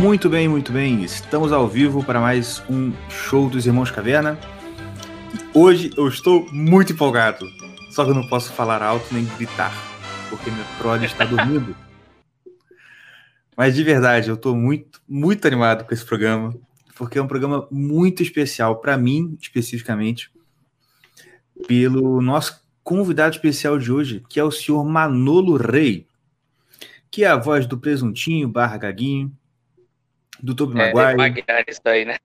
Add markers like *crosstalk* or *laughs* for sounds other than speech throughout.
Muito bem, muito bem. Estamos ao vivo para mais um show dos Irmãos Caverna. Hoje eu estou muito empolgado. Só que eu não posso falar alto nem gritar, porque minha prole está dormindo. *laughs* Mas de verdade, eu estou muito, muito animado com esse programa, porque é um programa muito especial para mim, especificamente, pelo nosso convidado especial de hoje, que é o senhor Manolo Rei, que é a voz do Presuntinho barra Gaguinho, do Tobey É, teve Maguire. uma guerra nisso né?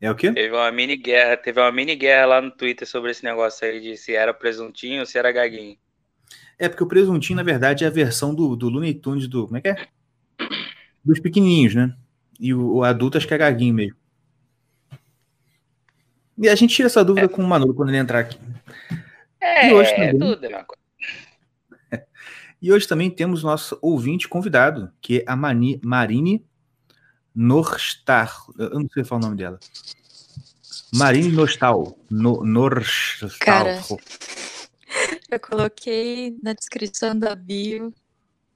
É o quê? Teve uma mini guerra, teve uma mini guerra lá no Twitter sobre esse negócio aí de se era presuntinho ou se era gaguinho. É porque o Presuntinho, na verdade, é a versão do, do Looney Tunes do. Como é que é? Dos pequenininhos, né? E o, o adulto acho que é Gaguinho mesmo. E a gente tira essa dúvida com o Manolo quando ele entrar aqui. É, E hoje é também? tudo mesma coisa. *laughs* E hoje também temos nosso ouvinte convidado, que é a Mani, Marine Norstar. Eu não sei falar o nome dela. Marine Nostal. No, Norstal. Cara. Eu coloquei na descrição da bio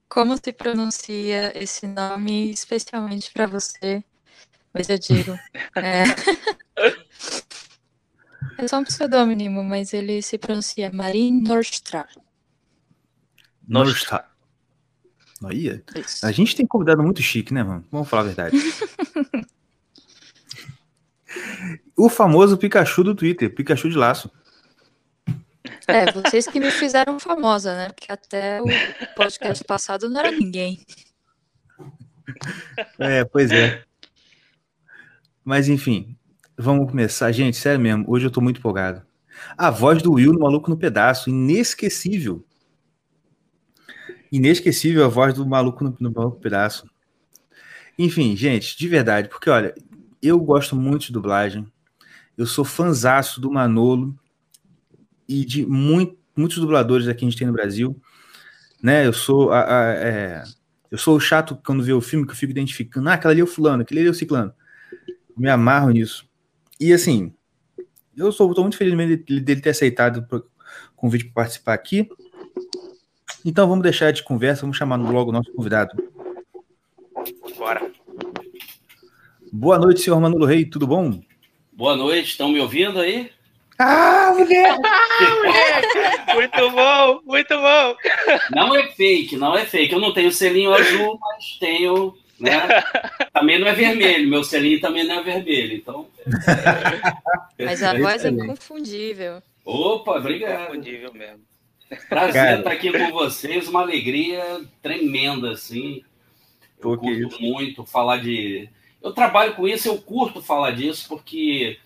como se pronuncia esse nome especialmente para você, mas eu digo. *laughs* É... é só um pseudônimo, mas ele se pronuncia Marin Nordstrar. Norstal. Olha, Isso. a gente tem convidado muito chique, né, mano? Vamos falar a verdade. *laughs* o famoso Pikachu do Twitter, Pikachu de laço. É, vocês que me fizeram famosa, né? Porque até o podcast passado não era ninguém. É, pois é. Mas enfim, vamos começar. Gente, sério mesmo, hoje eu tô muito empolgado. A voz do Will no Maluco no Pedaço, inesquecível. Inesquecível a voz do Maluco no, no Maluco Pedaço. Enfim, gente, de verdade, porque olha, eu gosto muito de dublagem. Eu sou fanzaço do Manolo e de muito, muitos dubladores aqui a gente tem no Brasil. Né? Eu sou a- a- é, eu sou chato quando vê o filme que eu fico identificando. Ah, aquela ali é o fulano, aquele ali é o ciclano. Me amarro nisso. E assim, eu sou muito feliz dele ter aceitado o convite para participar aqui. Então vamos deixar de conversa, vamos chamar logo o nosso convidado. Bora. Boa noite, senhor Manolo Rei, tudo bom? Boa noite, estão me ouvindo aí? *laughs* Ah, mulher! Muito bom, muito bom. Não é fake, não é fake. Eu não tenho selinho azul, mas tenho, né? Também não é vermelho, meu selinho também não é vermelho, então. Mas a É voz é excelente. inconfundível. Opa, obrigado. Confundível mesmo. Prazer estar aqui com vocês, uma alegria tremenda, assim. Eu Pô, curto muito falar de. Eu trabalho com isso, eu curto falar disso, porque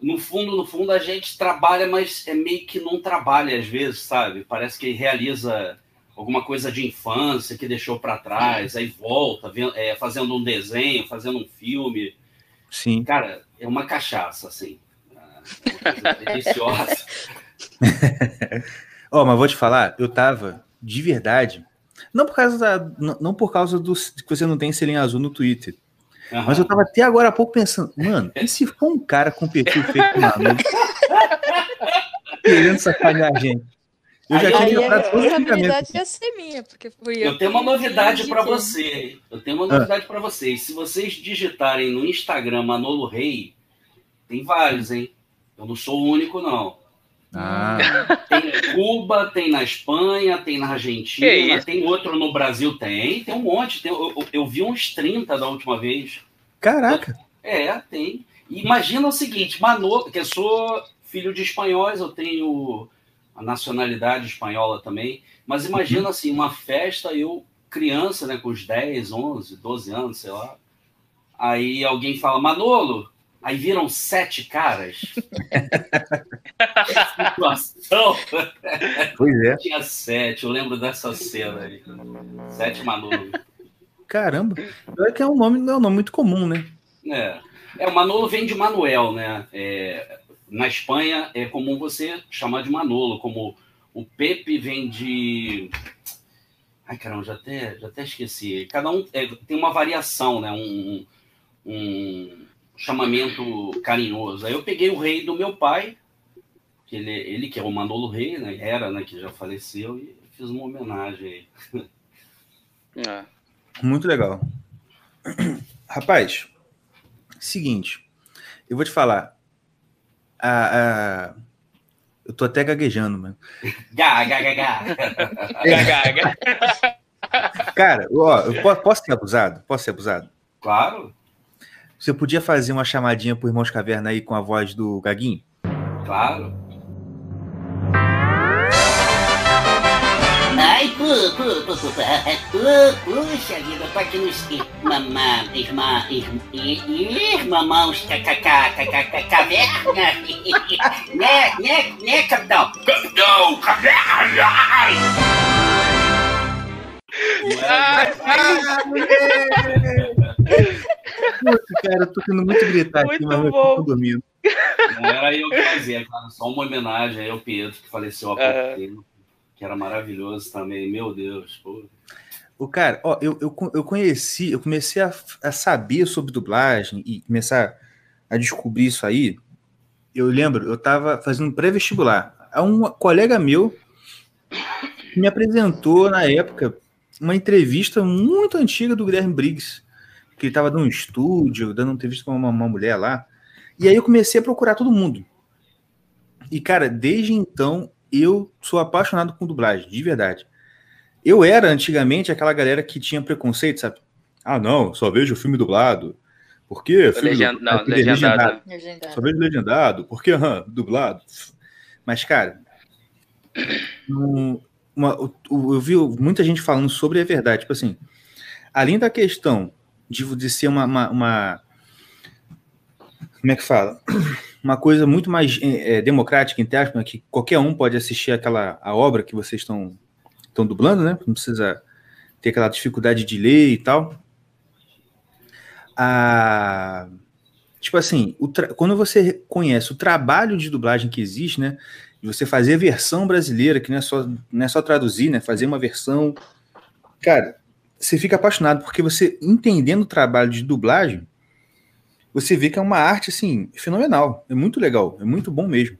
no fundo, no fundo, a gente trabalha, mas é meio que não trabalha às vezes, sabe? Parece que realiza alguma coisa de infância que deixou para trás, aí volta, é, fazendo um desenho, fazendo um filme. Sim. Cara, é uma cachaça, assim. É uma coisa *laughs* deliciosa. *laughs* Ó, mas vou te falar, eu tava de verdade. Não por causa da, não, não por causa do que você não tem selinho azul no Twitter. Mas eu tava até agora há pouco pensando, mano, e se for um cara com perfil feito Manolo *laughs* querendo sacanear a gente? Eu já Aí- tinha Aí a todos os responsabilidade ia ser minha, porque fui eu. Eu tenho uma novidade para você. Eu tenho uma novidade para vocês. Se vocês digitarem no Instagram Manolo Rei, tem vários, hein? Eu não sou o único, não. Ah, *laughs* Tem em Cuba, tem na Espanha, tem na Argentina, tem outro no Brasil, tem. Tem um monte. Tem- eu, eu- eu vi uns 30 da última vez. caraca. É, tem. Imagina o seguinte, Manolo, que eu sou filho de espanhóis, eu tenho a nacionalidade espanhola também, mas imagina assim, uma festa, eu criança, né, com os 10, 11, 12 anos, sei lá, aí alguém fala, Manolo, aí viram sete caras. Situação. Pois é. Tinha sete, eu lembro dessa cena aí. Sete Manolo. Caramba. Pior que é um nome, não é um nome muito comum, né? É. é, o Manolo vem de Manuel, né? É, na Espanha é comum você chamar de Manolo, como o Pepe vem de. Ai, caramba, já até, já até esqueci. Cada um é, tem uma variação, né? Um, um chamamento carinhoso. Aí eu peguei o rei do meu pai, que ele, ele que é o Manolo Rei, né? Era, né? Que já faleceu, e fiz uma homenagem aí. É. Muito legal. Rapaz, seguinte, eu vou te falar. A, a, eu tô até gaguejando, mano. Gá, *laughs* gá, gá, gá. Cara, ó, eu po- posso ser abusado? Posso ser abusado? Claro, Você podia fazer uma chamadinha pro Irmãos Caverna aí com a voz do Gaguinho? claro. Ai, pu, pu, pu, pu, pu, pu, puxa vida, tô aqui nos mamã, irmã, irmãos, caverna, *laughs* né, né, né, capitão? Capitão, caverna! Putz, cara, eu tô tendo muito gritar aqui, Muito mas eu bom. tô dormindo. Não era eu que fazia, cara. Só uma homenagem aí ao Pedro, que faleceu há pouco Aham. tempo. Que era maravilhoso também. Meu Deus, pô. O cara, ó, eu, eu, eu conheci, eu comecei a, a saber sobre dublagem e começar a descobrir isso aí. Eu lembro, eu tava fazendo pré-vestibular. Um colega meu me apresentou na época uma entrevista muito antiga do Guilherme Briggs, que ele tava num estúdio, dando uma entrevista com uma, uma mulher lá. E aí eu comecei a procurar todo mundo. E, cara, desde então eu sou apaixonado com dublagem, de verdade. Eu era antigamente aquela galera que tinha preconceito, sabe? Ah, não, só vejo filme dublado. Por quê? Filme Legend... du- Não, é, legendado. Legendado. Só vejo legendado. Por quê? Aham, dublado. Mas, cara, um- uma- o- eu vi muita gente falando sobre a verdade. Tipo assim, além da questão de, de ser uma, uma- uma- Como é que fala? Uma coisa muito mais é, é, democrática, entre aspas, né, que qualquer um pode assistir aquela a obra que vocês estão estão dublando, né? Não precisa ter aquela dificuldade de ler e tal. A, tipo assim, o quando você conhece o trabalho de dublagem que existe, né? E você fazer a versão brasileira, que não é só, não é só traduzir, né? Fazer uma versão. Cara, você fica apaixonado, porque você, entendendo o trabalho de dublagem, você vê que é uma arte, assim, fenomenal. É muito legal, é muito bom mesmo.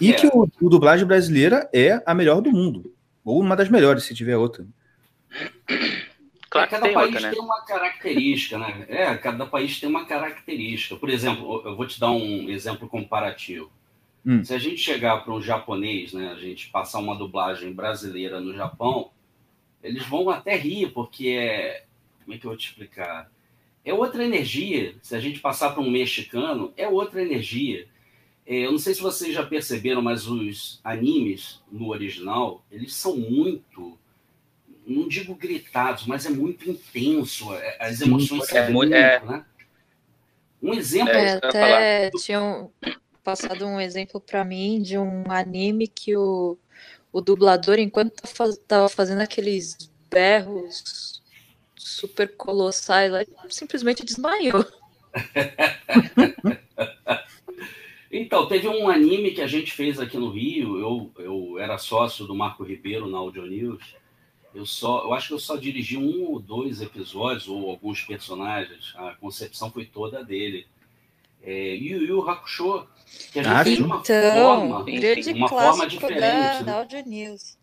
E É. que o, o dublagem brasileira é a melhor do mundo. Ou uma das melhores, se tiver outra. Claro que cada tem país outra, né? tem uma característica, né? É, cada país tem uma característica. Por exemplo, eu vou te dar um exemplo comparativo. Hum. Se a gente chegar para um japonês, né, a gente passar uma dublagem brasileira no Japão, eles vão até rir, porque é. Como é que eu vou te explicar? É outra energia. Se a gente passar para um mexicano, é outra energia. É, eu não sei se vocês já perceberam, mas os animes no original, eles são muito não digo gritados, mas é muito intenso. é- As Sim, emoções se é muito- muito, é. né? Um exemplo É, É, até tinham passado um exemplo pra mim de um anime que o, o dublador, enquanto tá faz- tava fazendo aqueles berros super colossais simplesmente desmaiou. *laughs* Então, teve um anime que a gente fez aqui no Rio. Eu, eu era sócio do Marco Ribeiro na Audio News. Eu só, eu acho que eu só dirigi um ou dois episódios ou alguns personagens. A concepção foi toda dele. É, Yu Yu Hakusho, que a gente Ah, de uma Então, forma, grande uma forma diferente, da, né? da Audio News.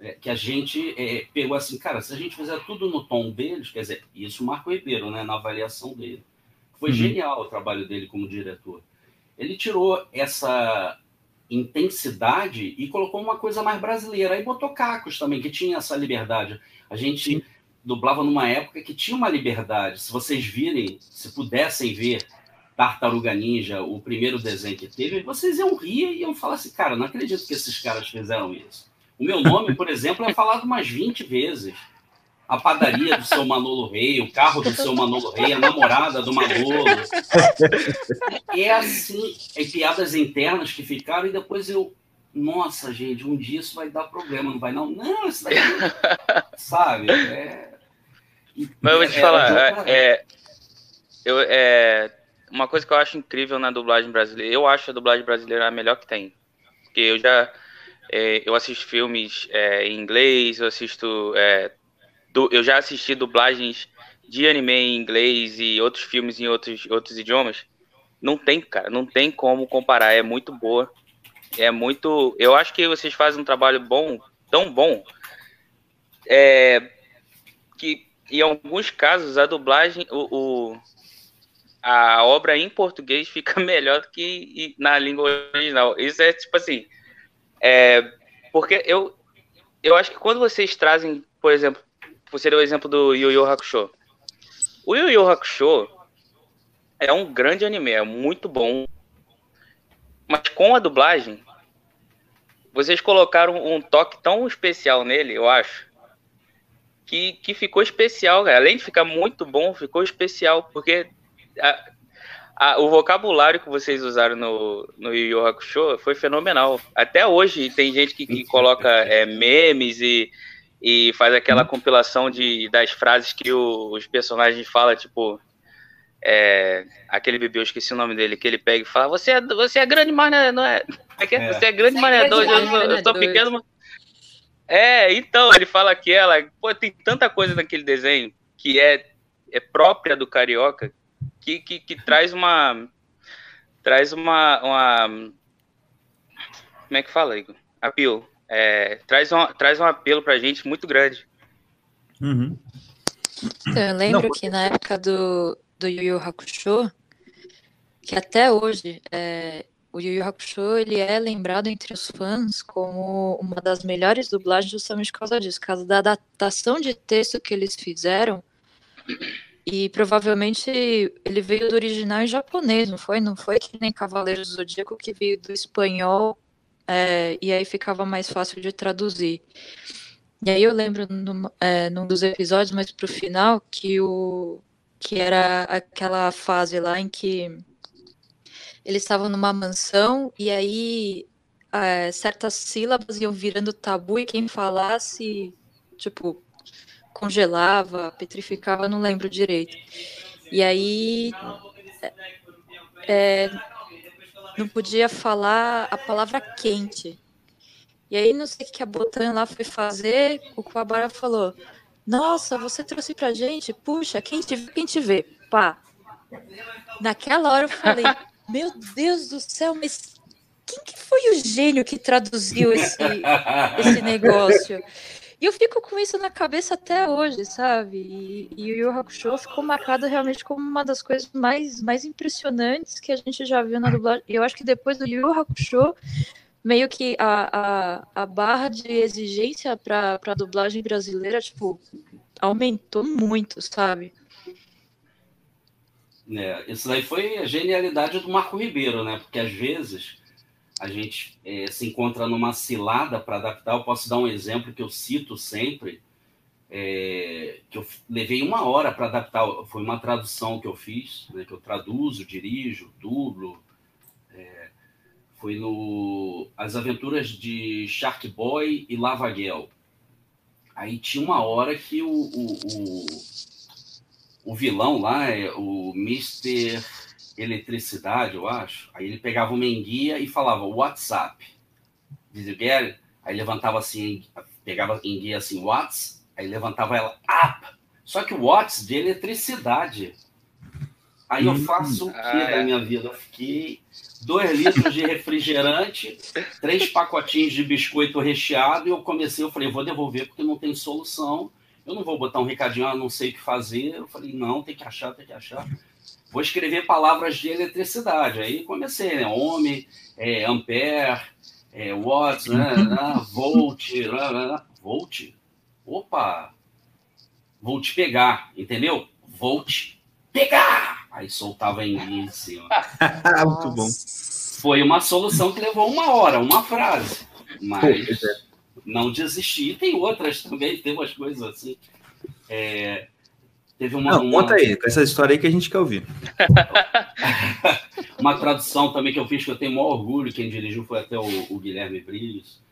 é, que a gente é, pegou assim, cara, se a gente fizer tudo no tom deles, quer dizer, isso o Marco Ribeiro, né, na avaliação dele. Foi Uhum. genial o trabalho dele como diretor. Ele tirou essa intensidade e colocou uma coisa mais brasileira. Aí botou Cacos também, que tinha essa liberdade. A gente dublava numa época que tinha uma liberdade. Se vocês virem, se pudessem ver Tartaruga Ninja, o primeiro desenho que teve, vocês iam rir e iam falar assim, cara, não acredito que esses caras fizeram isso. O meu nome, por exemplo, é falado umas 20 vezes. A padaria do seu Manolo Rei, o carro do seu Manolo Rei, a namorada do Manolo. É assim, é piadas internas que ficaram e depois eu. Nossa, gente, um dia isso vai dar problema, não vai não? Não, isso daí. *laughs* Sabe? É... Mas eu vou te é- falar, é- é, eu, é, uma coisa que eu acho incrível na dublagem brasileira, eu acho a dublagem brasileira a melhor que tem. Porque eu já é, eu assisto filmes é, em inglês, eu assisto. é, du- eu já assisti dublagens de anime em inglês e outros filmes em outros, outros idiomas. Não tem, cara, não tem como comparar. É muito boa. É muito. Eu acho que vocês fazem um trabalho bom, tão bom, é, que em alguns casos, a dublagem, o, o, a obra em português fica *laughs* melhor do que na língua original. Isso é tipo assim. É, porque eu, eu acho que quando vocês trazem, por exemplo, você deu o exemplo do Yu Yu Hakusho. O Yu Yu Hakusho é um grande anime, é muito bom. Mas com a dublagem, vocês colocaram um toque tão especial nele, eu acho, que, que ficou especial. Além de ficar muito bom, ficou especial, porque a, a, o vocabulário que vocês usaram no, no Yu Yu Hakusho foi fenomenal. Até hoje tem gente que, que coloca é, memes e, e faz aquela compilação de, das frases que o, os personagens falam, tipo. É, aquele bebê, eu esqueci o nome dele, que ele pega e fala: Você é, você é grande, mas não é. Não é, é, é. Você é grande, mas não é doido. Eu, eu, eu sou pequeno, mas. É, então, ele fala que ela. Pô, tem tanta coisa naquele desenho que é, é própria do carioca que, que, que traz uma. Traz uma, uma. Como é que fala, Igor? Apelo. É, traz, um, traz um apelo pra gente muito grande. Uhum. Então, eu lembro Não, que na época do, do Yu Yu Hakusho, que até hoje é, o Yu Yu Hakusho ele é lembrado entre os fãs como uma das melhores dublagens justamente por causa disso, por causa da adaptação de texto que eles fizeram. E provavelmente ele veio do original japonês, não foi? Não foi que nem Cavaleiros do Zodíaco que veio do espanhol é, e aí ficava mais fácil de traduzir. E aí eu lembro num, é, num dos episódios, mais pro final, que o que era aquela fase lá em que eles estavam numa mansão e aí é, certas sílabas iam virando tabu e quem falasse, tipo, congelava, petrificava, não lembro direito. E aí é, não podia falar a palavra quente. E aí não sei o que a Botan lá foi fazer, o Kuwabara falou, nossa, você trouxe pra gente? Puxa, quem te vê, quem te vê. Pá. Naquela hora eu falei, *laughs* meu Deus do céu, mas quem que foi o gênio que traduziu esse, esse negócio? E eu fico com isso na cabeça até hoje, sabe? E, e o Yu Hakusho ficou marcado realmente como uma das coisas mais, mais impressionantes que a gente já viu na dublagem. Eu acho que depois do Yu Hakusho, meio que a, a, a barra de exigência para a dublagem brasileira, tipo, aumentou muito, sabe? É, isso daí foi a genialidade do Marco Ribeiro, né? Porque às vezes a gente é, se encontra numa cilada para adaptar. Eu posso dar um exemplo que eu cito sempre, é, que eu levei uma hora para adaptar. Foi uma tradução que eu fiz, né, que eu traduzo, dirijo, dublo. É, foi no As Aventuras de Shark Boy e Lava Girl. Aí tinha uma hora que o, o, o, o vilão lá, é o Mr eletricidade, eu acho. Aí ele pegava uma enguia e falava WhatsApp. Did you get it? Aí levantava assim, pegava enguia assim, Whats, aí levantava ela, up. Só que o Whats de eletricidade. Aí eu hum. faço o que ah, da é. minha vida? Eu fiquei dois litros de refrigerante, três pacotinhos de biscoito recheado, e eu comecei, eu falei, vou devolver porque não tem solução. Eu não vou botar um recadinho, ah, não sei o que fazer. Eu falei, não, tem que achar, tem que achar vou escrever palavras de eletricidade. Aí comecei, né? Ohm, é, ampere, é, watts, né? né volt, né, né? volt. Opa! Vou te pegar, entendeu? Vou te pegar! Aí soltava em cima. *laughs* Muito bom. Foi uma solução que levou uma hora, uma frase. Mas não desisti. E tem outras também, tem umas coisas assim. É, Teve uma, Não, uma... conta aí, com essa história aí que a gente quer ouvir. *laughs* uma tradução também que eu fiz, que eu tenho maior orgulho, quem dirigiu foi até o, o Guilherme Brilhos.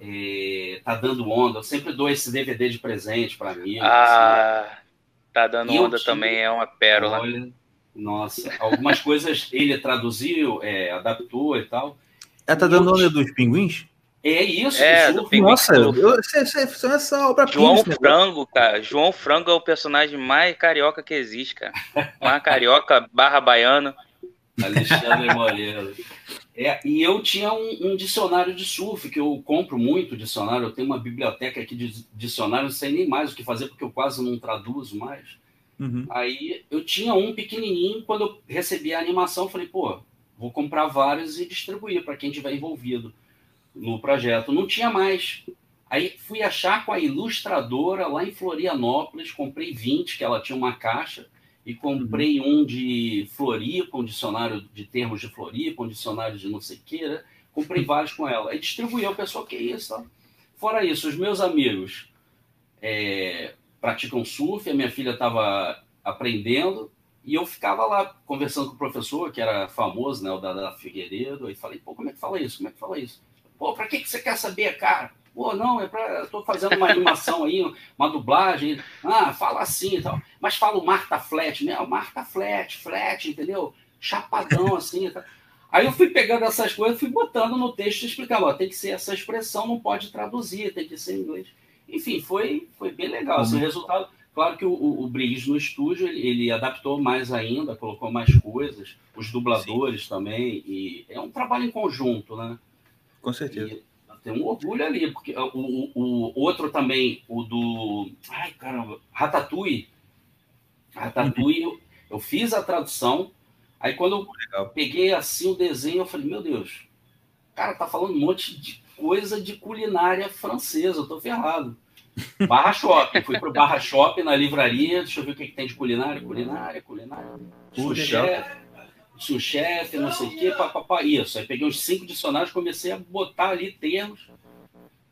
É, tá dando onda, eu sempre dou esse DVD de presente para mim. Ah, assim. tá dando e onda também, é uma pérola. Olha, nossa, algumas coisas ele traduziu, é, adaptou e tal. Ela tá dando onda dos pinguins? É isso. É, do Nossa, isso é essa obra João Frango, cara. João Frango é o personagem mais carioca que existe, cara. Mais carioca barra baiano. Alexandre Moreira. É, e eu tinha um, um, dicionário de surf, que eu compro muito dicionário. Eu tenho uma biblioteca aqui de dicionário, não sei nem mais o que fazer, porque eu quase não traduzo mais. Uhum. Aí eu tinha um pequenininho, quando eu recebi a animação, falei, pô, vou comprar vários e distribuir para quem tiver envolvido no projeto. Não tinha mais. Aí fui achar com a ilustradora lá em Florianópolis, comprei 20, que ela tinha uma caixa, e comprei uhum. um de Floripa, um dicionário de termos de Floripa, um dicionário de não sei o que, né? Comprei *laughs* vários com ela. Aí distribuí o pessoal, que isso, tá? Fora isso, os meus amigos é, praticam surf, a minha filha estava aprendendo, e eu ficava lá conversando com o professor, que era famoso, né, o Dada Figueiredo, aí falei, pô, como é que fala isso? Como é que fala isso? Pô, pra que, que você quer saber, cara? Pô, não, é pra. Eu tô fazendo uma animação aí, uma dublagem. Ah, fala assim e tal. Mas fala o Marta Flat, né? O Marta Flat, flat, entendeu? Chapadão assim. Tá? Aí eu fui pegando essas coisas, fui botando no texto e explicando, ó, tem que ser essa expressão, não pode traduzir, tem que ser em inglês. Enfim, foi, foi bem legal. Assim, o uhum. resultado, claro que o, o, o Briggs no estúdio, ele, ele, adaptou mais ainda, colocou mais coisas, os dubladores Sim. também, e é um trabalho em conjunto, né? Com certeza. E tem um orgulho ali, porque o, o, o, outro também, o do. Ai, caramba, Ratatouille. Ratatouille, eu, eu fiz a tradução, aí quando eu Legal. peguei assim o desenho, eu falei, meu Deus, cara, tá falando um monte de coisa de culinária francesa, eu tô ferrado. Barra Shopping, fui pro Barra Shopping na livraria, deixa eu ver o que, que tem de culinária, culinária, culinária. Puxa, o chefe, não sei o quê, papapá, isso. Aí peguei uns cinco dicionários, comecei a botar ali termos.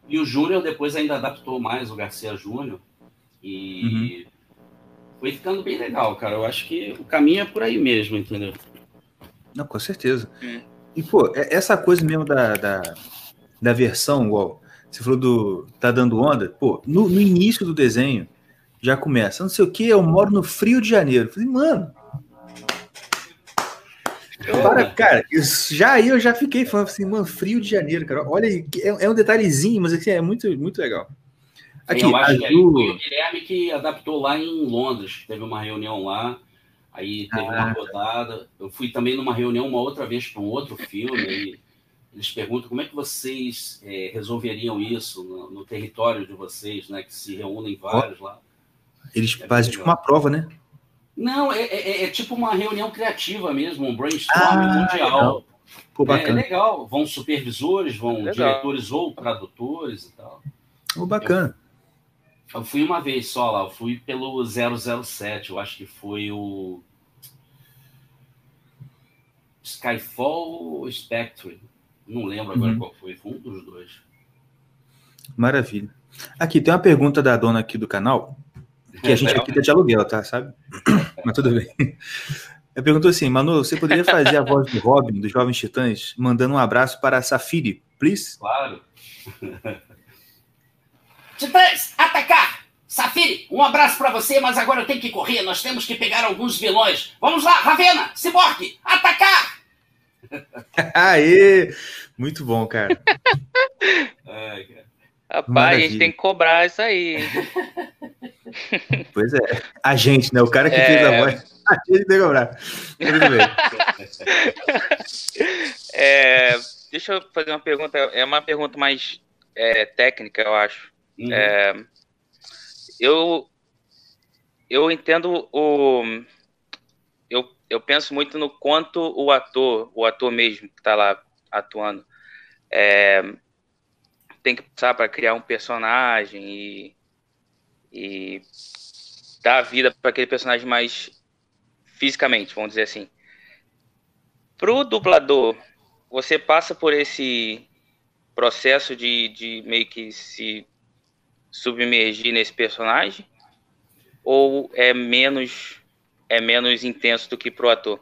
E o Júnior depois ainda adaptou mais o Garcia Júnior. E uhum. foi ficando bem legal, cara. Eu acho que o caminho é por aí mesmo, entendeu? Não, com certeza. Hum. E, pô, é, essa coisa mesmo da, da, da versão, igual você falou do tá dando onda, pô, no, no início do desenho já começa, não sei o que, eu moro no Frio de Janeiro. Eu falei, mano, para, cara, já aí eu já fiquei falando assim, mano, frio de janeiro, cara. Olha, é, é um detalhezinho, mas assim, é muito, muito legal. Aqui, eu acho que foi o Guilherme que adaptou lá em Londres, teve uma reunião lá, aí teve ah, uma rodada. Eu fui também numa reunião uma outra vez para um outro filme, aí eles perguntam como é que vocês é, resolveriam isso no, no, território de vocês, né? Que se reúnem vários lá. Eles é fazem tipo uma prova, né? Não, é, é, é, é, tipo uma reunião criativa mesmo, um brainstorming ah, mundial. Pô, é, é, legal. Vão supervisores, vão diretores ou tradutores e tal. Pô, bacana. Eu, eu, fui uma vez só lá, eu fui pelo 007, eu acho que foi o Skyfall ou Spectre. Não lembro agora uhum. qual foi, foi um dos dois. Maravilha. Aqui tem uma pergunta da dona aqui do canal. Que a gente aqui tá de aluguel, tá? Sabe? *coughs* Mas tudo bem. Eu perguntou assim, Manu, você poderia fazer a voz do Robin, dos Jovens Titãs, mandando um abraço para a Safiri, please? Claro. Titãs, atacar! Safiri, um abraço para você, mas agora eu tenho que correr. Nós temos que pegar alguns vilões. Vamos lá, Ravena, Cyborg, atacar! *laughs* Aê! Muito bom, cara. Ai, *laughs* cara. Rapaz, Maravilha. a gente tem que cobrar isso aí. *laughs* Pois é. A gente, né? O cara que é... fez a voz. A gente tem que cobrar. Tudo bem. *laughs* É, deixa eu fazer uma pergunta. É uma pergunta mais é, técnica, eu acho. Uhum. É, eu, eu entendo o. Eu, eu penso muito no quanto o ator, o ator mesmo que está lá atuando, é, tem que passar para criar um personagem e, e dar vida para aquele personagem mais fisicamente, vamos dizer assim. Pro dublador, você passa por esse processo de, de meio que se submergir nesse personagem ou é menos é menos intenso do que pro ator?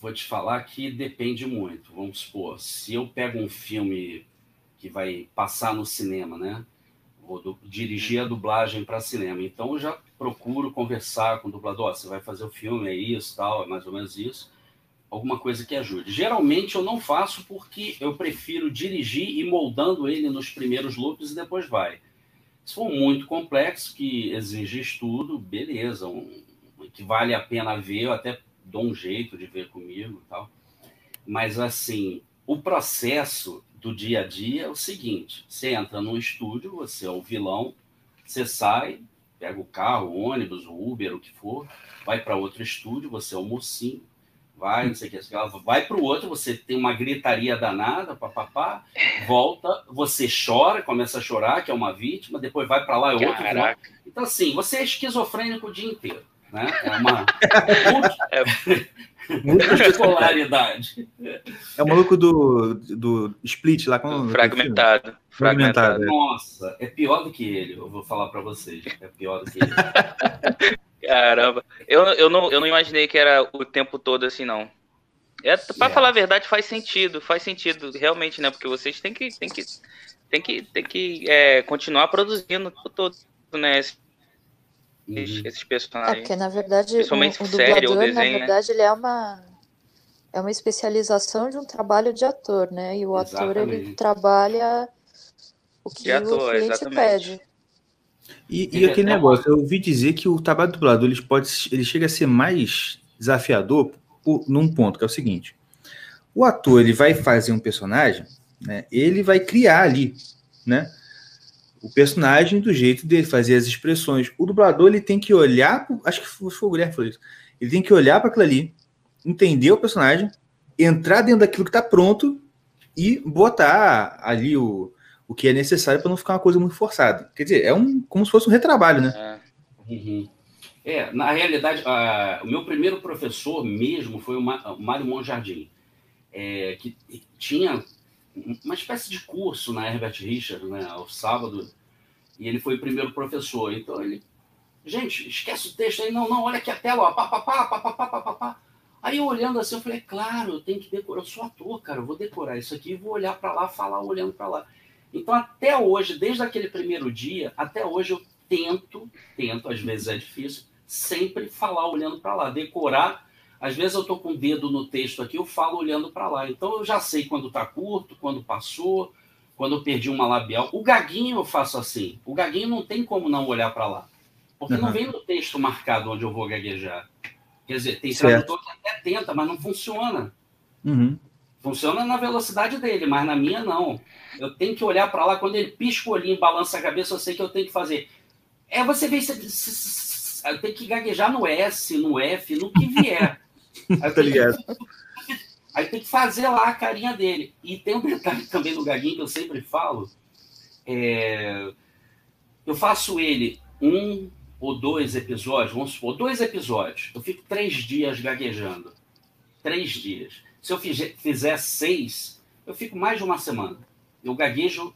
Vou te falar que depende muito. Vamos supor, se eu pego um filme que vai passar no cinema, né? Vou do, dirigir a dublagem para cinema. Então eu já procuro conversar com o dublador. Oh, você vai fazer o filme, é isso, tal, é mais ou menos isso. Alguma coisa que ajude. Geralmente eu não faço porque eu prefiro dirigir e moldando ele nos primeiros loops e depois vai. Se for muito complexo, que exige estudo, beleza. Um, que vale a pena ver, eu até dou um jeito de ver comigo e tal. Mas, assim, o processo do dia a dia é o seguinte: você entra num estúdio, você é o vilão, você sai, pega o carro, o ônibus, o Uber, o que for, vai para outro estúdio, você é o mocinho, vai, não sei o que, vai para o outro, você tem uma gritaria danada, papapá, volta, você chora, começa a chorar, que é uma vítima, depois vai para lá, é outro. Caraca. Então, assim, você é esquizofrênico o dia inteiro. Né? É uma *laughs* *laughs* multipolaridade. *laughs* É o maluco do, do Split lá com fragmentado, fragmentado. Fragmentado. Nossa, é pior do que ele, eu vou falar para vocês. É pior do que ele. *laughs* Caramba, eu, eu, não, eu não imaginei que era o tempo todo assim, não. É, para falar a verdade, faz sentido, faz sentido, realmente, né? Porque vocês têm que, têm que, têm que, têm que é, continuar produzindo o tempo todo, né? Esses, uhum. esses personagens. É, porque na verdade, Principalmente o, o dublador, série, o desenho, na né? verdade, né? ele é uma, é uma especialização de um trabalho de ator, né? E o exatamente. ator, ele trabalha o que ator, o cliente exatamente. pede. E, e aquele negócio, eu ouvi dizer que o trabalho do dublador ele, pode, ele chega a ser mais desafiador por, num ponto, que é o seguinte. O ator ele vai fazer um personagem, né, ele vai criar ali né, o personagem do jeito dele, fazer as expressões. O dublador ele tem que olhar, acho que foi o Guilherme falou isso, ele tem que olhar para aquilo ali, entender o personagem, entrar dentro daquilo que está pronto e botar ali o, o que é necessário para não ficar uma coisa muito forçada. Quer dizer, é um como se fosse um retrabalho, né? É, uhum. é na realidade, o meu primeiro professor mesmo foi o Mário Monjardim, é, que tinha uma espécie de curso na Herbert Richard, né, ao sábado, e ele foi o primeiro professor. Então ele, gente, esquece o texto aí, não, não, olha aqui a tela, ó, pá, pá, pá, pá, pá, pá, pá, pá. Aí eu olhando assim, eu falei, claro, eu tenho que decorar, eu sou ator, cara, eu vou decorar isso aqui e vou olhar para lá, falar olhando para lá. Então, até hoje, desde aquele primeiro dia, até hoje eu tento, tento, às vezes é difícil, sempre falar olhando para lá, decorar. Às vezes eu estou com o dedo no texto aqui, eu falo olhando para lá. Então eu já sei quando está curto, quando passou, quando eu perdi uma labial. O gaguinho eu faço assim. O gaguinho não tem como não olhar para lá. Porque uhum. não vem no texto marcado onde eu vou gaguejar. Quer dizer, tem tradutor que até tenta, mas não funciona. Uhum. Funciona na velocidade dele, mas na minha não. Eu tenho que olhar para lá, quando ele pisca o olhinho, balança a cabeça, eu sei que eu tenho que fazer. É você vê, eu tenho que gaguejar no S, no F, no que vier. *laughs* Aí tá ligado. Aí tem que fazer lá a carinha dele. E tem um detalhe também do gaguinho que eu sempre falo. É... Eu faço ele um ou dois episódios, vamos supor, dois episódios. Eu fico três dias gaguejando. Três dias. Se eu fizer seis, eu fico mais de uma semana. Eu gaguejo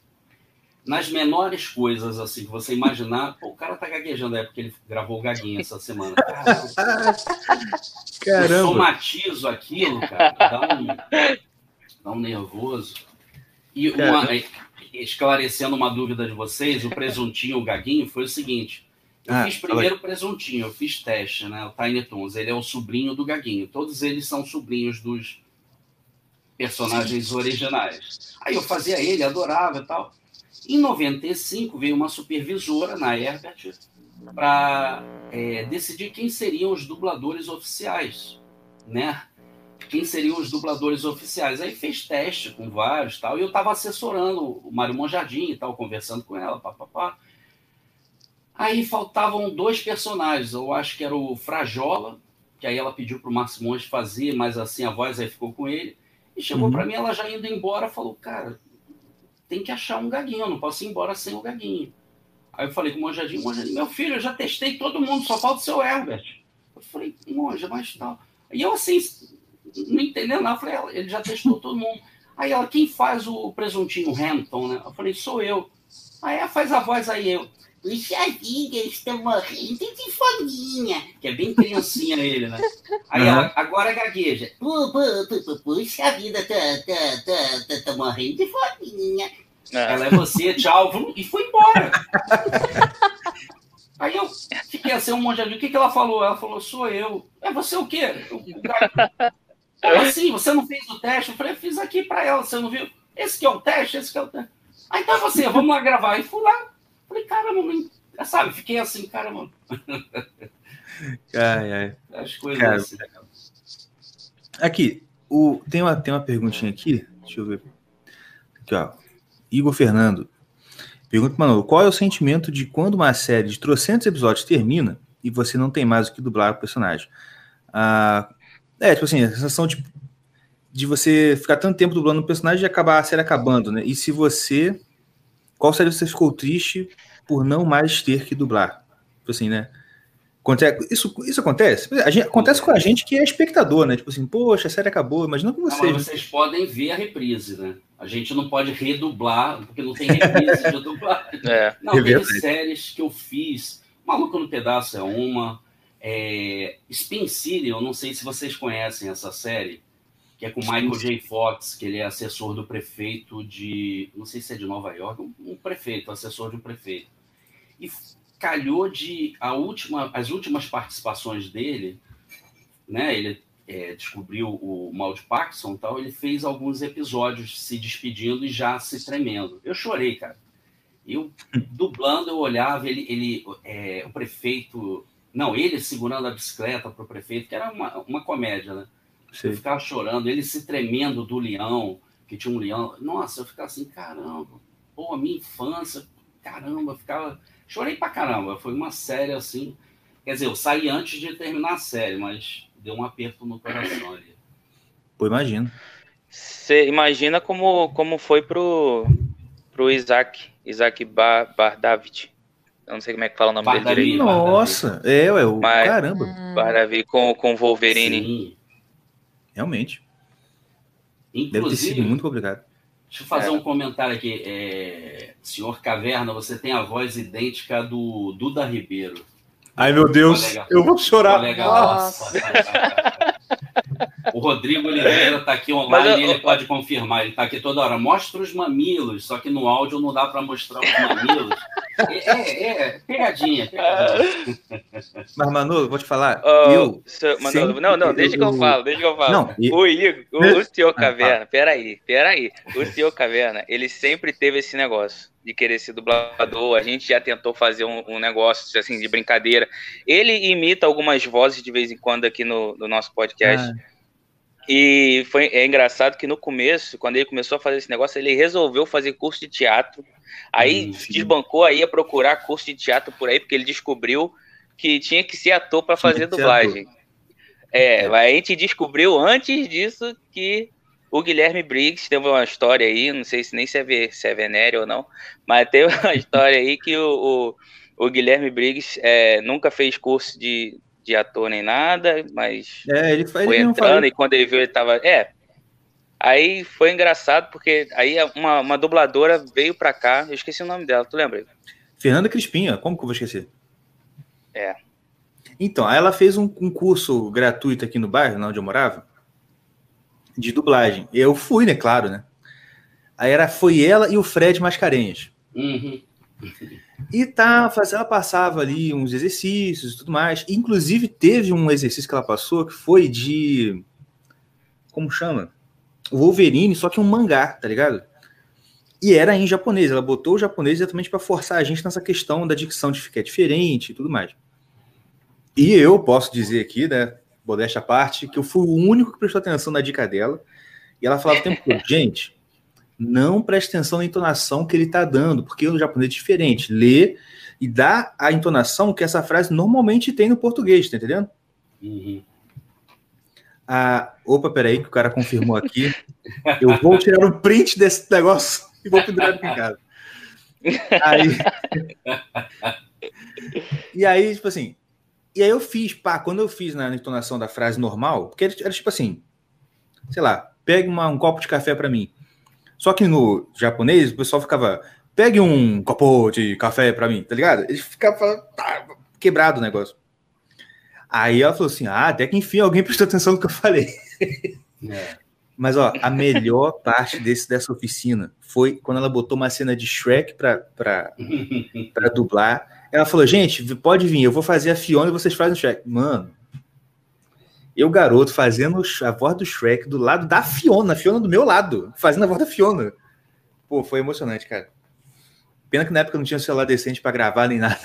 nas menores coisas, assim, que você imaginar. Pô, o cara tá gaguejando, é porque ele gravou o gaguinho essa semana. *laughs* Caramba. Eu somatizo aquilo, cara. Dá um, dá um nervoso. E uma, esclarecendo uma dúvida de vocês, o presuntinho, o gaguinho, foi o seguinte. Eu ah, fiz primeiro o presuntinho, eu fiz teste, né? O Tiny Toons. Ele é o sobrinho do Gaguinho. Todos eles são sobrinhos dos personagens originais. Aí eu fazia ele, adorava e tal. Em 95 veio uma supervisora na Herbert para é, decidir quem seriam os dubladores oficiais, né? Quem seriam os dubladores oficiais? Aí fez teste com vários tal, e eu estava assessorando o Mário Monjardim e tal, conversando com ela, papapá. Aí faltavam dois personagens, eu acho que era o Frajola, que aí ela pediu para o Márcio Monte fazer, mas assim a voz aí ficou com ele. E chegou uhum. para mim, ela já indo embora, falou, cara, tem que achar um gaguinho, eu não posso ir embora sem o gaguinho. Aí eu falei com o Monjadinho, Monjadinho, meu filho, eu já testei todo mundo, só falta o seu Herbert. Eu falei, Monja, mas tal. E eu assim, não entendendo nada, eu falei, ele já testou todo mundo. Aí ela, quem faz o presuntinho Hampton, né? Eu falei, sou eu. Aí ela faz a voz aí, eu. Puxa vida, eu estou morrendo de fominha. Que é bem criancinha ele, né? Aí ela, agora gagueja. Puxa vida, tô, tô, tô, tô, tô morrendo de fominha. É. Ela é você, tchau, e foi embora. Aí eu fiquei assim, um monte de O que, que ela falou? Ela falou, sou eu. É você o quê? Eu, Como assim? Você não fez o teste? Eu falei, fiz aqui para ela, você não viu? Esse que é o teste, esse que é o teste. Aí então é você, vamos lá gravar. E fui lá. Falei, caramba, sabe? Fiquei assim, caramba. *laughs* Ai, ai. As coisas cara, assim. Aqui, o, tem, uma, tem uma perguntinha aqui. Deixa eu ver. Aqui, ó. Igor Fernando. Pergunta, Manolo, qual é o sentimento de quando uma série de trocentos episódios termina e você não tem mais o que dublar o personagem? Ah, é, tipo assim, a sensação de, de você ficar tanto tempo dublando o personagem e acabar a série acabando, né? E se você. Qual série você ficou triste por não mais ter que dublar? Tipo assim, né? Isso, isso acontece? Gente, acontece com a gente que é espectador, né? Tipo assim, poxa, a série acabou, mas não com vocês. Não, vocês podem ver a reprise, né? A gente não pode redublar, porque não tem reprise de dublar. *laughs* É. Não, é tem séries que eu fiz. Maluco no Pedaço é uma. É... Spin City, eu não sei se vocês conhecem essa série, que é com Michael J. Fox, que ele é assessor do prefeito de. Não sei se é de Nova York, um prefeito, assessor de um prefeito. E calhou de a última, as últimas participações dele, né? Ele é, descobriu o mal de Parkinson, tal. Ele fez alguns episódios se despedindo e já se tremendo. Eu chorei, cara. Eu *laughs* dublando, eu olhava ele, ele é, o prefeito, não, ele segurando a bicicleta para o prefeito, que era uma, uma comédia, né? Sim. Eu ficava chorando, ele se tremendo do leão, que tinha um leão. Nossa, eu ficava assim, caramba, pô, a minha infância, caramba, eu ficava Chorei pra caramba. Foi uma série assim. Quer dizer, eu saí antes de terminar a série, mas deu um aperto no coração ali. Pô, imagino. Você imagina como, como foi pro, pro Isaac, Isaac Bar, Bar David. Eu não sei como é que fala o nome Bar dele direito. Nossa, é, ué, o Mas, caramba. Bar David com, com Wolverine. Sim. Realmente. Inclusive, Deve ter sido muito complicado. Deixa eu fazer é. um comentário aqui. É, senhor Caverna, você tem a voz idêntica do Duda Ribeiro. Ai, meu Deus, colega, eu vou chorar. Colega, nossa. O Rodrigo Oliveira está aqui online eu, e ele eu, pode confirmar. Ele está aqui toda hora. Mostra os mamilos, só que no áudio não dá para mostrar os mamilos. É, é, é, pegadinha, pegadinha. Mas, Manolo, vou te falar. Oh, eu seu, Manolo, não, não, deixa que eu falo, deixa que eu falo. Não, o Igor, o, o senhor Caverna, peraí, peraí. O senhor Caverna, ele sempre teve esse negócio de querer ser dublador. A gente já tentou fazer um, um, negócio assim de brincadeira. Ele imita algumas vozes de vez em quando aqui no, no nosso podcast. Ah. E foi é engraçado que no começo, quando ele começou a fazer esse negócio, ele resolveu fazer curso de teatro. Aí hum, desbancou aí a procurar curso de teatro por aí, porque ele descobriu que tinha que ser ator para fazer dublagem. É, é, a gente descobriu antes disso que o Guilherme Briggs teve uma história aí, não sei se nem se é, se é venéreo ou não, mas teve uma *laughs* história aí que o, o, o Guilherme Briggs é, nunca fez curso de, de ator nem nada, mas é, ele, foi ele entrando e quando ele viu ele tava. É. Aí foi engraçado porque aí uma, uma dubladora veio pra cá, eu esqueci o nome dela, tu lembra? Fernanda Crispinha, como que eu vou esquecer? É. Então, aí ela fez um, um curso gratuito aqui no bairro, onde eu morava, de dublagem. E eu fui, né, claro, né? Aí era, foi ela e o Fred Mascarenhas. Uhum. E tá, ela passava ali uns exercícios e tudo mais. Inclusive, teve um exercício que ela passou que foi de. Como chama? O Wolverine, só que um mangá, tá ligado? E era em japonês. Ela botou o japonês exatamente para forçar a gente nessa questão da dicção de ficar diferente e tudo mais. E eu posso dizer aqui, né, modéstia à parte, que eu fui o único que prestou atenção na dica dela. E ela falava o tempo todo, *laughs* gente, não preste atenção na entonação que ele está dando, porque no japonês é diferente. Lê e dá a entonação que essa frase normalmente tem no português, tá entendendo? Uhum. Ah, opa, peraí, que o cara confirmou aqui. Eu vou tirar um print desse negócio e vou pendurar aqui em casa. Aí... *laughs* e aí, tipo assim, e aí eu fiz, pá, quando eu fiz na entonação da frase normal, porque era, era tipo assim, sei lá, pegue uma, um copo de café para mim. Só que no japonês, o pessoal ficava, pegue um copo de café para mim, tá ligado? Ele ficava tá, quebrado o negócio. Aí ela falou assim: ah, até que enfim alguém *laughs* prestou atenção no que eu falei. É. Mas ó, a melhor *laughs* parte desse, dessa oficina foi quando ela botou uma cena de Shrek para *laughs* dublar. Ela falou: gente, pode vir, eu vou fazer a Fiona e vocês fazem o Shrek. Mano, eu, garoto, fazendo a voz do Shrek do lado da Fiona, a Fiona do meu lado, fazendo a voz da Fiona. Pô, foi emocionante, cara. Pena que na época não tinha celular decente para gravar nem nada.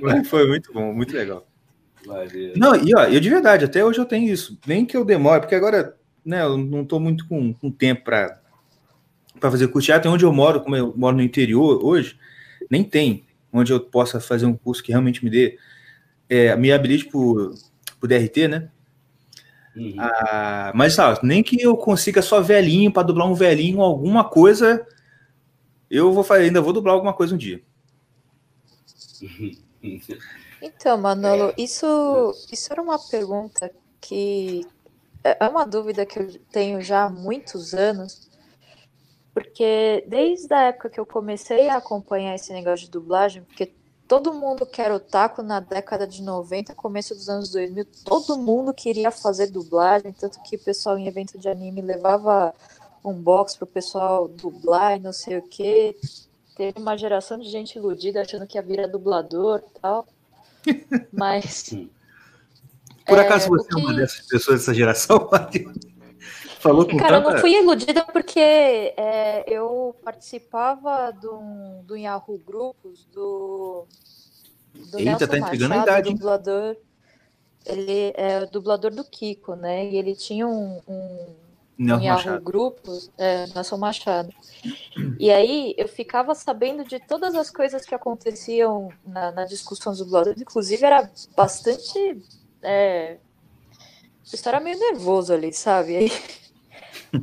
Mas *laughs* foi muito bom, muito legal. Não, e ó, eu de verdade, até hoje eu tenho isso. Nem que eu demore, porque agora, né, eu não tô muito com, com tempo para para fazer curso de. Onde eu moro, como eu moro no interior hoje, nem tem onde eu possa fazer um curso que realmente me dê, é, me habilite por, por DRT, né? Uhum. Ah, mas sabe, nem que eu consiga só velhinho para dublar um velhinho, alguma coisa, eu vou fazer, ainda vou dublar alguma coisa um dia. *laughs* Então, Manolo, isso, isso era uma pergunta que é uma dúvida que eu tenho já há muitos anos, porque desde a época que eu comecei a acompanhar esse negócio de dublagem, porque todo mundo que era otaku na década de 90, começo dos anos 2000, todo mundo queria fazer dublagem, tanto que o pessoal em evento de anime levava um box pro pessoal dublar e não sei o que. Teve uma geração de gente iludida achando que ia virar dublador e tal. *laughs* Mas. Por acaso é, você que... é uma dessas pessoas dessa geração? Falou com Cara, tanta... eu não fui iludida porque é, eu participava do, do Yahoo Grupos do, do Eita, Nelson tá entregando Machado, a idade. Dublador, ele é o dublador do Kiko, né? E ele tinha um, um, Yahoo. Grupos, é, Nelson Machado. E aí eu ficava sabendo de todas as coisas que aconteciam na, na discussão dos dubladores, inclusive era bastante. É, eu era meio nervoso ali, sabe? Aí, *laughs*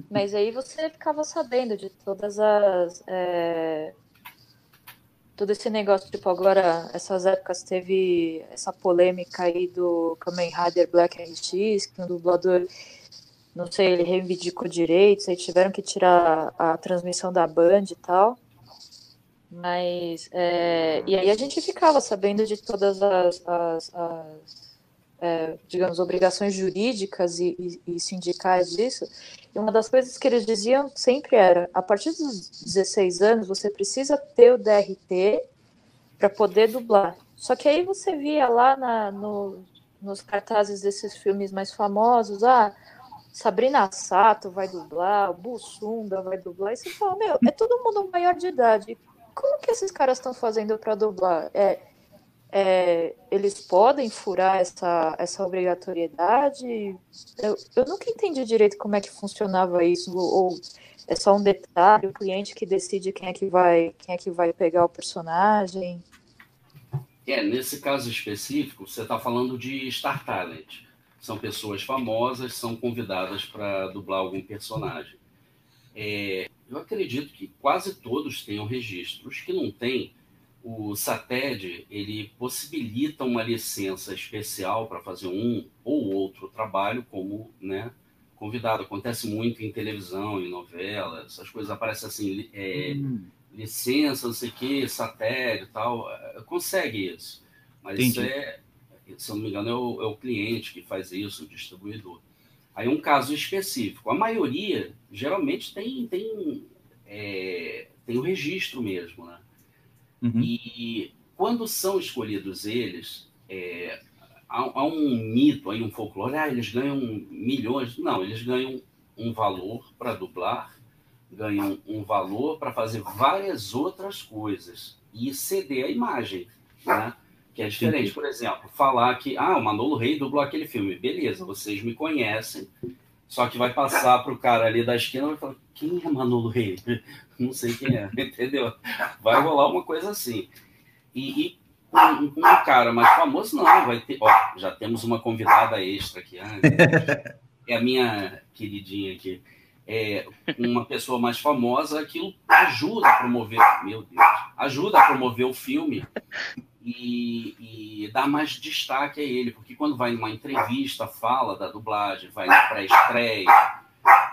mas aí você ficava sabendo de todas as. É, todo esse negócio, tipo, agora, essas épocas teve essa polêmica aí do Kamen Rider Black RX, que um dublador, não sei, ele reivindicou direitos, aí tiveram que tirar a transmissão da Band e tal. Mas, é, e aí a gente ficava sabendo de todas as, as, as é, digamos, obrigações jurídicas e, e, e, sindicais disso. E uma das coisas que eles diziam sempre era: a partir dos 16 anos, você precisa ter o DRT para poder dublar. Só que aí você via lá na, no, nos cartazes desses filmes mais famosos, ah, Sabrina Sato vai dublar, Bussunda vai dublar, e você fala, meu, é todo mundo maior de idade. Como que esses caras estão fazendo para dublar? É, é, eles podem furar essa, essa obrigatoriedade? Eu, eu nunca entendi direito como é que funcionava isso, ou é só um detalhe, o cliente que decide quem é que vai, quem é que vai pegar o personagem. É, nesse caso específico, você está falando de Star Talent. São pessoas famosas, são convidadas para dublar algum personagem. É, eu acredito que quase todos tenham registros. que não têm, o SATED ele possibilita uma licença especial para fazer um ou outro trabalho como né, convidado. Acontece muito em televisão, em novela, essas coisas aparecem assim, é, hum. licença, não sei o que, SATED e tal. É, consegue isso. Mas Entendi. isso é, se eu não me engano, é o, é o cliente que faz isso, o distribuidor. Aí um caso específico. A maioria geralmente tem, tem, é, tem o registro mesmo, né? Uhum. E quando são escolhidos eles, é, há, há, um mito aí, um folclore, ah, eles ganham milhões. Não, eles ganham um valor para dublar, ganham um valor para fazer várias outras coisas e ceder a imagem, né? Que é diferente, por exemplo, falar que ah, o Manolo Rei dublou aquele filme, beleza, vocês me conhecem, só que vai passar para o cara ali da esquina e vai falar: quem é Manolo Rei? *laughs* Não sei quem é, *laughs* entendeu? Vai rolar uma coisa assim. E, e um, um, cara mais famoso, não, vai ter. Ó, já temos uma convidada extra aqui. É a minha queridinha aqui. É uma pessoa mais famosa, aquilo ajuda a promover. Meu Deus, ajuda a promover o filme e, e dá mais destaque a ele, porque quando vai numa entrevista, fala da dublagem, vai na pré-estreia,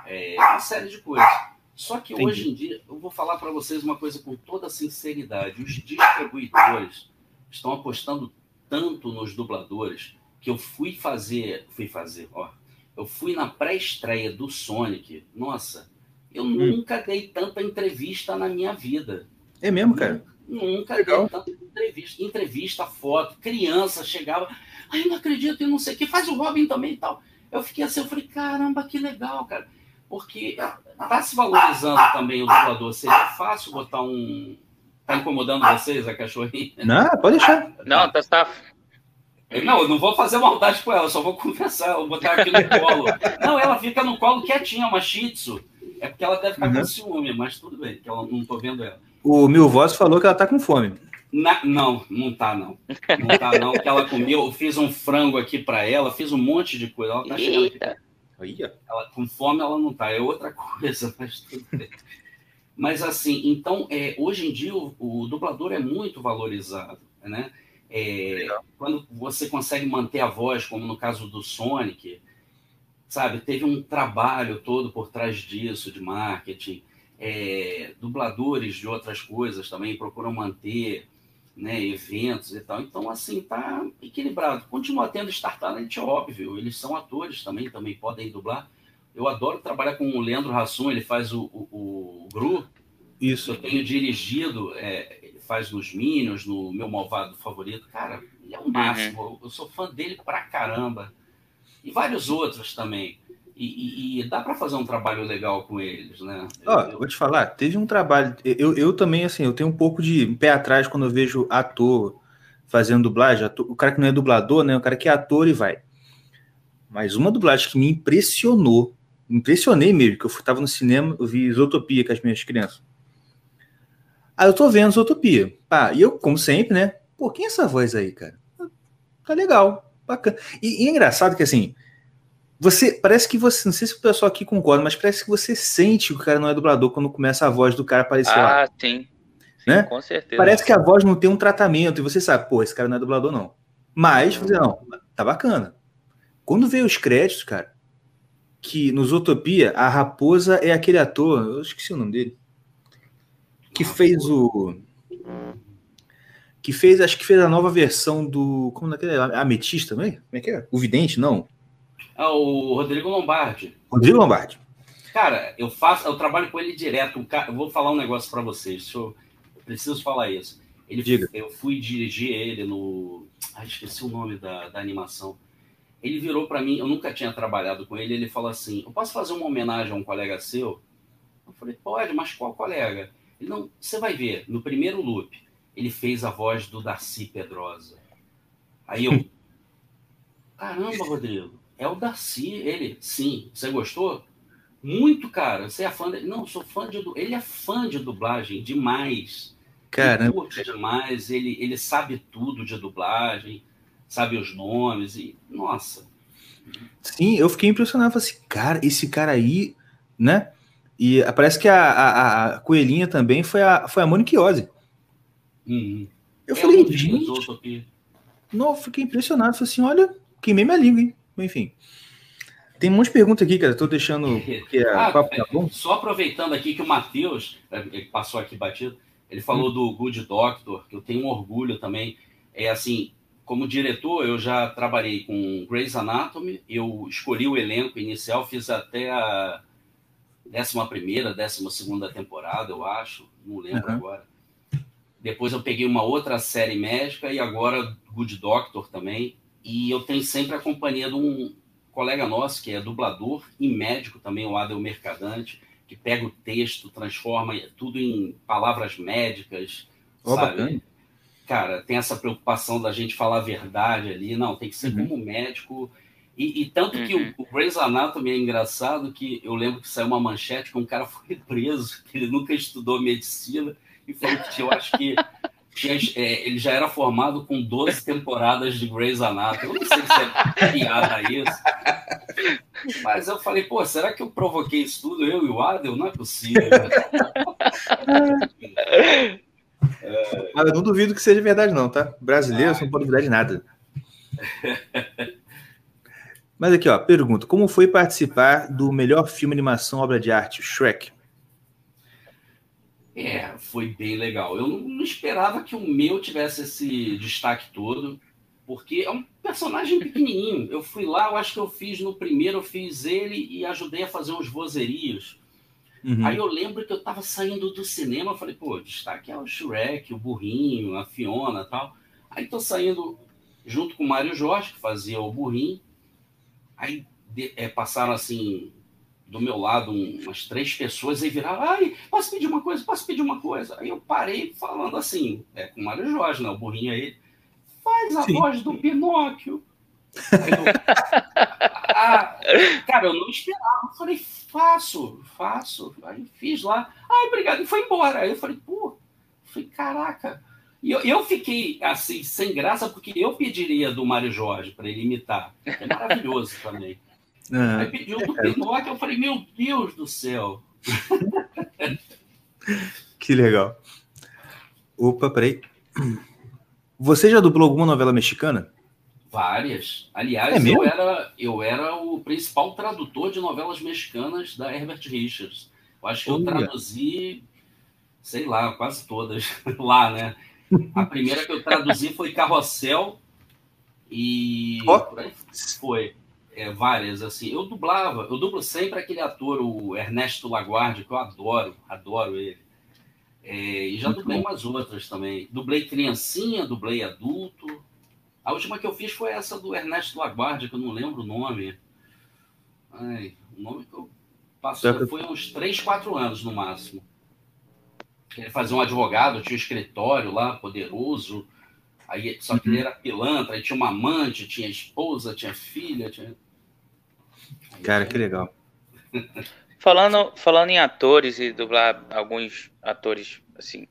é uma série de coisas. Só que Entendi. hoje em dia, eu vou falar para vocês uma coisa com toda sinceridade: os distribuidores estão apostando tanto nos dubladores que eu fui fazer, fui fazer, ó, eu fui na pré-estreia do Sonic. Nossa, eu hum. nunca dei tanta entrevista na minha vida. É mesmo, cara? Nunca Legal. dei tanta entrevista, entrevista, foto, criança chegava, ai, não acredito, e não sei o que, faz o Robin também e tal. Eu fiquei assim, eu falei, caramba, que legal, cara. Porque tá se valorizando também o dublador. Seria fácil botar um. Tá incomodando vocês a cachorrinha? Não, pode deixar. Não, tá, tá. Não, eu não vou fazer maldade com ela, só vou conversar, vou botar aqui no colo. Não, ela fica no colo quietinha, uma shih tzu. É porque ela deve ficar uhum. com ciúme, mas tudo bem, que ela não tô vendo ela. O Mil Voz falou que ela tá com fome. Na, não, não tá não. Não tá não, que ela comeu, eu fiz um frango aqui para ela, fiz um monte de coisa. Ela tá chegando aqui. Ela, com fome ela não tá, é outra *laughs* coisa, mas tudo bem. Mas assim, então, é, hoje em dia o, o dublador é muito valorizado, né? É, quando você consegue manter a voz, como no caso do Sonic, sabe, teve um trabalho todo por trás disso de marketing. É, dubladores de outras coisas também procuram manter né, eventos e tal. Então, assim, tá equilibrado. Continua tendo Star Talent, óbvio. Eles são atores também, também podem dublar. Eu adoro trabalhar com o Leandro Hassum, ele faz o, o, o Gru. Isso. Eu tenho dirigido, é, ele faz nos Minions, no meu malvado favorito. Cara, ele é o máximo. Uhum. Eu sou fã dele pra caramba. E vários outros também. E, e, dá para fazer um trabalho legal com eles, né? Ó, eu... vou te falar, teve um trabalho. Eu, eu também, assim, eu tenho um pouco de pé atrás quando eu vejo ator fazendo dublagem, ator, o cara que não é dublador, né? O cara que é ator e vai. Mas uma dublagem que me impressionou, impressionei mesmo, que eu estava no cinema, eu vi Isotopia com as minhas crianças. Aí eu tô vendo Isotopia. Ah, e eu, como sempre, né? Pô, quem é essa voz aí, cara? Tá legal, bacana. E, e é engraçado que assim você parece que você, não sei se o pessoal aqui concorda, mas parece que você sente que o cara não é dublador quando começa a voz do cara aparecer ah, lá. Ah, sim. Né? Com certeza. Parece que a voz não tem um tratamento e você sabe, pô, esse cara não é dublador não. Mas, você não, tá bacana. Quando veio os créditos, cara, que no Zootopia a raposa é aquele ator, eu esqueci o nome dele, que fez o que fez, acho que fez a nova versão do, como Ametista, não é? Como é que é? O Vidente, não. Ah, o Rodrigo Lombardi. Rodrigo Lombardi. Cara, eu faço, eu trabalho com ele direto. Eu vou falar um negócio para vocês. Eu, eu, preciso falar isso. Ele, Diga. Eu fui dirigir ele no. Ai, esqueci o nome da, da animação. Ele virou para mim, eu nunca tinha trabalhado com ele. Ele falou assim: Eu posso fazer uma homenagem a um colega seu? Eu falei: Pode, mas qual colega? Ele não, você vai ver, no primeiro loop, ele fez a voz do Darcy Pedrosa. Aí eu. Caramba, Rodrigo. É o Darcy, ele, sim. Você gostou? Muito, cara. Você é fã dele? Não, sou fã de. Ele é fã de dublagem demais. Caramba. Ele curte demais, ele, ele sabe tudo de dublagem, sabe os nomes e. Nossa. Sim, eu fiquei impressionado. Falei assim, cara, esse cara aí, né? E parece que a, a, a coelhinha também foi a, foi a Monique Ozzy. Uhum. Eu é falei, gente. Não, fiquei impressionado. Falei assim, olha, queimei minha língua, hein? Enfim. Tem um monte de pergunta aqui, cara. Estou deixando. Porque *laughs* ah, papo tá bom. Só aproveitando aqui que o Matheus, é, ele passou aqui batido, ele falou hum. do Good Doctor, que eu tenho um orgulho também. É assim, como diretor, eu já trabalhei com Grey's Anatomy, eu escolhi o elenco inicial, fiz até a 11 primeira, 12 segunda temporada, eu acho, não lembro uhum. agora. Depois eu peguei uma outra série médica e agora Good Doctor também. E eu tenho sempre a companhia de um colega nosso, que é dublador e médico também, o Adel Mercadante, que pega o texto, transforma tudo em palavras médicas, oh, sabe? Bacana. Cara, tem essa preocupação da gente falar a verdade ali. Não, tem que ser uhum. como médico. E, e tanto uhum. que o, uhum. o Grey's Anatomy é engraçado que eu lembro que saiu uma manchete que um cara *laughs* foi preso, que ele nunca estudou medicina, e falou que tinha, eu acho que ele já era formado com 12 temporadas de Grey's Anatomy. Eu não sei se é piada isso. Mas eu falei, pô, será que eu provoquei isso tudo, eu e o Adel? Não é possível. é... Mas eu não duvido que seja verdade, não, tá? Brasileiro ah, não pode duvidar de nada. Mas aqui, ó, pergunta: como foi participar do melhor filme animação obra de arte, Shrek? É, foi bem legal. Eu não esperava que o meu tivesse esse destaque todo, porque é um personagem pequenininho. Eu fui lá, eu acho que eu fiz no primeiro, eu fiz ele e ajudei a fazer uns vozerios. Uhum. Aí eu lembro que eu tava saindo do cinema, eu falei, pô, destaque é o Shrek, o Burrinho, a Fiona tal. Aí tô saindo junto com o Mário Jorge, que fazia o Burrinho. Aí de, é, passaram assim do meu lado umas três pessoas e viraram, ai, posso pedir uma coisa, posso pedir uma coisa. Aí eu parei falando assim, é com o Mário Jorge, né? O burrinho aí. faz a Sim. voz do Pinóquio. Eu, *laughs* ah, cara, eu não esperava. Eu falei, faço, faço. Aí fiz lá. Ah, obrigado. E foi embora. Aí eu falei, pô, falei, caraca. E eu, eu fiquei assim, sem graça, porque eu pediria do Mário Jorge para ele imitar. É maravilhoso também. Uhum. Aí pediu do Pinóquio, eu falei, meu Deus do céu. *laughs* que legal. Opa, peraí. Você já dublou alguma novela mexicana? Várias. Aliás, é eu, era, eu era o principal tradutor de novelas mexicanas da Herbert Richards. Eu acho que eu traduzi, sei lá, quase todas *laughs* lá, né? A primeira que eu traduzi foi Carrossel e oh. foi é, várias assim. Eu dublava, eu dublo sempre aquele ator, o Ernesto Laguardi, que eu adoro, adoro ele. É, e já dublei umas outras também. Dublei criancinha, dublei adulto. A última que eu fiz foi essa do Ernesto Laguardia, que eu não lembro o nome. Ai, o nome que eu passei foi uns 3, 4 anos no máximo. Ele fazia um advogado, tinha um escritório lá, poderoso. Aí, só que ele era pilantra, aí tinha uma amante, tinha esposa, tinha filha. Tinha... Cara, que legal. Falando, falando em atores e dublar alguns atores assim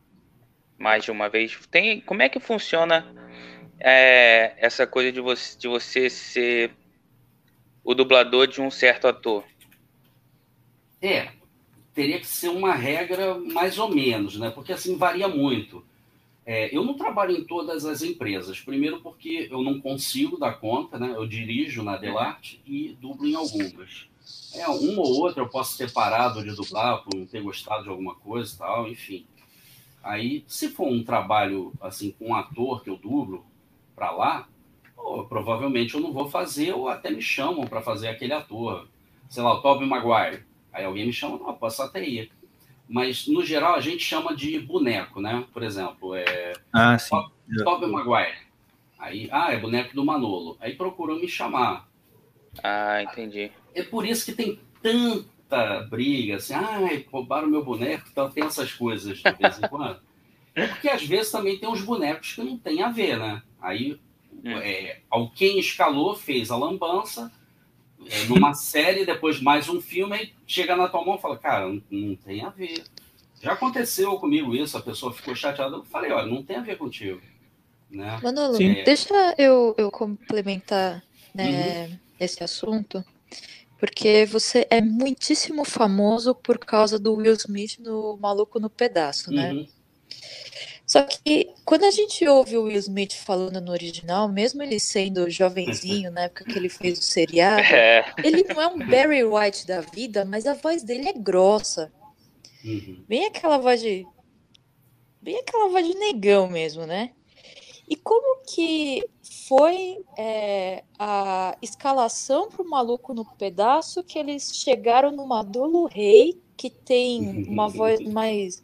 mais de uma vez, tem como é que funciona é, essa coisa de você, de você ser o dublador de um certo ator? É, teria que ser uma regra mais ou menos, né? Porque assim varia muito. É, eu não trabalho em todas as empresas. Primeiro porque eu não consigo dar conta, né? Eu dirijo na Delarte e dublo em algumas. É, uma ou outra eu posso ter parado de dublar por não ter gostado de alguma coisa e tal, enfim. Aí, se for um trabalho assim com um ator que eu dublo para lá, pô, provavelmente eu não vou fazer ou até me chamam para fazer aquele ator. Sei lá, o Tobey Maguire. Aí alguém me chama, não, posso até ir. Mas, no geral, a gente chama de boneco, né? Por exemplo, é... Ah, sim. Tobey Maguire. Aí, ah, é boneco do Manolo. Aí procurou me chamar. Ah, entendi. É por isso que tem tanta briga, assim, ai, roubaram meu boneco, então tem essas coisas de vez em *laughs* quando. É porque às vezes também tem uns bonecos que não tem a ver, né? Aí hum. é, quem escalou fez a lambança, numa série, depois mais um filme, aí chega na tua mão e fala, cara, não, não, tem a ver. Já aconteceu comigo isso, a pessoa ficou chateada, eu falei, olha, não tem a ver contigo. Né? Manolo, é... deixa eu, eu complementar né, uhum. esse assunto porque você é muitíssimo famoso por causa do Will Smith no Maluco no Pedaço, né? Uhum. Só que quando a gente ouve o Will Smith falando no original, mesmo ele sendo jovenzinho na época que ele fez o seriado, *laughs* é. ele não é um Barry White da vida, mas a voz dele é grossa. Uhum. Bem aquela voz de. Bem aquela voz de negão mesmo, né? E como que foi é, a escalação para o Maluco no Pedaço que eles chegaram no Madolo Rei, que tem uma voz *laughs* mais,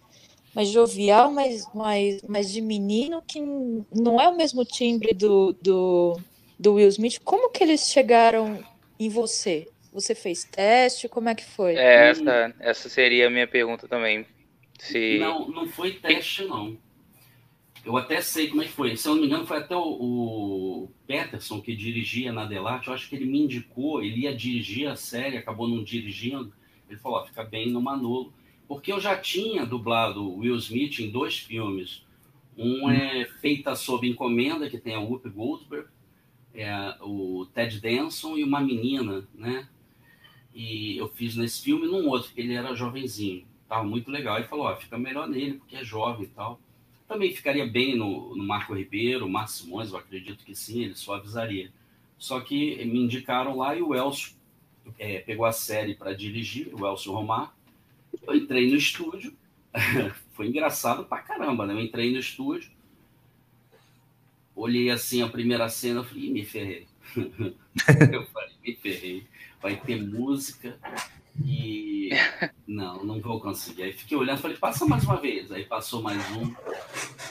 mais jovial, mais, mais, mais de menino, que não é o mesmo timbre do, do, do Will Smith. Como que eles chegaram em você? Você fez teste? Como é que foi? É, essa, essa seria a minha pergunta também. Se... Não, não foi teste, não. Eu até sei como é que foi. Se eu não me engano, foi até o, o Peterson que dirigia na Delarte. Eu acho que ele me indicou, ele ia dirigir a série, acabou não dirigindo. Ele falou: ó, fica bem no Manolo. Porque eu já tinha dublado Will Smith em dois filmes. Um é Feita Sob Encomenda, que tem a Whoopi Goldberg, é o Ted Danson e uma menina, né? E eu fiz nesse filme num outro, que ele era jovenzinho. Tava muito legal. Ele falou: ó, fica melhor nele, porque é jovem e tal. Também ficaria bem no, no Marco Ribeiro, Marcos Simões, eu acredito que sim, ele só avisaria. Só que me indicaram lá e o Elcio é, pegou a série para dirigir, o Elcio Romar. Eu entrei no estúdio, *laughs* foi engraçado pra caramba, né? Eu entrei no estúdio, olhei assim a primeira cena, falei, me ferrei. *laughs* eu falei, me ferrei. Vai ter música, e *laughs* não, não vou conseguir. Aí fiquei olhando, falei, passa mais uma vez. Aí passou mais um.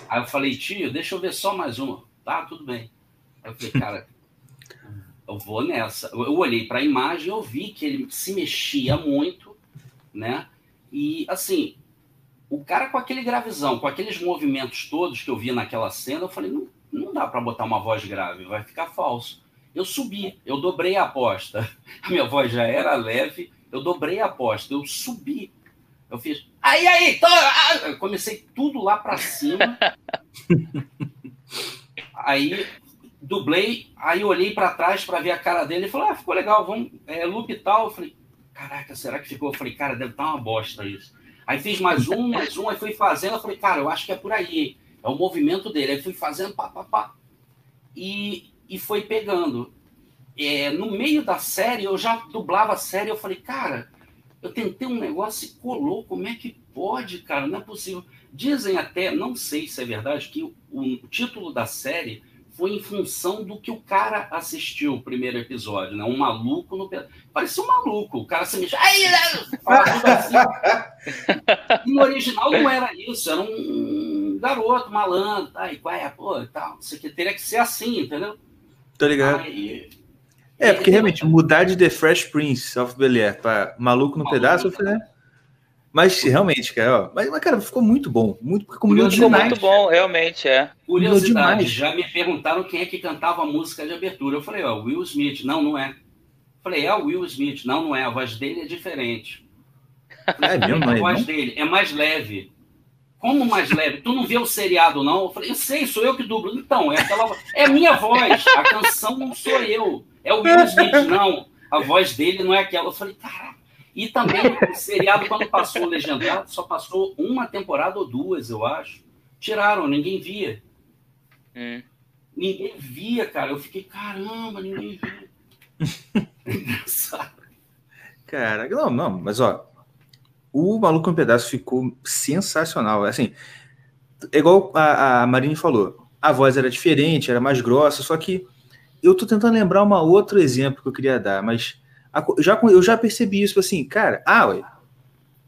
Aí eu falei, tio, deixa eu ver só mais uma. Tá, tudo bem. Aí eu falei, cara, eu vou nessa. Eu olhei para a imagem, eu vi que ele se mexia muito, né? E assim, o cara com aquele gravizão, com aqueles movimentos todos que eu vi naquela cena, eu falei, não, não dá para botar uma voz grave, vai ficar falso. Eu subi, eu dobrei a aposta. *laughs* A minha voz já era leve, eu dobrei a aposta, eu subi. Eu fiz, aí, aí, tô... Ah! eu comecei tudo lá para cima. *laughs* aí dublei, aí olhei para trás para ver a cara dele e falei, ah, ficou legal, vamos, é, loop e tal. Eu falei, caraca, será que ficou? Eu falei, cara, deve estar uma bosta isso. Aí fiz mais um, mais um, aí fui fazendo, eu falei, cara, eu acho que é por aí. É o movimento dele. Aí fui fazendo, pá, pá, pá. E, e foi pegando. É, no meio da série, eu já dublava a série, eu falei, cara, eu tentei um negócio e colou, como é que pode, cara? Não é possível. Dizem até, não sei se é verdade, que o, o título da série foi em função do que o cara assistiu o primeiro episódio, né? Um maluco no parecia um maluco, o cara se mexe, aí, né? assim. *laughs* E no original não era isso, era um garoto malandro, tá? E qual é, pô, tal, isso aqui teria que ser assim, entendeu? Tô ligado. Aí, é, porque realmente mudar de The Fresh Prince of Bel Air para Maluco no maluco, Pedaço, né? Mas realmente, cara, ó, mas, mas, cara, ficou muito bom. Muito, combinou ficou demais. muito bom, realmente, é. Curiosidade, já me perguntaram quem é que cantava a música de abertura. Eu falei, ó, Will Smith. Não, não é. Falei, é o Will Smith. Não, não é. A voz dele é diferente. Falei, é mesmo, a voz não? dele é mais leve. Como mais leve? Tu não vê o seriado, não? Eu falei, eu sei, sou eu que dublo. Então, é aquela É minha voz. A canção não sou eu. É o Will Smith, não. A voz dele não é aquela. Eu falei, caraca. E também o seriado, quando passou legendado, só passou uma temporada ou duas, eu acho. Tiraram, ninguém via. Hum. Ninguém via, cara. Eu fiquei, caramba, ninguém via. Engraçado. *laughs* Cara, não, não, mas ó, o Maluco um Pedaço ficou sensacional. Assim, igual a, a Marine falou, a voz era diferente, era mais grossa, só que eu tô tentando lembrar um outro exemplo que eu queria dar, mas eu já, eu já percebi isso assim, cara. Ah, ué,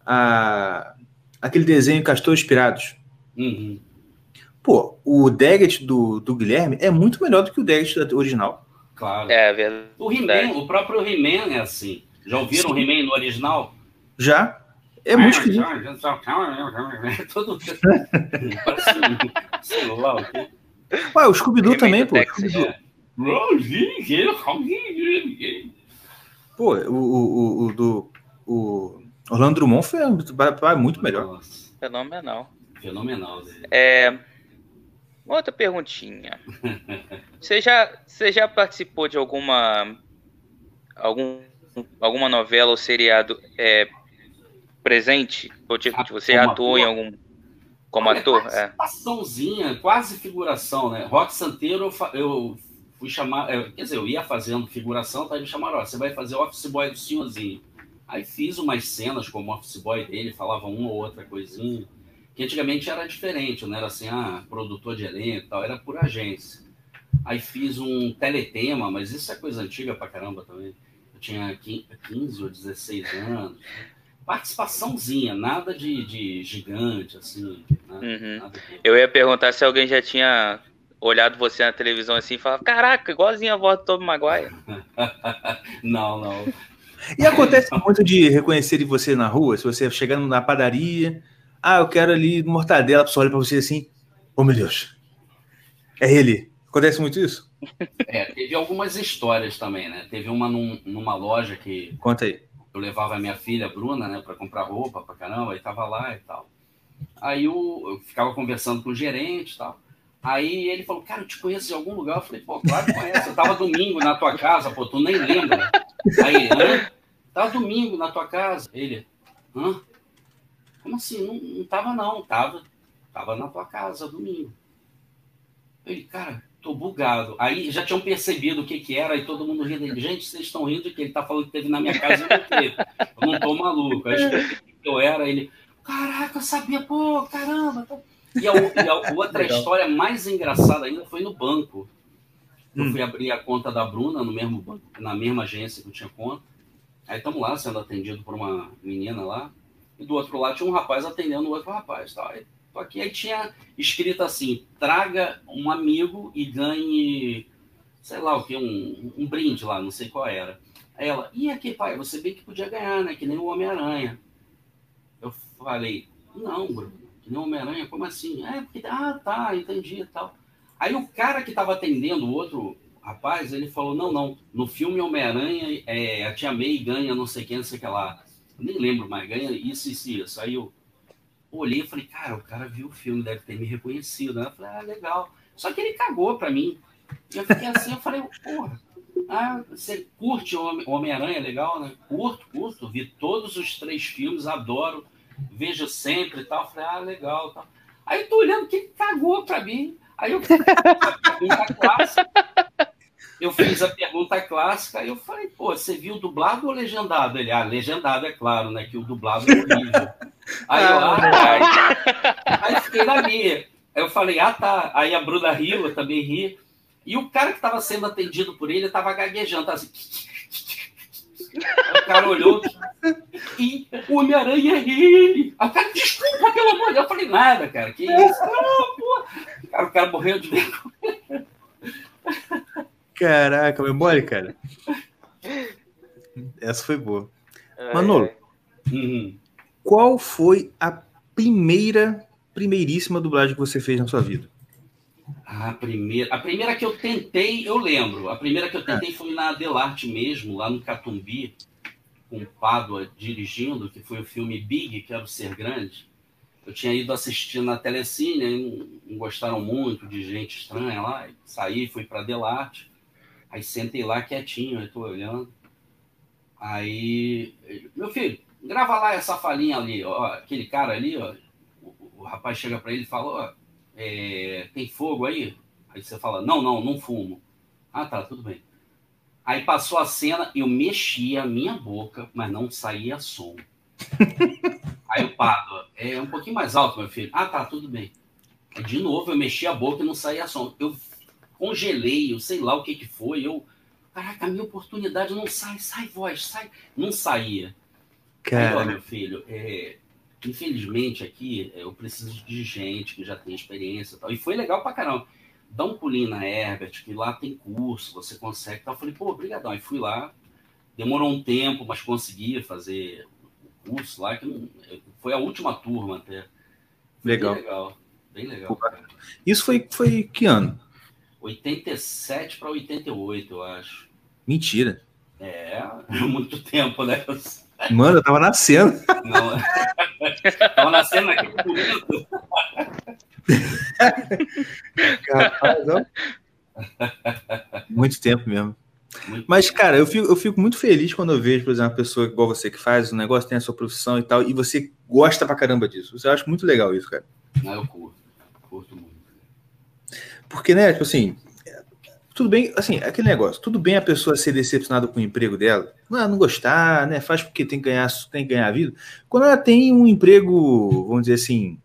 a, aquele desenho Castores Inspirados. Uhum. Pô, o Daggett do, do Guilherme é muito melhor do que o Daggett original. Claro. É, verdade. O, He-Man, o próprio He-Man é assim. Já ouviram o He-Man no original? Já. É muito esquisito. Todo Parece um celular, o quê? Ué, o Scooby-Doo também, pô. Scooby-Doo. É. Pô, o, o, o, do o Orlando Drummond foi muito melhor. Nossa. Fenomenal. Fenomenal. É, outra perguntinha. *laughs* Você já, você já participou de alguma algum, alguma novela ou seriado é, presente? Ou tipo, você como atuou ator? em algum como Olha, ator? É. Participaçãozinha, quase figuração, né? Rock Santeiro eu, eu fui chamar, é, quer dizer, eu ia fazendo figuração, tá? Me chamaram, ó, você vai fazer office boy do senhorzinho. Aí fiz umas cenas como office boy dele, falava uma ou outra coisinha, que antigamente era diferente, não era assim, ah, produtor de elenco e tal, era por agência. Aí fiz um teletema, mas isso é coisa antiga pra caramba também. Eu tinha 15 ou 16 anos. Participaçãozinha, nada de, de gigante, assim. Nada, uhum. nada de... Eu ia perguntar se alguém já tinha olhado você na televisão assim e falado, caraca, igualzinho a voz do Tobey Maguire. *laughs* não, não. E acontece muito de reconhecer você na rua, se você chegando na padaria, ah, eu quero ali mortadela, a pessoa olha pra você assim, oh meu Deus, é ele. Acontece muito isso? É, teve algumas histórias também, né? Teve uma num, numa loja que... Conta aí. Eu levava a minha filha, Bruna, né, pra comprar roupa pra caramba, e tava lá e tal. Aí eu, eu ficava conversando com o gerente e tal. Aí ele falou, cara, eu te conheço de algum lugar. Eu falei, pô, claro que conheço. Eu tava domingo na tua casa, pô, tu nem lembra. Aí, hã? Tava domingo na tua casa. Ele, hã? Como assim? Não, não tava, não. Tava. Tava na tua casa domingo. Ele, cara, tô bugado. Aí já tinham percebido o que que era e todo mundo rindo. Gente, vocês estão rindo que ele tá falando que teve na minha casa e não. Eu não tô maluco. Aí eu era, ele, caraca, eu sabia, pô, caramba. Tô... E a, e a outra história mais engraçada ainda foi no banco. Eu hum. fui abrir a conta da Bruna no mesmo banco, na mesma agência que eu tinha conta. Aí estamos lá sendo atendido por uma menina lá. E do outro lado tinha um rapaz atendendo o outro rapaz. Tá? Aí, tô aqui, aí tinha escrito assim: traga um amigo e ganhe, sei lá o que, um, um brinde lá, não sei qual era. Aí ela, e aqui, pai, você bem que podia ganhar, né? Que nem o Homem-Aranha. Eu falei, não, Bruno que nem Homem-Aranha, como assim? É, porque, ah, tá, entendi e tal. Aí o cara que estava atendendo o outro rapaz, ele falou: não, não, no filme Homem-Aranha, é, a Tia May ganha não sei quem, não sei o que lá. Eu nem lembro mais, ganha isso, isso, isso. Aí eu olhei e falei, cara, o cara viu o filme, deve ter me reconhecido. Né? Eu falei, ah, legal. Só que ele cagou pra mim. Eu fiquei assim, eu falei, porra, ah, você curte Homem-Aranha, legal, né? Curto, curto, vi todos os três filmes, adoro, vejo sempre e tal. Eu falei, ah, legal, tal. Aí eu tô olhando que cagou pra mim. Aí eu *laughs* fiz a pergunta clássica. Eu fiz a pergunta clássica e eu falei, pô, você viu dublado ou legendado? Ele, ah, legendado, é claro, né? Que o dublado é horrível. Aí eu, ah, aí, aí fiquei na minha. Aí eu falei, ah, tá. Aí a Bruna riu, eu também ri. E o cara que estava sendo atendido por ele estava gaguejando, tava assim. O cara olhou e o Homem-Aranha é ele. Cara, desculpa, pelo amor de Deus. Eu falei, nada, cara, que isso? Não, pô. Cara, o cara morreu de vergonha. Caraca, memória, cara. Essa foi boa. Manolo, uhum. qual foi a primeira, primeiríssima dublagem que você fez na sua vida? A primeira, a primeira que eu tentei, eu lembro. A primeira que eu tentei é. foi na Adelarte mesmo, lá no Catumbi, com o Pádua dirigindo, que foi o filme Big, que era o Ser Grande. Eu tinha ido assistir na Telecine, não, não gostaram muito de gente estranha lá. Saí, fui para Adelarte. Aí sentei lá quietinho, eu tô olhando. Aí, meu filho, grava lá essa falinha ali, ó, aquele cara ali, ó. O, o rapaz chega para ele e fala, ó, é, tem fogo aí? Aí você fala, não, não, não fumo. Ah, tá, tudo bem. Aí passou a cena, eu mexia a minha boca, mas não saía som. *laughs* aí o Pado, é um pouquinho mais alto, meu filho. Ah, tá, tudo bem. De novo, eu mexi a boca e não saía som. Eu congelei, eu sei lá o que que foi. Eu, caraca, a minha oportunidade não sai, sai voz, sai. Não saía. Cara. Aí, ó, meu filho, é, Infelizmente, aqui eu preciso de gente que já tem experiência e tal. E foi legal pra caramba. Dá um pulinho na Herbert, que lá tem curso, você consegue. Tal. Eu falei, pô, obrigadão. Aí fui lá. Demorou um tempo, mas consegui fazer o curso lá, que não... foi a última turma até. Foi legal. Bem legal. Bem legal. Isso foi, foi que ano? 87 para 88, eu acho. Mentira. É, *laughs* muito tempo, né? Mano, eu tava nascendo. Não. Tava nascendo momento. Capaz, ó. Muito tempo mesmo. Muito Mas, cara, eu fico, eu fico muito feliz quando eu vejo, por exemplo, uma pessoa igual você que faz um negócio, tem a sua profissão e tal, e você gosta pra caramba disso. Você acha muito legal isso, cara. Não, eu curto. Curto muito. Porque, né, tipo assim, tudo bem, assim, aquele negócio, tudo bem a pessoa ser decepcionada com o emprego dela, não, não gostar, né? Faz porque tem que ganhar, tem que ganhar vida. Quando ela tem um emprego, vamos dizer assim,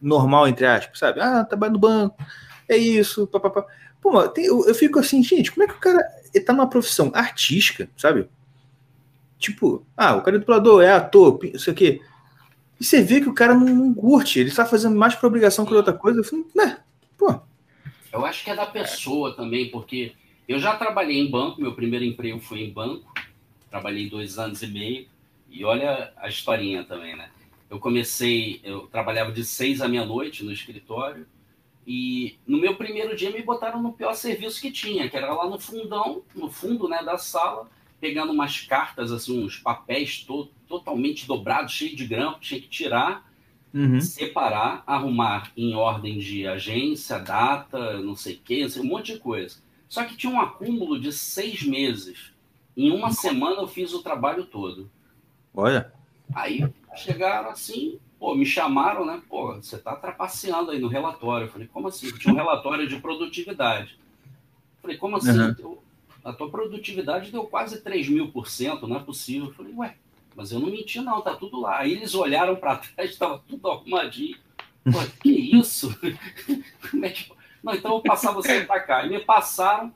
normal, entre aspas, sabe? Ah, trabalha no banco, é isso, papapá. Pô, tem, eu, eu, fico assim, gente, como é que o cara ele tá numa profissão artística, sabe? Tipo, ah, o cara é dublador, é ator, isso aqui. E você vê que o cara não, não curte, ele está fazendo mais por obrigação que outra coisa. Eu falo, né? Eu acho que é da pessoa também, porque eu já trabalhei em banco, meu primeiro emprego foi em banco, trabalhei dois anos e meio, e olha a historinha também, né? Eu comecei, eu trabalhava de seis à meia-noite no escritório, e no meu primeiro dia me botaram no pior serviço que tinha, que era lá no fundão, no fundo né, da sala, pegando umas cartas, assim, uns papéis to totalmente dobrados, cheio de grampo, tinha que tirar uhum. separar, arrumar em ordem de agência, data, não sei o quê, um monte de coisa. Só que tinha um acúmulo de seis meses. Em uma semana eu fiz o trabalho todo. Olha. Aí chegaram assim, pô, me chamaram, né? Pô, você tá trapaceando aí no relatório. Eu falei, como assim? Tinha um relatório de produtividade. Eu falei, como assim? Uhum. a tua produtividade deu quase 3 mil por cento, não é possível. Eu falei, ué, mas eu não menti, não, tá tudo lá. Aí eles olharam para *laughs* trás, estava tudo arrumadinho. Pô, *laughs* que isso? *laughs* não, então eu vou passar você para cá. E me passaram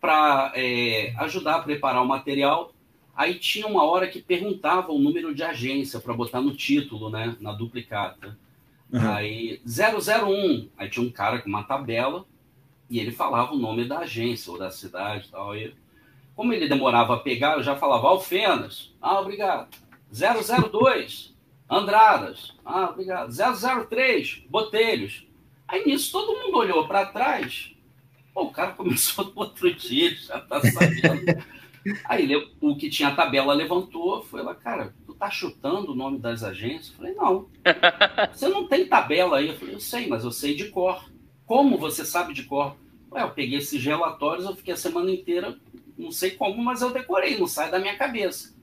para é, ajudar a preparar o material. Aí tinha uma hora que perguntava o número de agência para botar no título, né? Na duplicata. Uhum. Aí 001. Aí tinha um cara com uma tabela e ele falava o nome da agência ou da cidade e tal. E como ele demorava a pegar, eu já falava Alfenas. Ah, obrigado. 002, Andradas. Ah, obrigado. 003, Botelhos. Aí nisso todo mundo olhou para trás. Pô, o cara *laughs* começou no outro dia, já tá sabendo. Aí ele, o que tinha a tabela levantou, foi lá, cara, tu tá chutando o nome das agências? Eu falei, não. *laughs* Você não tem tabela aí? Eu falei, eu sei, mas eu sei de cor. Como você sabe de cor? Ué, eu peguei esses relatórios, eu fiquei a semana inteira, não sei como, mas eu decorei, não sai da minha cabeça.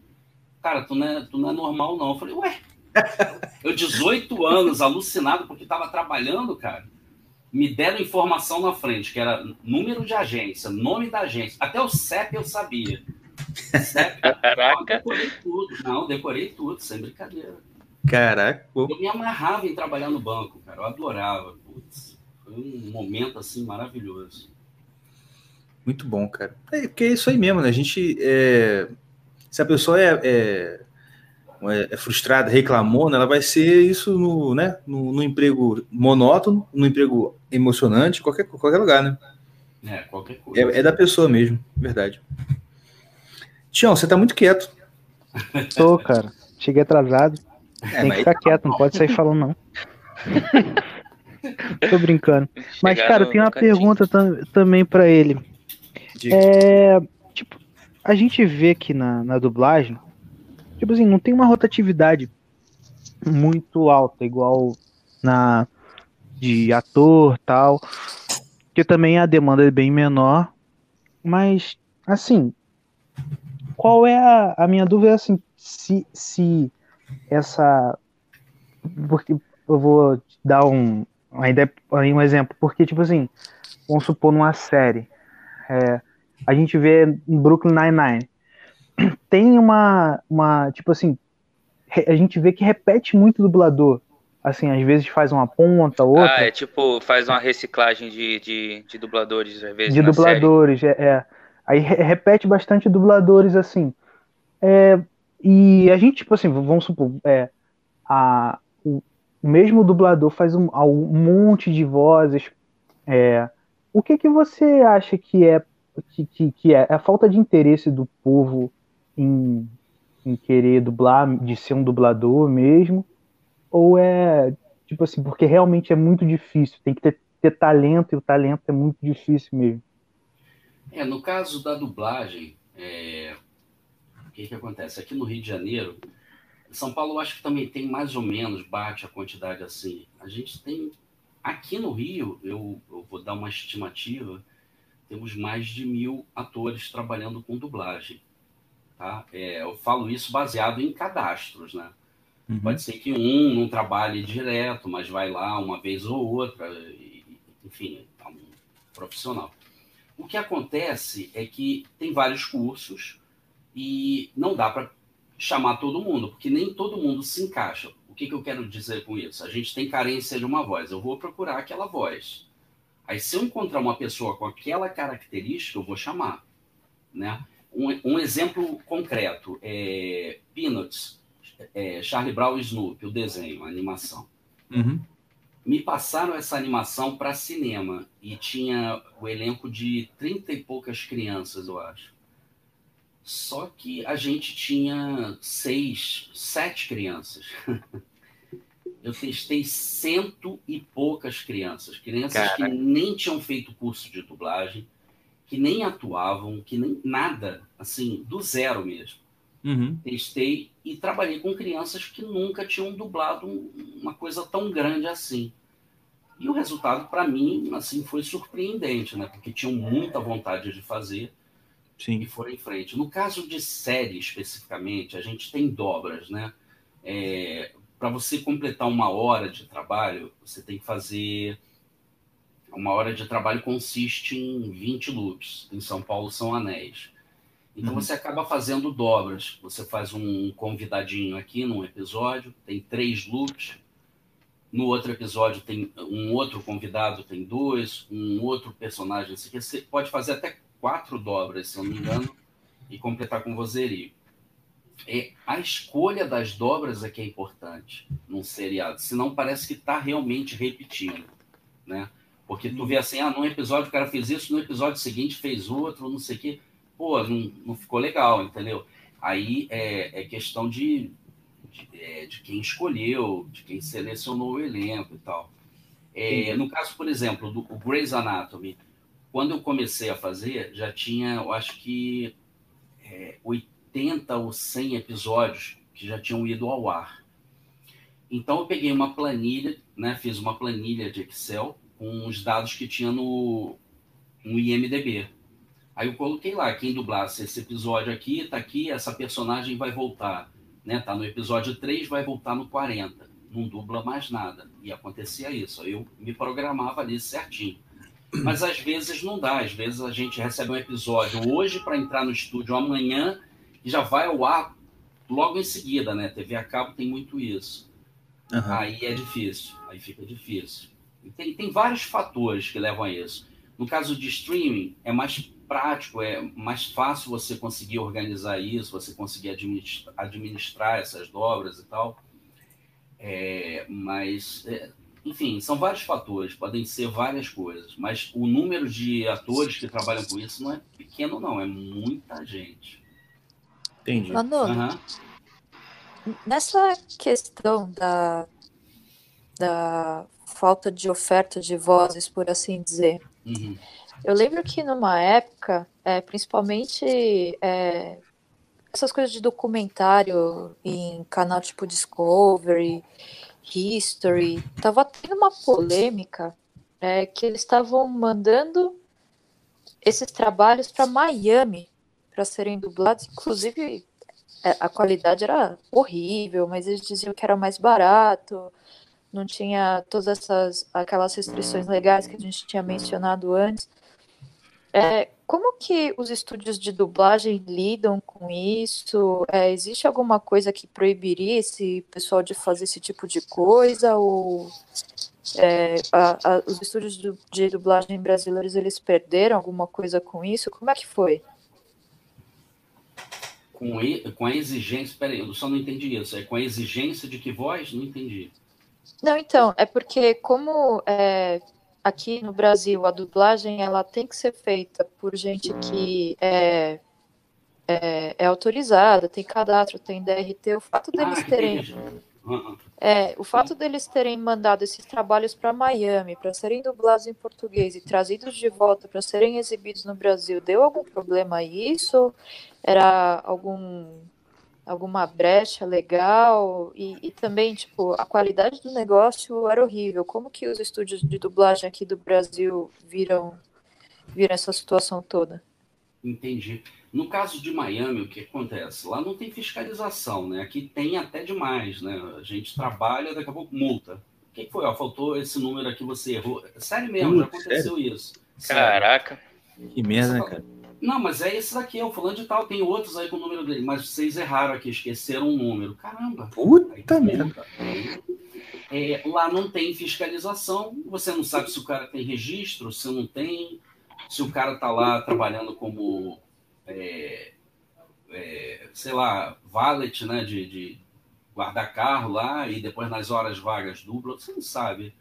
Cara, tu não é, tu não é normal, não. Eu falei, ué. *laughs* Eu, 18 anos, alucinado, porque estava trabalhando, cara me deram informação na frente, que era número de agência, nome da agência, até o CEP eu sabia. CEP, *laughs* Caraca! Eu decorei tudo, não, decorei tudo, sem brincadeira. Caraca! Eu me amarrava em trabalhar no banco, cara, eu adorava. Putz, foi um momento assim maravilhoso. Muito bom, cara. É, porque é isso aí mesmo, né? A gente. É... Se a pessoa é, é é, frustrada, reclamou, ela vai ser isso no, né, no, no, emprego monótono, no emprego emocionante, qualquer, qualquer lugar, né? É, qualquer coisa. É, é da pessoa mesmo, verdade. Tião, você tá muito quieto. Tô, cara. Cheguei atrasado. É, Tem que ficar quieto, não pode sair falando, não. *laughs* Tô brincando. Mas, cara, tem uma pergunta tam, também para ele. É, tipo, a gente vê aqui na, na dublagem tipo assim, não tem uma rotatividade muito alta, igual na de ator tal, que também a demanda é bem menor, mas assim, qual é a, a minha dúvida assim, se, se essa porque eu vou dar um ainda um exemplo, porque tipo assim, vamos supor numa série, é, a gente vê Brooklyn Nine-Nine, tem uma, uma tipo assim, a gente vê que repete muito dublador. Assim, às vezes faz uma ponta, outra. Ah, é tipo, faz uma reciclagem de, de, de dubladores, às vezes. De dubladores, é, é, Aí repete bastante dubladores, assim. É, e a gente, tipo assim, vamos supor, é, a, o mesmo dublador faz um, um monte de vozes. É, o que que você acha que é que, que, que é? é a falta de interesse do povo em, em querer dublar, de ser um dublador mesmo? Ou é, tipo assim, porque realmente é muito difícil, tem que ter, ter talento e o talento é muito difícil mesmo? É, no caso da dublagem, é... o que, que acontece? Aqui no Rio de Janeiro, São Paulo acho que também tem mais ou menos, bate a quantidade assim. A gente tem, aqui no Rio, eu, eu vou dar uma estimativa, temos mais de mil atores trabalhando com dublagem. Tá? É, eu falo isso baseado em cadastros, né? Uhum. Pode ser que um não trabalhe direto, mas vai lá uma vez ou outra, e, enfim, é um profissional. O que acontece é que tem vários cursos e não dá para chamar todo mundo, porque nem todo mundo se encaixa. O que, que eu quero dizer com isso? A gente tem carência de uma voz, eu vou procurar aquela voz. Aí, se eu encontrar uma pessoa com aquela característica, eu vou chamar, né? Um, um exemplo concreto é Peanuts, é, Charlie Brown e Snoopy, o desenho, a animação. Uhum. Me passaram essa animação para cinema e tinha o elenco de trinta e poucas crianças, eu acho. Só que a gente tinha seis, sete crianças. *laughs* eu testei cento e poucas crianças, crianças Caraca. que nem tinham feito curso de dublagem, que nem atuavam, que nem nada, assim, do zero mesmo. Uhum. Testei e trabalhei com crianças que nunca tinham dublado uma coisa tão grande assim. E o resultado, para mim, assim, foi surpreendente, né? Porque tinham muita vontade de fazer Sim. e foram em frente. No caso de série, especificamente, a gente tem dobras, né? É, para você completar uma hora de trabalho, você tem que fazer uma hora de trabalho consiste em 20 loops. Em São Paulo são anéis. Então uhum. você acaba fazendo dobras. Você faz um convidadinho aqui num episódio, tem três loops. No outro episódio tem um outro convidado, tem dois, um outro personagem. Você pode fazer até quatro dobras, se eu não me engano, e completar com vozerio. É, a escolha das dobras é que é importante num seriado, senão parece que está realmente repetindo, né? Porque tu vê assim, ah, num episódio o cara fez isso, no episódio seguinte fez outro, não sei o quê. Pô, não, não ficou legal, entendeu? Aí é, é questão de, de, é, de, quem escolheu, de quem selecionou o elenco e tal. É, no caso, por exemplo, do Grey's Anatomy, quando eu comecei a fazer, já tinha, eu acho que é, 80 ou 100 episódios que já tinham ido ao ar. Então eu peguei uma planilha, né, fiz uma planilha de Excel com os dados que tinha no, no IMDB. Aí eu coloquei lá, quem dublasse esse episódio aqui, tá aqui, essa personagem vai voltar. Né? Tá no episódio 3, vai voltar no 40. Não dubla mais nada. E acontecia isso. Eu me programava ali certinho. Mas às vezes não dá. Às vezes a gente recebe um episódio hoje para entrar no estúdio amanhã e já vai ao ar logo em seguida, né? TV a cabo tem muito isso. Uhum. Aí é difícil. Aí fica difícil. Tem, tem vários fatores que levam a isso. No caso de streaming, é mais prático, é mais fácil você conseguir organizar isso, você conseguir administrar, administrar essas dobras e tal. É, mas, é, enfim, são vários fatores, podem ser várias coisas, mas o número de atores que trabalham com isso não é pequeno, não, é muita gente. Entendi. Manolo, uhum. nessa questão da, da falta de oferta de vozes, por assim dizer, uhum. eu lembro que numa época, é, principalmente é, essas coisas de documentário em canal tipo Discovery, History, tava tendo uma polêmica é, que eles estavam mandando esses trabalhos para Miami para serem dublados, inclusive é, a qualidade era horrível, mas eles diziam que era mais barato, não tinha todas essas aquelas restrições legais que a gente tinha mencionado antes. É, como que os estúdios de dublagem lidam com isso? É, existe alguma coisa que proibiria esse pessoal de fazer esse tipo de coisa? Ou é, a, a, os estúdios de, de dublagem brasileiros eles perderam alguma coisa com isso? Como é que foi? Com, e, com a exigência, peraí, eu só não entendi isso. É com a exigência de que voz? Não entendi. Não, então, é porque como é, aqui no Brasil a dublagem ela tem que ser feita por gente que é, é, é autorizada, tem cadastro, tem DRT. O fato deles ah, terem é, o fato deles terem mandado esses trabalhos para Miami para serem dublados em português e trazidos de volta para serem exibidos no Brasil, deu algum problema a isso? Era algum alguma brecha legal? E, e, também tipo a qualidade do negócio era horrível. Como que os estúdios de dublagem aqui do Brasil viram viram essa situação toda? Entendi. No caso de Miami o que acontece? Lá não tem fiscalização né? Aqui tem até demais né? A gente trabalha daqui a pouco multa. O que foi? Ó, faltou esse número aqui você errou. Sério mesmo já aconteceu sério? isso. Caraca. Que merda né, cara não, mas é esse daqui, é o fulano de tal. Tem outros aí com o número dele, mas vocês erraram aqui, esqueceram um número. Caramba. Puta merda. É, lá não tem fiscalização, você não sabe se o cara tem registro, se não tem, se o cara tá lá trabalhando como, é, é, sei lá, valet, né, de, de guardar carro lá e depois nas horas vagas dupla, você não sabe.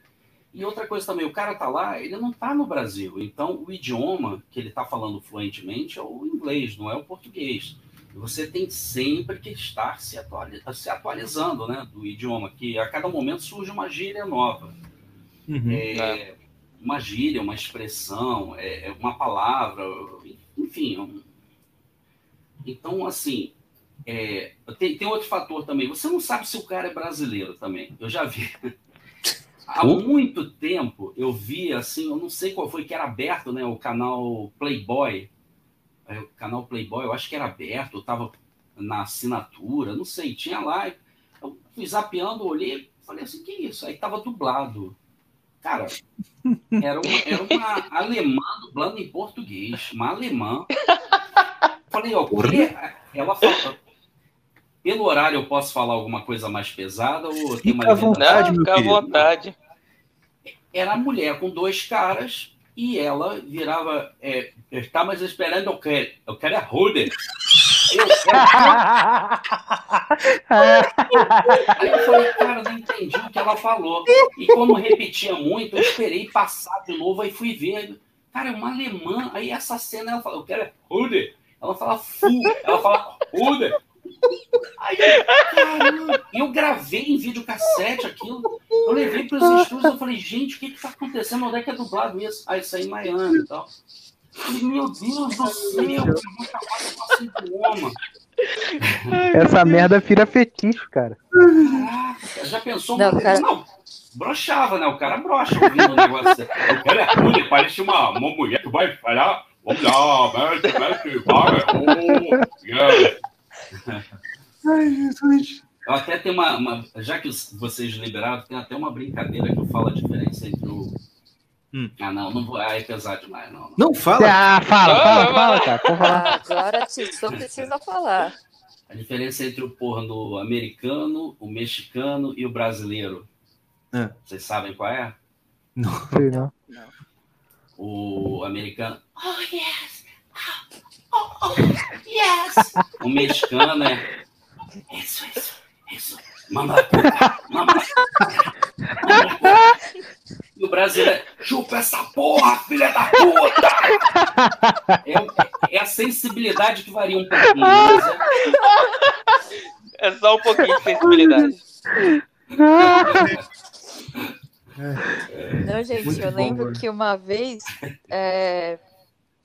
E outra coisa também, o cara tá lá, ele não tá no Brasil. Então, o idioma que ele tá falando fluentemente é o inglês, não é o português. Você tem sempre que estar se, se atualizando, né, do idioma, que a cada momento surge uma gíria nova. Uhum, é, é. Uma gíria, uma expressão, é, é uma palavra, enfim. Um... Então, assim, é, tem, tem outro fator também. Você não sabe se o cara é brasileiro também. Eu já vi há muito tempo eu vi assim, eu não sei qual foi que era aberto, né? O canal Playboy. É, o canal Playboy, eu acho que era aberto, estava na assinatura, não sei, tinha lá. Eu fui zapeando, olhei, falei assim, que isso? Aí tava dublado. Cara, era uma, era uma alemã dublando em português, uma alemã. Falei, ó, ela falou, pelo horário, eu posso falar alguma coisa mais pesada? Ou tem uma vontade, Não, fica à vontade. Era a mulher com dois caras e ela virava. É, mas esperando eu quero. Eu quero a Ruder. Eu, Aí eu falei, cara, não entendi o que ela falou. E como repetia muito, eu esperei passar de novo, aí fui ver. Cara, é uma alemã. Aí essa cena ela fala, eu quero Ruder. Ela fala fu, ela fala Ruder. Aí, caramba, eu gravei em videocassete aquilo. Eu levei para os estúdios, eu falei, gente, o que está acontecendo? Onde é que é dublado isso? Aí saí em Miami e tal. Falei, meu Deus do céu, muita coisa. Essa merda vira fetiche, cara. Caraca, já pensou? Não, cara... não, brochava, né? O cara brocha ouvindo o negócio. O cara é ruim, parece uma, uma mulher que vai falar. Vamos lá, vai. Oh, yeah. Ai, Jesus. Eu até tenho uma, uma, Já que vocês liberaram, tem até uma brincadeira que eu falo a diferença entre o. Hum. Ah, não, não vou. Ah, é pesado demais, não. Não, fala. Ah, fala, fala, fala, cara. Ah, agora só precisa falar. A diferença entre o porno americano, o mexicano e o brasileiro. É. Vocês sabem qual é? Não. Sei não. não. O americano. Oh, yes! Oh, oh, yes! O mexicano é. Isso, isso. Isso. Mama, mama. E o brasileiro, chupa essa porra, filha da puta! É, é a sensibilidade que varia um pouquinho. Mas é... é só um pouquinho de sensibilidade. Não, gente, Muito eu lembro que uma vez é,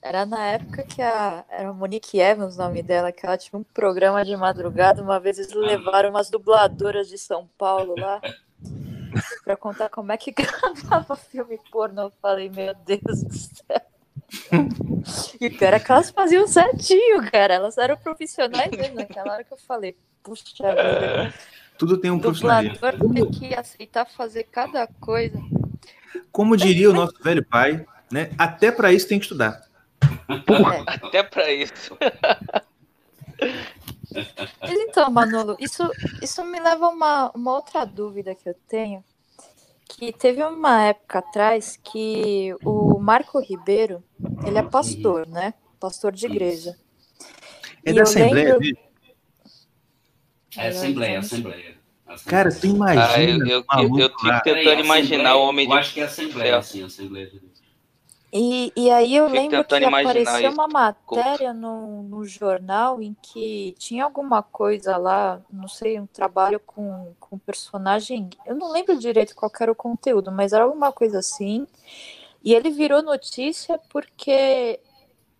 era na época que a. Era Monique Evans o nome dela, que ela tinha um programa de madrugada. Uma vez eles levaram umas dubladoras de São Paulo lá *laughs* para contar como é que *laughs* gravava filme pornô. Eu falei, meu Deus do céu. E o pior é que elas faziam certinho, cara. Elas eram profissionais mesmo. Naquela hora que eu falei, puxa vida. Tudo tem um profissional. tem que aceitar fazer cada coisa. Como diria o nosso velho pai, né? Até para isso tem que estudar. É. Até para isso. Mas então, Manolo, isso, isso me leva a uma, uma outra dúvida que eu tenho. Que teve uma época atrás que o Marco Ribeiro, ele é pastor, né? Pastor de igreja. É e da Assembleia lembro... É Assembleia, Assembleia. Cara, tu imagina. Ah, eu, eu, eu, eu fico tentando imaginar o homem de. Eu acho que é Assembleia, sim, Assembleia de Deus. E, e aí eu lembro que apareceu uma matéria no, no jornal em que tinha alguma coisa lá, não sei, um trabalho com, com personagem. Eu não lembro direito qual era o conteúdo, mas era alguma coisa assim. E ele virou notícia porque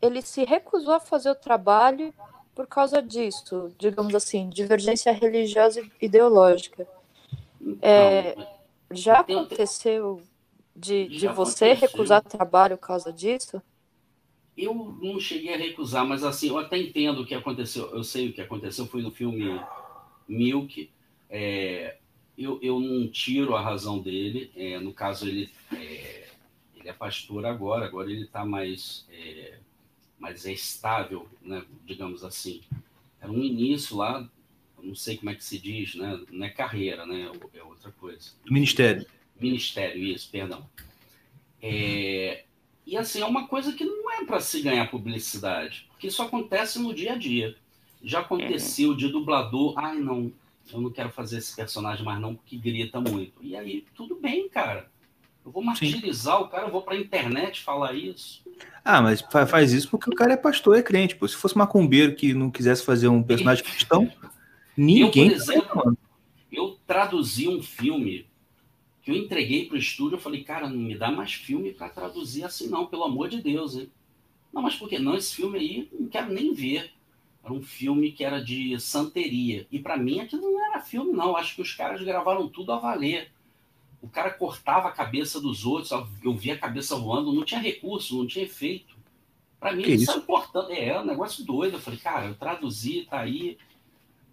ele se recusou a fazer o trabalho por causa disso, digamos assim, divergência religiosa e ideológica. É, já aconteceu de, de você recusar trabalho por causa disso? Eu não cheguei a recusar, mas assim, eu até entendo o que aconteceu. Eu sei o que aconteceu, foi no filme Milk. É, eu, eu não tiro a razão dele. É, no caso, ele é, ele é pastor agora, agora ele está mais, é, mais estável, né, digamos assim. Era um início lá, não sei como é que se diz, né? Não é carreira, né? É outra coisa. Ministério. Ministério, isso, perdão. É, e assim, é uma coisa que não é para se ganhar publicidade, porque isso acontece no dia a dia. Já aconteceu de dublador, ai não, eu não quero fazer esse personagem mais não, porque grita muito. E aí, tudo bem, cara. Eu vou martirizar Sim. o cara, eu vou pra internet falar isso. Ah, mas faz isso porque o cara é pastor, é crente. Pô. Se fosse macumbeiro que não quisesse fazer um personagem *laughs* cristão, ninguém. Eu, por exemplo, eu traduzi um filme que eu entreguei para o estúdio, eu falei, cara, não me dá mais filme para traduzir assim não, pelo amor de Deus, hein? Não, mas por que não? Esse filme aí, não quero nem ver. Era um filme que era de santeria. E para mim aquilo não era filme, não. Acho que os caras gravaram tudo a valer. O cara cortava a cabeça dos outros, eu via a cabeça voando, não tinha recurso, não tinha efeito. Para mim, que isso, é importante. É, é um negócio doido. Eu falei, cara, eu traduzi, tá aí.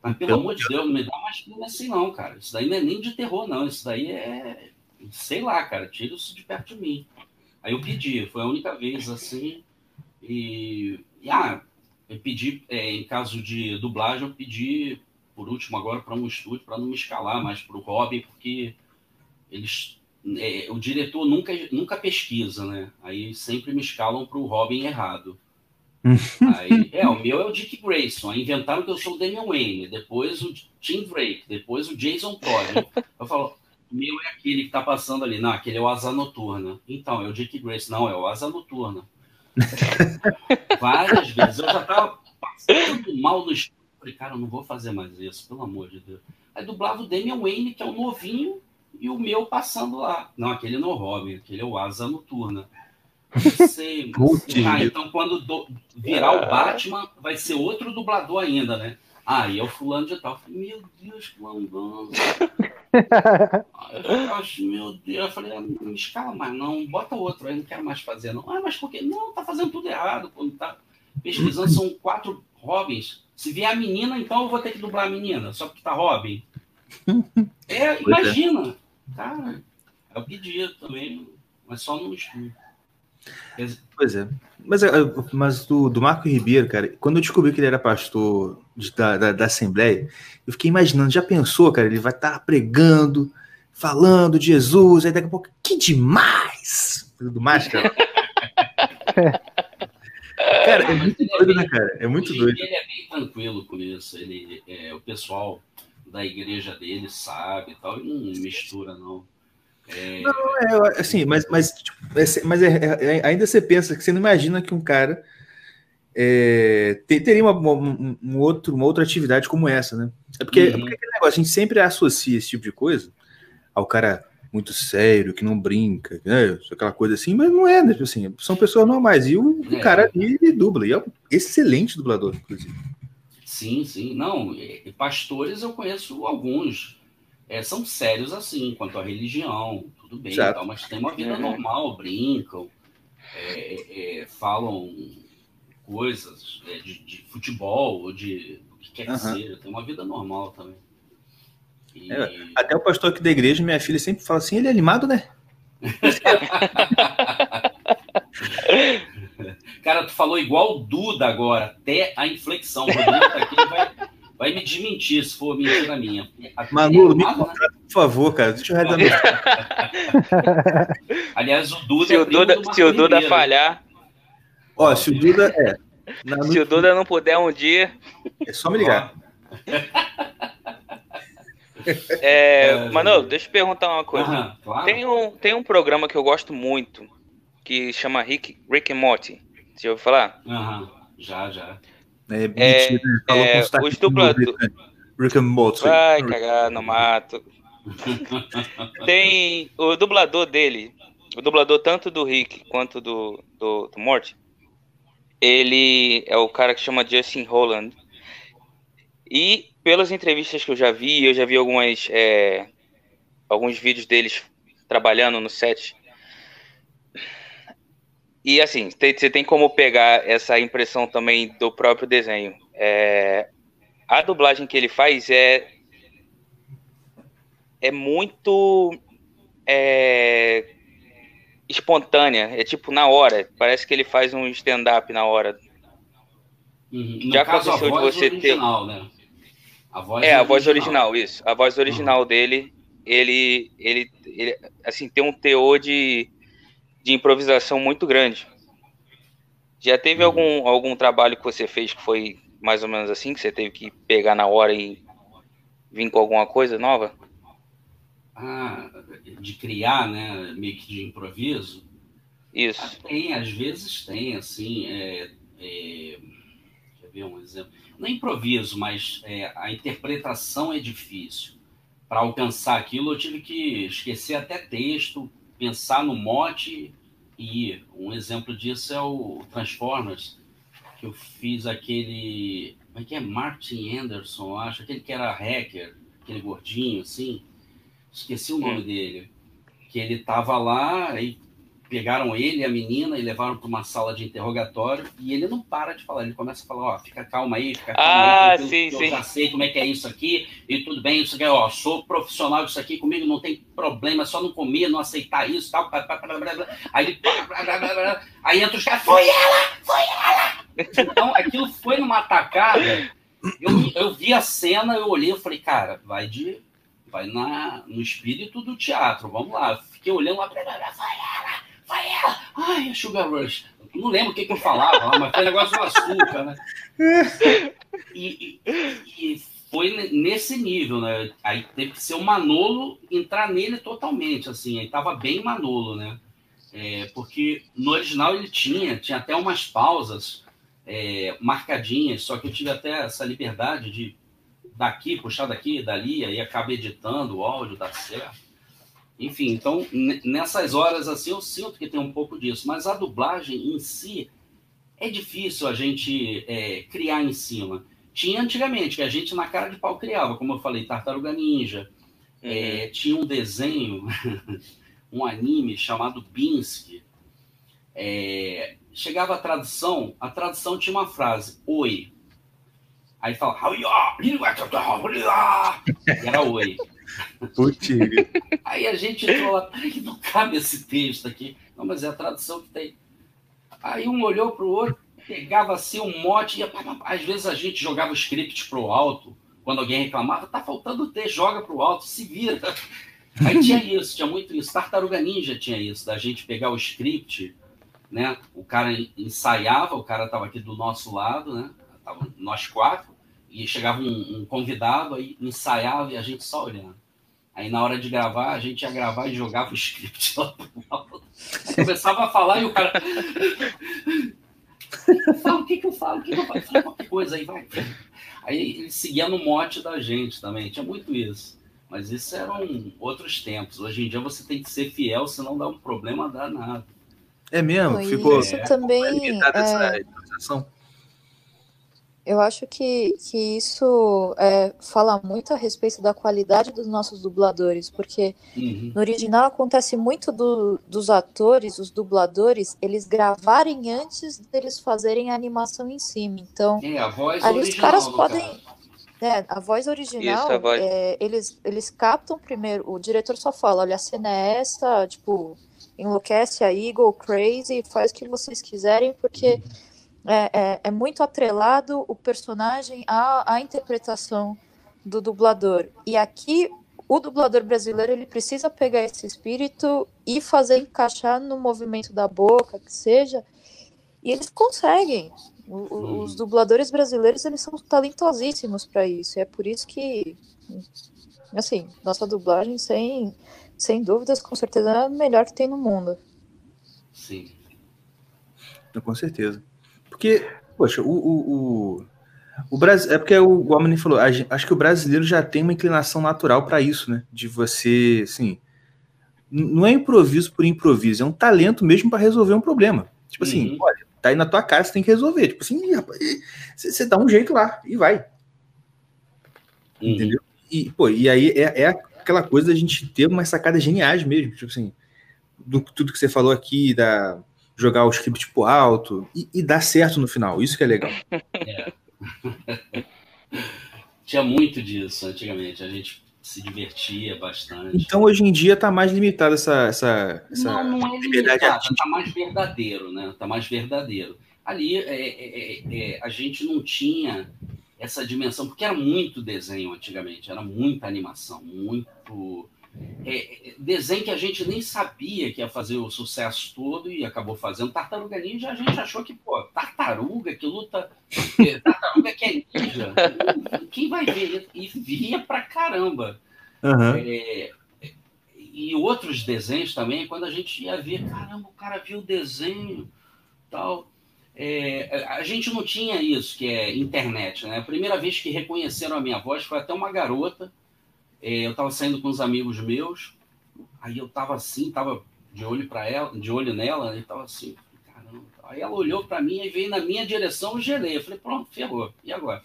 Mas pelo amor de Deus, não me dá mais filme assim, não, cara. Isso daí não é nem de terror, não. Isso daí é. Sei lá, cara. Tira isso de perto de mim. Aí eu pedi, foi a única vez assim. E. e ah, eu pedi, é, em caso de dublagem, eu pedi, por último, agora para um estúdio, para não me escalar mais para o Robin, porque eles. É, o diretor nunca, nunca pesquisa, né? Aí sempre me escalam para o Robin errado. Aí, é, o meu é o Dick Grayson. Aí inventaram que eu sou o Damian Wayne, depois o Tim Drake, depois o Jason Todd. Eu falo, o meu é aquele que tá passando ali. Não, aquele é o Asa Noturna. Então, é o Dick Grayson. Não, é o Asa Noturna. *laughs* Várias vezes. Eu já tava passando mal no estúdio. Cara, eu não vou fazer mais isso, pelo amor de Deus. Aí dublava o Damian Wayne, que é o novinho, e o meu passando lá. Não, aquele não é o Robin, aquele é o Asa Noturna. Sei, *laughs* ah, então quando do, virar o Batman, vai ser outro dublador ainda, né? Ah, e é o fulano de tal. Falei, meu Deus, que lambão. eu acho, meu Deus, eu falei, ah, não escala mais, não, bota outro aí, não quero mais fazer, não. Ah, mas por quê? Não, tá fazendo tudo errado, quando tá pesquisando, são quatro Robins. Se vier a menina, então eu vou ter que dublar a menina, só porque tá Robin. *laughs* É, é, imagina. Cara, é o pedido também, mas só no estúdio. Pois é. Mas, é, mas do, do Marco Ribeiro, cara, quando eu descobri que ele era pastor de, da, da, da, Assembleia, eu fiquei imaginando, já pensou, cara, ele vai estar tá pregando, falando de Jesus, aí daqui a pouco, que demais! Do máscara. *laughs* cara, é muito doido, né, cara? É muito doido. Ele é bem tranquilo com isso. Ele, é, o pessoal da igreja dele sabe e tal, ele não mistura, não. É... Não, é, assim, mas, mas, tipo, é, mas é, é, ainda você pensa que você não imagina que um cara é, teria uma, uma, um outro, uma outra atividade como essa, né? É porque, uhum. porque aquele negócio, a gente sempre associa esse tipo de coisa ao cara muito sério, que não brinca, né? aquela coisa assim, mas não é, né? Tipo assim, são pessoas normais. E o, o cara ali ele dubla, e é um excelente dublador, inclusive. Sim, sim. Não, pastores eu conheço alguns é, são sérios assim, quanto à religião, tudo bem, tal, mas tem uma vida é. normal, brincam, é, é, falam coisas é, de, de, futebol ou de o que quer que uhum. seja, tem uma vida normal também. E... É, até o pastor aqui da igreja, minha filha sempre fala assim, ele é animado, né? *laughs* Cara, tu falou igual o Duda agora, até a inflexão. O Rodrigo tá aqui, vai, vai me desmentir se for mentira minha. Manu, me contrata, por favor, cara. Deixa eu rezar *laughs* Aliás, o Duda. Se o Duda, se o Duda falhar. Ó, se o Duda. É, na, se o Duda não puder um dia. É só me ligar. É, é, Manu, deixa eu perguntar uma coisa. claro. tem, um, tem um programa que eu gosto muito que chama Rick, Rick and Morty. Você já ouviu falar? Aham, já, já. É, é, né? é os dubladores. Rick and Morty. Vai cagar no mato. Tem o dublador dele, o dublador tanto do Rick quanto do, do, do Morty. Ele é o cara que chama Justin Holland. E pelas entrevistas que eu já vi, eu já vi algumas é, alguns vídeos deles trabalhando no set e assim, você tem como pegar essa impressão também do próprio desenho. É, a dublagem que ele faz é é muito é, espontânea, é tipo na hora. Parece que ele faz um stand-up na hora. Uhum. Já caso, aconteceu de você original, ter. Né? A voz é, a voz original, isso. A voz original uhum. dele, ele, ele, ele, assim, tem um teor de de improvisação muito grande. Já teve uhum. algum, algum trabalho que você fez que foi mais ou menos assim, que você teve que pegar na hora e vir com alguma coisa nova? Ah, de criar, né? Meio que de improviso. Isso. Ah, tem, às vezes tem, assim. É, é, deixa eu ver um exemplo. Não é improviso, mas é, a interpretação é difícil. Para alcançar aquilo, eu tive que esquecer até texto, pensar no mote e. Um exemplo disso é o Transformers, que eu fiz aquele. Como é que é? Martin Anderson, acho, aquele que era hacker, aquele gordinho, assim. Esqueci o nome hum. dele. Que ele tava lá, e pegaram ele e a menina e levaram para uma sala de interrogatório e ele não para de falar, ele começa a falar, ó, fica calma aí, fica calma ah, aí, sim, eu sim. já sei como é que é isso aqui e tudo bem, isso aqui, ó, sou profissional disso aqui, comigo não tem problema, só não comer, não aceitar isso, tal, blá, blá, blá, blá, aí ele, aí entra os caras, foi ela, foi ela! Então, aquilo foi numa atacada, eu, eu vi a cena, eu olhei, eu falei, cara, vai de, vai na, no espírito do teatro, vamos lá, fiquei olhando lá, foi ela, ai, a Sugar Rush. Não lembro o que, que eu falava, mas foi negócio do açúcar, né? E, e, e, foi nesse nível, né? Aí teve que ser o Manolo entrar nele totalmente, assim, aí tava bem Manolo, né? É, porque no original ele tinha, tinha até umas pausas é, marcadinhas, só que eu tive até essa liberdade de daqui, puxar daqui, dali, aí acaba editando o áudio, dá certo. Enfim, então, nessas horas assim, eu sinto que tem um pouco disso. Mas a dublagem em si é difícil a gente é, criar em cima. Tinha antigamente, que a gente na cara de pau criava, como eu falei, Tartaruga Ninja. É, uhum. É, tinha um desenho, *laughs* um anime chamado Binsky. É, chegava a tradução, a tradução tinha uma frase, oi. Aí fala, era oi. Putz. Aí a gente lá, peraí, não cabe esse texto aqui. Não, mas é a tradução que tem. Aí um olhou para o outro, pegava assim um mote, ia, às vezes a gente jogava o script para o alto, quando alguém reclamava, tá faltando texto, joga para o alto, se vira. Aí tinha isso, tinha muito isso. Tartaruga Ninja tinha isso, da gente pegar o script, né? O cara ensaiava, o cara estava aqui do nosso lado, né? Tava nós quatro, e chegava um, um convidado, aí ensaiava e a gente só olhando. Aí na hora de gravar, a gente ia gravar e jogava o script *laughs* lá Começava a falar e o cara. Fala o que, que eu falo, o que, que eu falo? Fala qualquer coisa aí, vai. Aí ele seguia no mote da gente também, tinha muito isso. Mas isso eram outros tempos. Hoje em dia você tem que ser fiel, senão dá um problema danado. É mesmo? Ficou. Isso é, também. É... Essa eu acho que, que isso é, fala muito a respeito da qualidade dos nossos dubladores, porque uhum. no original acontece muito do, dos atores, os dubladores, eles gravarem antes deles fazerem a animação em cima. Então, é, a voz ali os caras podem. É, a voz original, Isso, a voz... É, eles, eles captam primeiro, o diretor só fala, olha, a cena é essa, tipo, enlouquece a Eagle, crazy, faz o que vocês quiserem, porque uhum é, é, é muito atrelado o personagem à, à interpretação do dublador. E aqui o dublador brasileiro ele precisa pegar esse espírito e fazer encaixar no movimento da boca, que seja, e eles conseguem. O, hum. Os dubladores brasileiros eles são talentosíssimos para isso. E é por isso que, assim, nossa dublagem sem, sem dúvidas, com certeza é a melhor que tem no mundo. Sim. Com certeza. Porque, poxa, o, o, o, o Brasil. É porque o Gomes falou, acho que o brasileiro já tem uma inclinação natural para isso, né? De você, assim. Não é improviso por improviso, é um talento mesmo para resolver um problema. Tipo assim, uhum. olha, tá aí na tua cara, você tem que resolver. Tipo assim, rapaz, você, dá um jeito lá e vai. Uhum. Entendeu? E, pô, e aí é, é aquela coisa da gente ter umas sacadas geniais mesmo. Tipo assim, do, tudo que você falou aqui, da, jogar o script pro alto e, e dar certo no final. Isso que é legal. É. *laughs* Tinha muito disso antigamente. A gente se divertia bastante. Então hoje em dia tá mais limitado essa, essa, essa não, não é liberdade limitado, tá mais verdadeiro, né? Tá mais verdadeiro. Ali é, é, é, é, a gente não tinha essa dimensão, porque era muito desenho antigamente, era muita animação, muito é, desenho que a gente nem sabia que ia fazer o sucesso todo e acabou fazendo. Tartaruga Ninja, a gente achou que, pô, tartaruga que luta, é, tartaruga que é ninja. *laughs* Quem vai ver? E via pra caramba. Uhum. É, e outros desenhos também, quando a gente ia ver, caramba, o cara viu o desenho tal. É, a gente não tinha isso, que é internet, né? A primeira vez que reconheceram a minha voz foi até uma garota é, eu estava saindo com uns amigos meus, aí eu estava assim, estava de olho para ela, de olho nela, e estava assim, caramba. Aí ela olhou para mim e veio na minha direção, eu gelei. Eu falei, pronto, ferrou. E agora?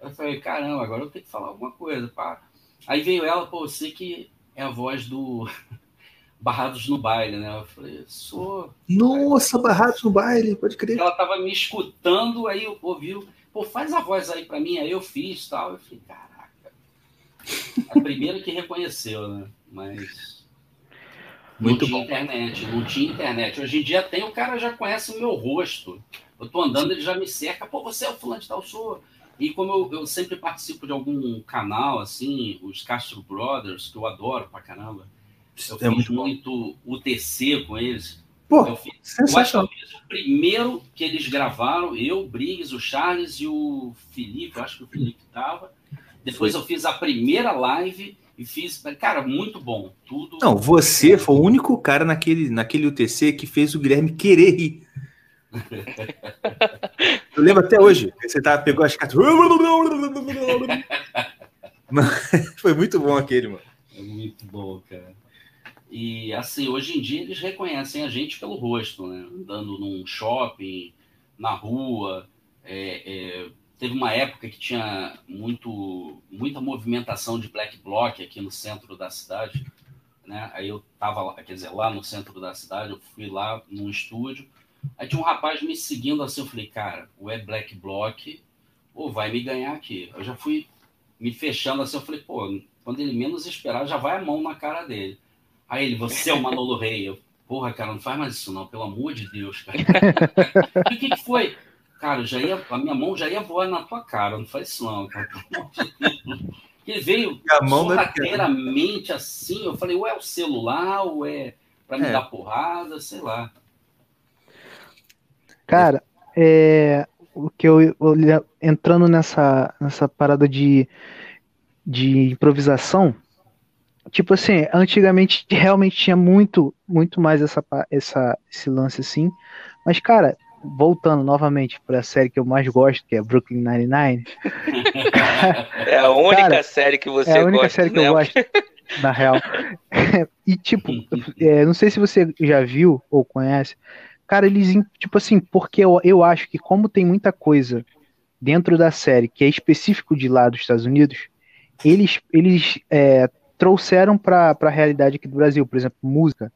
Eu falei, caramba, agora eu tenho que falar alguma coisa. Pá. Aí veio ela, pô, você que é a voz do *laughs* Barrados no Baile, né? Eu falei, sou. Nossa, Barrados no Baile, pode crer. Ela tava me escutando, aí ouviu, pô, faz a voz aí para mim, aí eu fiz tal. Eu falei, cara a primeira que reconheceu, né? Mas. Muito não tinha bom. internet, não tinha internet. Hoje em dia tem, o cara já conhece o meu rosto. Eu tô andando, ele já me cerca, pô, você é o fulano de tal, sou. E como eu, eu, sempre participo de algum canal, assim, os Castro Brothers, que eu adoro pra caramba. Eu é fiz muito, muito UTC com eles. Pô, eu, fiz, eu acho que eu fiz o primeiro que eles gravaram, eu, Briggs, o Charles e o Felipe, eu acho que o Felipe tava. Depois eu fiz a primeira live e fiz, cara, muito bom. Tudo. Não, você foi o único cara naquele, naquele UTC que fez o Guilherme querer rir. *laughs* eu lembro até hoje. Você tá, pegou as cartas. *laughs* foi muito bom aquele, mano. É muito bom, cara. E assim, hoje em dia eles reconhecem a gente pelo rosto, né? Andando num shopping, na rua. É, é, teve uma época que tinha muito, muita movimentação de black bloc aqui no centro da cidade. Né? Aí eu tava lá, quer dizer, lá no centro da cidade, eu fui lá num estúdio. Aí tinha um rapaz me seguindo assim, eu falei, cara, o é Black Block, ou vai me ganhar aqui. Eu já fui me fechando assim, eu falei, pô, quando ele menos esperar, já vai a mão na cara dele. Aí ele, você é o Manolo Rei. Eu, porra, cara, não faz mais isso não, pelo amor de Deus, cara. *laughs* o que, que foi? Cara, já ia, a minha mão já ia voar na tua cara, não faz isso não, cara. *laughs* Ele veio a mão sorrateiramente assim, eu falei, ou é o celular, ou é para me é. dar porrada, sei lá. Cara, é, o que eu, eu, entrando nessa, nessa parada de, de improvisação, tipo assim, antigamente realmente tinha muito, muito mais essa, essa, esse lance assim, mas cara, voltando novamente para a série que eu mais gosto, que é Brooklyn Nine-Nine. é a única cara, série que você gosta. É a única gosta, série que eu gosto, na real. *laughs* e tipo, *laughs* é, não sei se você já viu ou conhece, cara, eles, tipo assim, porque eu, eu acho que como tem muita coisa dentro da série que é específico de lá dos Estados Unidos, eles, eles é, trouxeram para a realidade aqui do Brasil, por exemplo, música.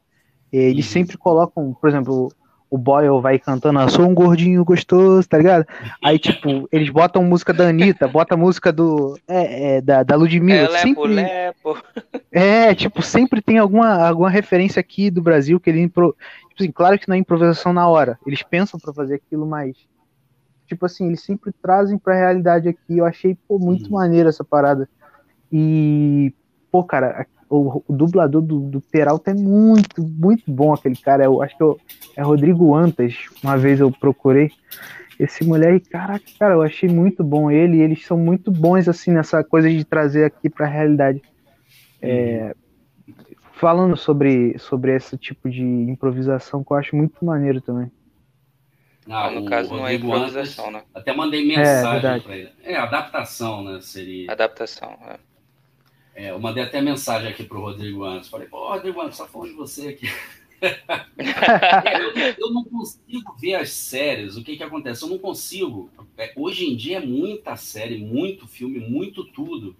Eles uhum. sempre colocam, por exemplo, o Boyle vai cantando, ah, sou um gordinho gostoso, tá ligado? Aí, tipo, eles botam música da Anitta, botam música do. É, é, da, da Ludmilla. É, lepo, sempre, lepo. *laughs* É, tipo, sempre tem alguma, alguma referência aqui do Brasil que ele. Impro... Tipo assim, claro que não é improvisação na hora. Eles pensam para fazer aquilo, mas. Tipo assim, eles sempre trazem pra realidade aqui. Eu achei, pô, muito uhum. maneiro essa parada. E, pô, cara, o, o dublador do, do, Peralta é muito, muito bom aquele cara. Eu acho que eu, é Rodrigo Antas. Uma vez eu procurei esse mulher e caraca, cara, eu achei muito bom ele. E eles são muito bons assim nessa coisa de trazer aqui para a realidade. É, falando sobre, sobre esse tipo de improvisação que eu acho muito maneiro também. Ah, no caso não é improvisação, Antas, né? Até mandei mensagem é, para ele. É, adaptação, né? Seria. Adaptação, é. É, eu mandei até mensagem aqui para o Rodrigo antes. Falei, pô, Rodrigo Antes, só falando de você aqui. eu, *laughs* eu, não consigo ver as séries. O que, que acontece? Eu não consigo. É, hoje em dia é muita série, muito filme, muito tudo.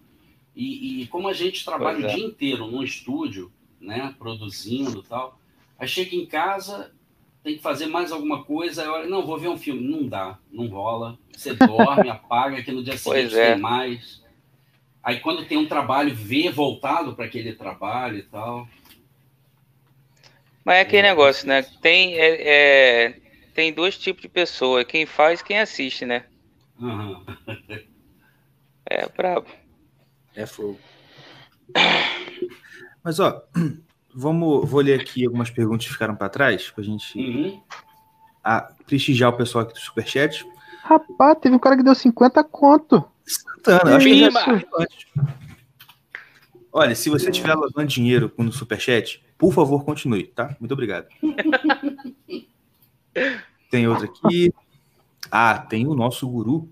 E, e como a gente trabalha o é. dia inteiro no estúdio, né, produzindo e tal, aí chega em casa, tem que fazer mais alguma coisa, eu, não, vou ver um filme. Não dá, não rola. Você *laughs* dorme, apaga, que no dia seguinte é. tem mais. Aí quando tem um trabalho, vê voltado para aquele trabalho e tal. Mas é aquele é. negócio, né? Tem, é, é, tem dois tipos de pessoa, quem faz e quem assiste, né? Uhum. é brabo. É fogo. Mas ó, *clears throat* vamos, vou ler aqui algumas perguntas que ficaram para trás, para a gente uhum. a, prestigiar o pessoal aqui do Superchat. Rapaz, teve um cara que deu 50 conto. Santana, acho que é Olha, se você estiver lavando dinheiro com o Superchat, por favor, continue, tá? Muito obrigado. *laughs* tem outro aqui. Ah, tem o nosso guru.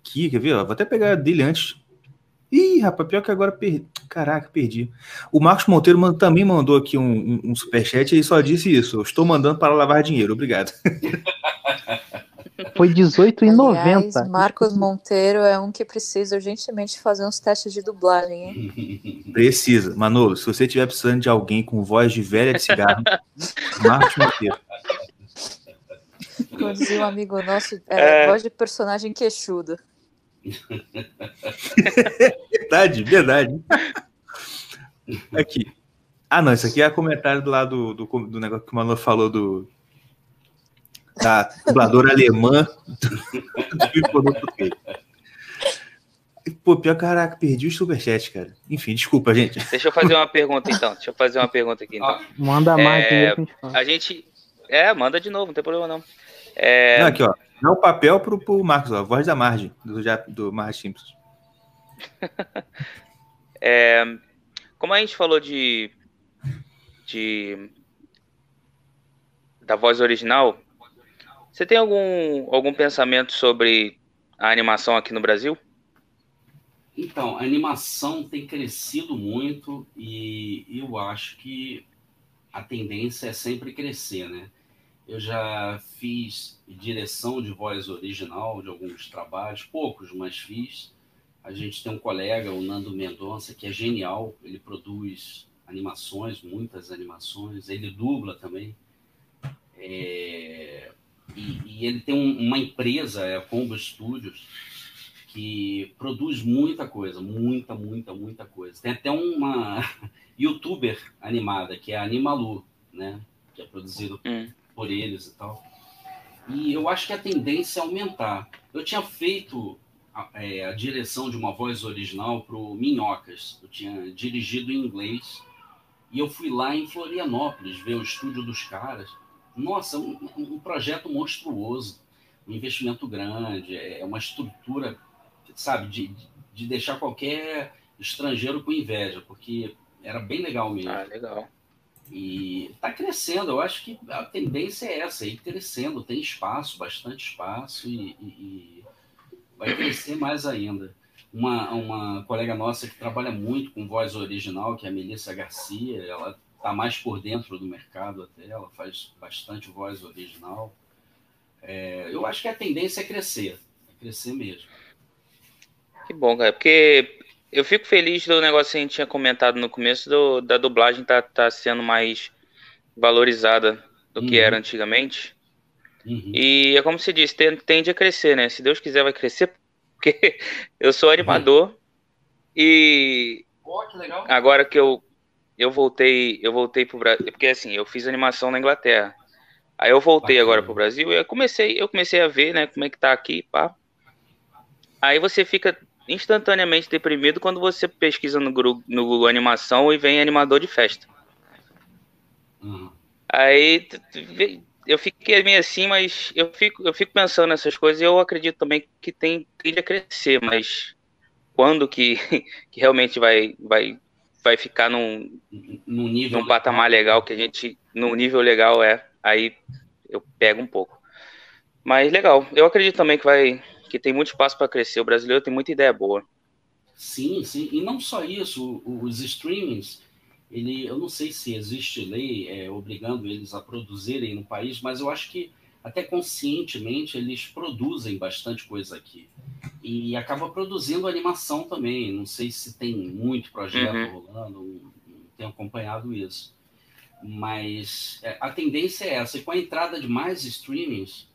Aqui, quer ver? Vou até pegar dele antes. Ih, rapaz, pior que agora perdi. Caraca, perdi. O Marcos Monteiro também mandou aqui um, um, um superchat e só disse isso. Eu estou mandando para lavar dinheiro. Obrigado. *laughs* Foi R$18,90. Marcos Monteiro é um que precisa urgentemente fazer uns testes de dublagem, hein? *laughs* Precisa. Manolo, se você estiver precisando de alguém com voz de velha de cigarro, *laughs* Marcos Monteiro. Dizia um amigo nosso, é, é... voz de personagem queixudo. *laughs* verdade, verdade. Aqui. Ah, não, isso aqui é comentário do lado do, do, do negócio que o Manolo falou do, da dubladora alemã do. Pô, pior caraca, perdi o superchat, cara. Enfim, desculpa, gente. Deixa eu fazer uma pergunta então. Deixa eu fazer uma pergunta aqui então. Manda mais. É, a gente. É, manda de novo, não tem problema não. É... Não, aqui, ó. Dá o papel pro, pro Marcos, ó. Voz da Margem, do, do Margem Simpsons. *laughs* é, como a gente falou de. de da voz original, você tem algum, algum pensamento sobre a animação aqui no Brasil? Então, a animação tem crescido muito e eu acho que a tendência é sempre crescer, né? Eu já fiz direção de voz original de alguns trabalhos, poucos, mas fiz. A gente tem um colega, o Nando Mendonça, que é genial. Ele produz animações, muitas animações. Ele dubla também. É... E, e, ele tem um, uma empresa, é a Combo Studios, que produz muita coisa, muita, muita, muita coisa. Tem até uma *laughs* youtuber animada, que é a Animalu, né? Que é produzido hum. por eles e tal. E eu acho que a tendência é aumentar. Eu tinha feito a, é, a direção de uma voz original para o Minhocas. Eu tinha dirigido em inglês. E eu fui lá em Florianópolis ver o estúdio dos caras. Nossa, um, um projeto monstruoso, um investimento grande, é uma estrutura sabe, de, de deixar qualquer estrangeiro com inveja, porque era bem legal mesmo. Ah, legal. E está crescendo, eu acho que a tendência é essa, ir crescendo, tem espaço, bastante espaço, e, e, e vai crescer mais ainda. Uma, uma colega nossa que trabalha muito com voz original, que é a Melissa Garcia, ela está mais por dentro do mercado até, ela faz bastante voz original. É, eu acho que a tendência é crescer, é crescer mesmo. Que bom, cara, porque eu fico feliz do negócio que a gente tinha comentado no começo do, da dublagem tá, tá sendo mais valorizada do uhum. que era antigamente. Uhum. E é como se disse, tende a crescer, né? Se Deus quiser, vai crescer, *laughs* porque eu sou animador uhum. e oh, que agora que eu eu voltei, eu voltei pro Brasil, porque assim, eu fiz animação na Inglaterra. Aí eu voltei Bacana. agora pro Brasil e eu comecei, eu comecei a ver, né, como é que tá aqui, pá. Aí você fica instantaneamente deprimido quando você pesquisa no Google, no Google animação e vem animador de festa. Uhum. Aí eu fiquei meio assim, mas eu fico, eu fico pensando nessas coisas e eu acredito também que tem tende a crescer, mas quando que, *laughs* que realmente vai, vai, vai ficar num, num, nível num patamar legal que a gente, num nível legal é, aí eu pego um pouco. Mas legal, eu acredito também que vai, que tem muito espaço para crescer. O brasileiro tem muita ideia boa. Sim, sim. E não só isso, os streamings, ele, eu não sei se existe lei é, obrigando eles a produzirem no país, mas eu acho que até conscientemente eles produzem bastante coisa aqui. E acaba produzindo animação também. Não sei se tem muito projeto uhum. rolando, não tenho acompanhado isso. Mas é, a tendência é essa. E com a entrada de mais streamings,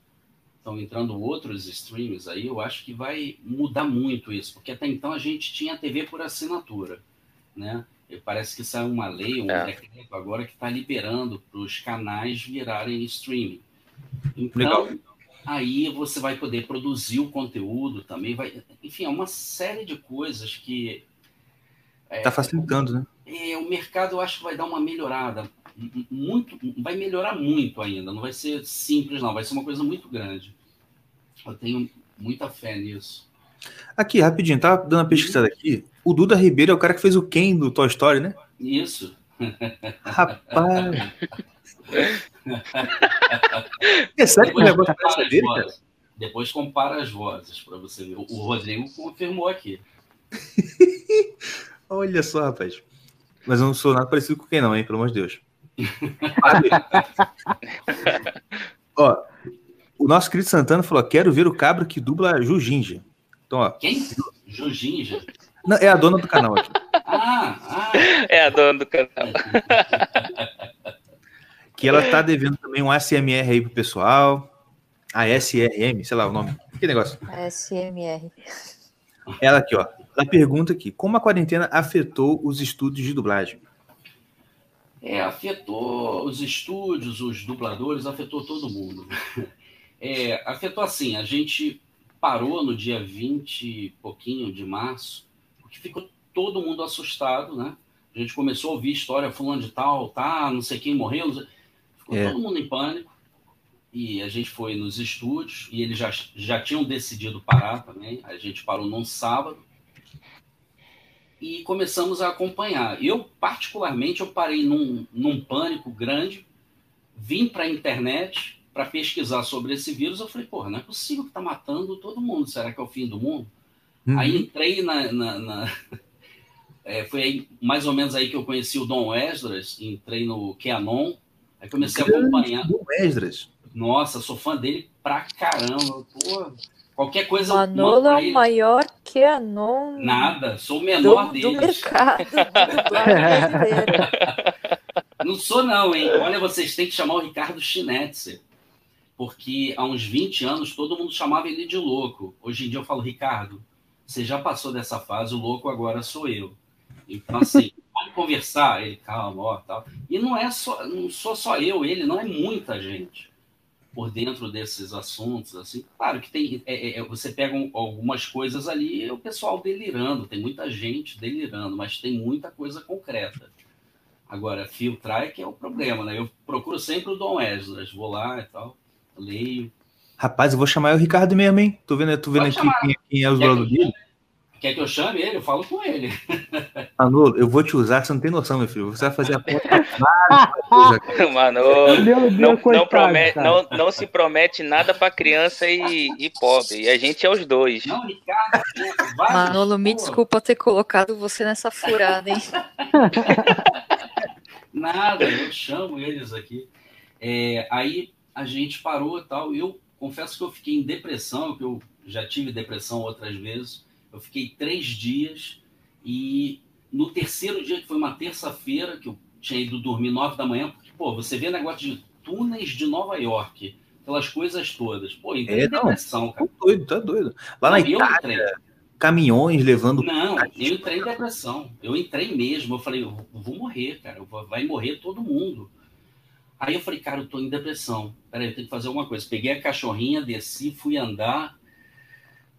estão entrando outros streams aí, eu acho que vai mudar muito isso, porque até então a gente tinha TV por assinatura, né? E parece que saiu uma lei, um é. decreto agora que está liberando para os canais virarem streaming. Então, Legal. Aí você vai poder produzir o conteúdo também, vai, enfim, é uma série de coisas que está é, tá facilitando, né? É, o mercado eu acho que vai dar uma melhorada muito, vai melhorar muito ainda. Não vai ser simples, não. Vai ser uma coisa muito grande. Eu tenho muita fé nisso. Aqui, rapidinho, tá dando uma pesquisada aqui. O Duda Ribeiro é o cara que fez o Ken do Toy Story, né? Isso. *laughs* Rapaz. É sério que o negócio parece dele, cara? Depois compara as vozes para você ver. O Rodrigo confirmou aqui. *laughs* Olha só, rapaz. Mas eu não sou nada parecido com quem não, hein? Pelo amor de Deus. *laughs* ó, o nosso querido Santana falou: quero ver o cabra que dubla Jujinja. Então, ó. Quem? Jujinja? Não, é a dona do canal aqui. ah, ah. É a dona do canal. *laughs* que ela tá devendo também um ASMR aí pro pessoal. A SRM, sei lá o nome. Que negócio? ASMR. Ela aqui, ó. Ela pergunta aqui: como a quarentena afetou os estúdios de dublagem? É, afetou os estúdios, os dubladores, afetou todo mundo. É, afetou assim, a gente parou no dia 20 e pouquinho de março, porque ficou todo mundo assustado, né? A gente começou a ouvir história fulano de tal, tá, não sei quem morreu, ficou é. todo mundo em pânico. E a gente foi nos estúdios e eles já, já tinham decidido parar também. A gente parou num sábado e começamos a acompanhar. Eu, particularmente, eu parei num, num pânico grande, vim para a internet para pesquisar sobre esse vírus. Eu falei, porra, não é possível que está matando todo mundo. Será que é o fim do mundo? Uhum. Aí entrei na. na, na... *laughs* É, foi aí, mais ou menos aí que eu conheci o Dom Esdras, entrei no Keanon, aí comecei a acompanhar. Dom Esdras. Nossa, sou fã dele pra caramba. Pô, qualquer coisa. Manolo é o maior Keanon. Nada, sou o menor do, deles. Do mercado Não sou, não, hein? Olha, vocês têm que chamar o Ricardo Schnetzer porque há uns 20 anos todo mundo chamava ele de louco. Hoje em dia eu falo, Ricardo, você já passou dessa fase, o louco agora sou eu. Então, assim, pode conversar, ele, calma, ó, tal. E não é só, não sou só eu, ele, não é muita gente por dentro desses assuntos, assim. Claro que tem, é, é, é você pega um, algumas coisas ali, é o pessoal delirando, tem muita gente delirando, mas tem muita coisa concreta. Agora, filtrar é que é o problema, né? Eu procuro sempre o Dom Esdras, vou lá e tal, leio. Rapaz, eu vou chamar o Ricardo mesmo, hein? Tô vendo, tô vendo aqui quem, quem, é os brothers dele. Quer que eu chame ele? Eu falo com ele. *laughs* Manolo, eu vou te usar, você não tem noção, meu filho. Você vai fazer a porta. *laughs* Manolo, não, não, promete, não, não se promete nada para criança e, e pobre. E a gente é os dois. Não, Ricardo, Manolo, me desculpa ter colocado você nessa furada, hein? *laughs* nada, eu chamo eles aqui. É, aí a gente parou e tal. Eu confesso que eu fiquei em depressão, que eu já tive depressão outras vezes. Eu fiquei três dias e no terceiro dia, que foi uma terça-feira, que eu tinha ido dormir nove da manhã, porque, pô, você vê negócio de túneis de Nova York, aquelas coisas todas. Pô, entrei é, depressão, cara. Tá doido, tá doido. Lá não, na Itália, caminhões levando... Não, eu entrei em depressão. Eu entrei mesmo. Eu falei, eu vou morrer, cara. Vai morrer todo mundo. Aí eu falei, cara, eu tô em depressão. Peraí, eu tenho que fazer alguma coisa. Peguei a cachorrinha, desci, fui andar,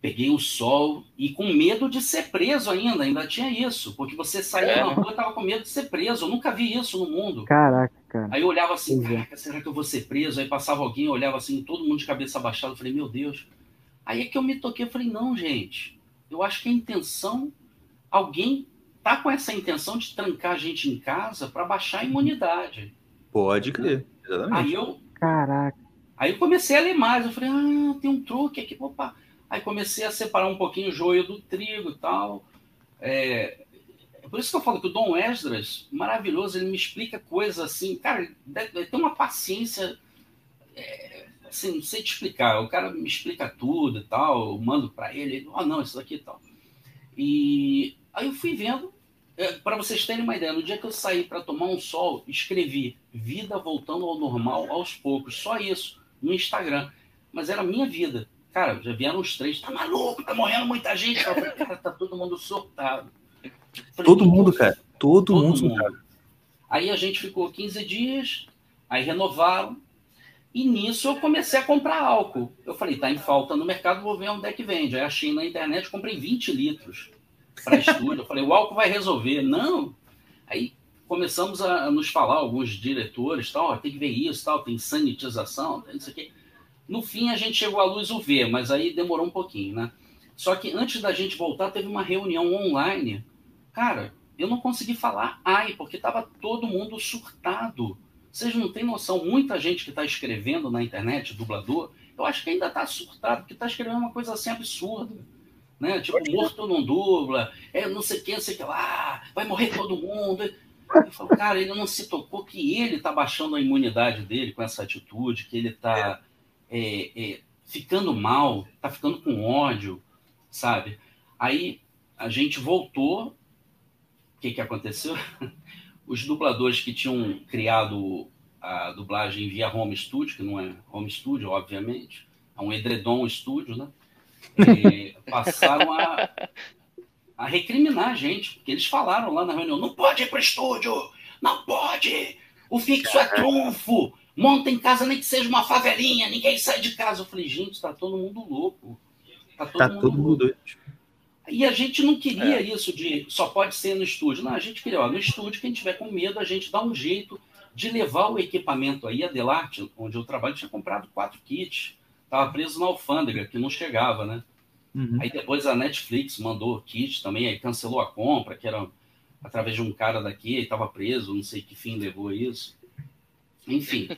peguei o sol e com medo de ser preso ainda. Ainda tinha isso, porque você saía é. na rua e tava com medo de ser preso. Eu nunca vi isso no mundo. Caraca, cara. Aí eu olhava assim, é. caraca, será que eu vou ser preso? Aí passava alguém, eu olhava assim, todo mundo de cabeça abaixada. Eu falei, meu Deus. Aí é que eu me toquei, eu falei, não, gente. Eu acho que a intenção, alguém tá com essa intenção de trancar a gente em casa para baixar a imunidade. Pode crer, exatamente. Aí eu. Caraca. Aí eu comecei a ler mais. Eu falei, ah, tem um truque aqui, opa. Aí comecei a separar um pouquinho o joio do trigo e tal. É, é por isso que eu falo que o Dom Esdras, maravilhoso, ele me explica coisas assim, cara, ele tem uma paciência, é, assim, não sei te explicar. O cara me explica tudo e tal, eu mando para ele, oh, não, isso daqui e tal. E aí eu fui vendo, é, para vocês terem uma ideia, no dia que eu saí para tomar um sol, escrevi vida voltando ao normal aos poucos, só isso, no Instagram. Mas era a minha vida. Cara, já vieram os três, tá maluco, tá morrendo muita gente. Falei, cara, tá todo mundo surtado. Falei, todo mundo, cara. Todo, todo mundo, mundo. Aí a gente ficou 15 dias, aí renovaram. E nisso eu comecei a comprar álcool. Eu falei, tá em falta no mercado, vou ver onde é que vende. Aí achei na internet, comprei 20 litros para estúdio. Eu falei, o álcool vai resolver. Não. Aí começamos a, nos falar, alguns diretores, tal, tem que ver isso, tal, tem sanitização, tem isso aqui. No fim, a gente chegou à luz UV, mas aí demorou um pouquinho, né? Só que antes da gente voltar, teve uma reunião online. Cara, eu não consegui falar ai, porque estava todo mundo surtado. Vocês não têm noção, muita gente que está escrevendo na internet, dublador, eu acho que ainda está surtado, porque está escrevendo uma coisa assim absurda né? Tipo, morto não dubla, é não sei o que, não sei o que lá, vai morrer todo mundo. Eu falo, cara, ele não se tocou que ele tá baixando a imunidade dele com essa atitude, que ele tá é, é, ficando mal, tá ficando com ódio, sabe? Aí a gente voltou. O que, que aconteceu? *laughs* Os dubladores que tinham criado a dublagem via home studio, que não é home studio, obviamente, é um edredom estúdio, né? é, *laughs* passaram a, a recriminar a gente, porque eles falaram lá na reunião: não pode ir para o estúdio, não pode, o fixo é trunfo, monta em casa nem que seja uma favelinha, ninguém sai de casa. Eu falei: gente, está todo mundo louco. Está todo, tá mundo, todo mundo doido. E a gente não queria é. isso de só pode ser no estúdio. Não, a gente queria, ó, no estúdio, quem tiver com medo, a gente dá um jeito de levar o equipamento aí. A Delarte, onde eu trabalho, tinha comprado quatro kits estava preso na alfândega, que não chegava, né? Uhum. Aí depois a Netflix mandou kit também, aí cancelou a compra, que era através de um cara daqui, estava preso, não sei que fim levou isso. Enfim.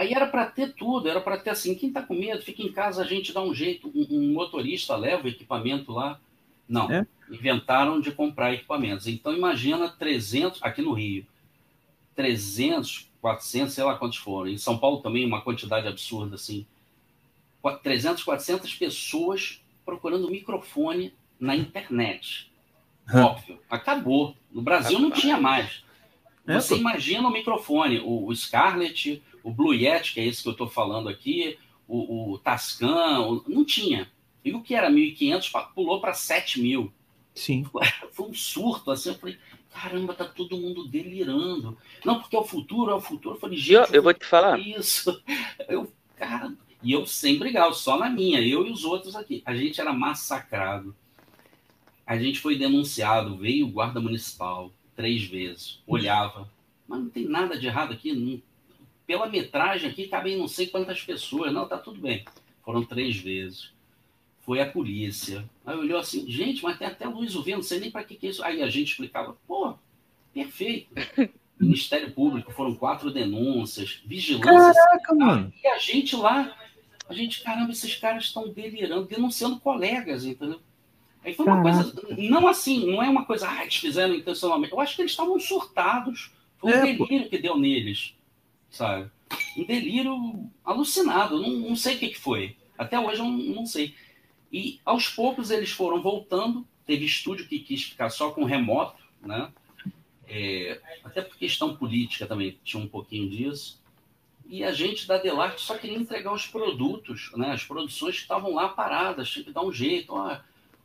Aí era para ter tudo, era para ter assim, quem está com medo, fica em casa, a gente dá um jeito, um, um, motorista leva o equipamento lá. Não, é? inventaram de comprar equipamentos. Então, imagina 300, aqui no Rio, 300, 400, sei lá quantos foram. Em São Paulo também uma quantidade absurda, assim. 300, 400 pessoas procurando microfone na internet. Óbvio, acabou. No Brasil não tinha mais. É, Você imagina o microfone, o, o Scarlett, o Blue Yeti, que é esse que eu estou falando aqui, o, o Tascam, o, não tinha. E o que era 1.500 pulou para 7.000. Sim. Foi um surto, assim, eu falei, caramba, tá todo mundo delirando. Não, porque é o futuro, é o futuro. Eu falei, gente, eu, eu vou te falar. Isso. *laughs* Eu, cara, e eu sem brigar, só na minha, eu e os outros aqui. A gente era massacrado. A gente foi denunciado, veio o guarda municipal três vezes, olhava, mas não tem nada de errado aqui. Não, pela metragem aqui cabem não sei quantas pessoas. Não, tá tudo bem. Foram três vezes. Foi a polícia. Aí olhou assim, gente, mas tem até luz UV, não sei nem para que, que é isso. Aí a gente explicava, pô, perfeito. *laughs* Ministério Público, foram quatro denúncias, vigilância. Caraca, mano. E a gente lá a gente, caramba, esses caras estão delirando, denunciando colegas, entendeu? Aí foi uma Caraca. coisa, não assim, não é uma coisa, ah, eles fizeram intencionalmente. Eu acho que eles estavam surtados. Foi um é, delírio pô. que deu neles, sabe? Um delírio alucinado. Não, não sei o que, que foi. Até hoje eu não, não sei. E aos poucos eles foram voltando. Teve estúdio que quis ficar só com remoto, né? É, até por questão política também tinha um pouquinho disso e a gente da Delarte só queria entregar os produtos, né? as produções que estavam lá paradas, tinha que dar um jeito. Ó.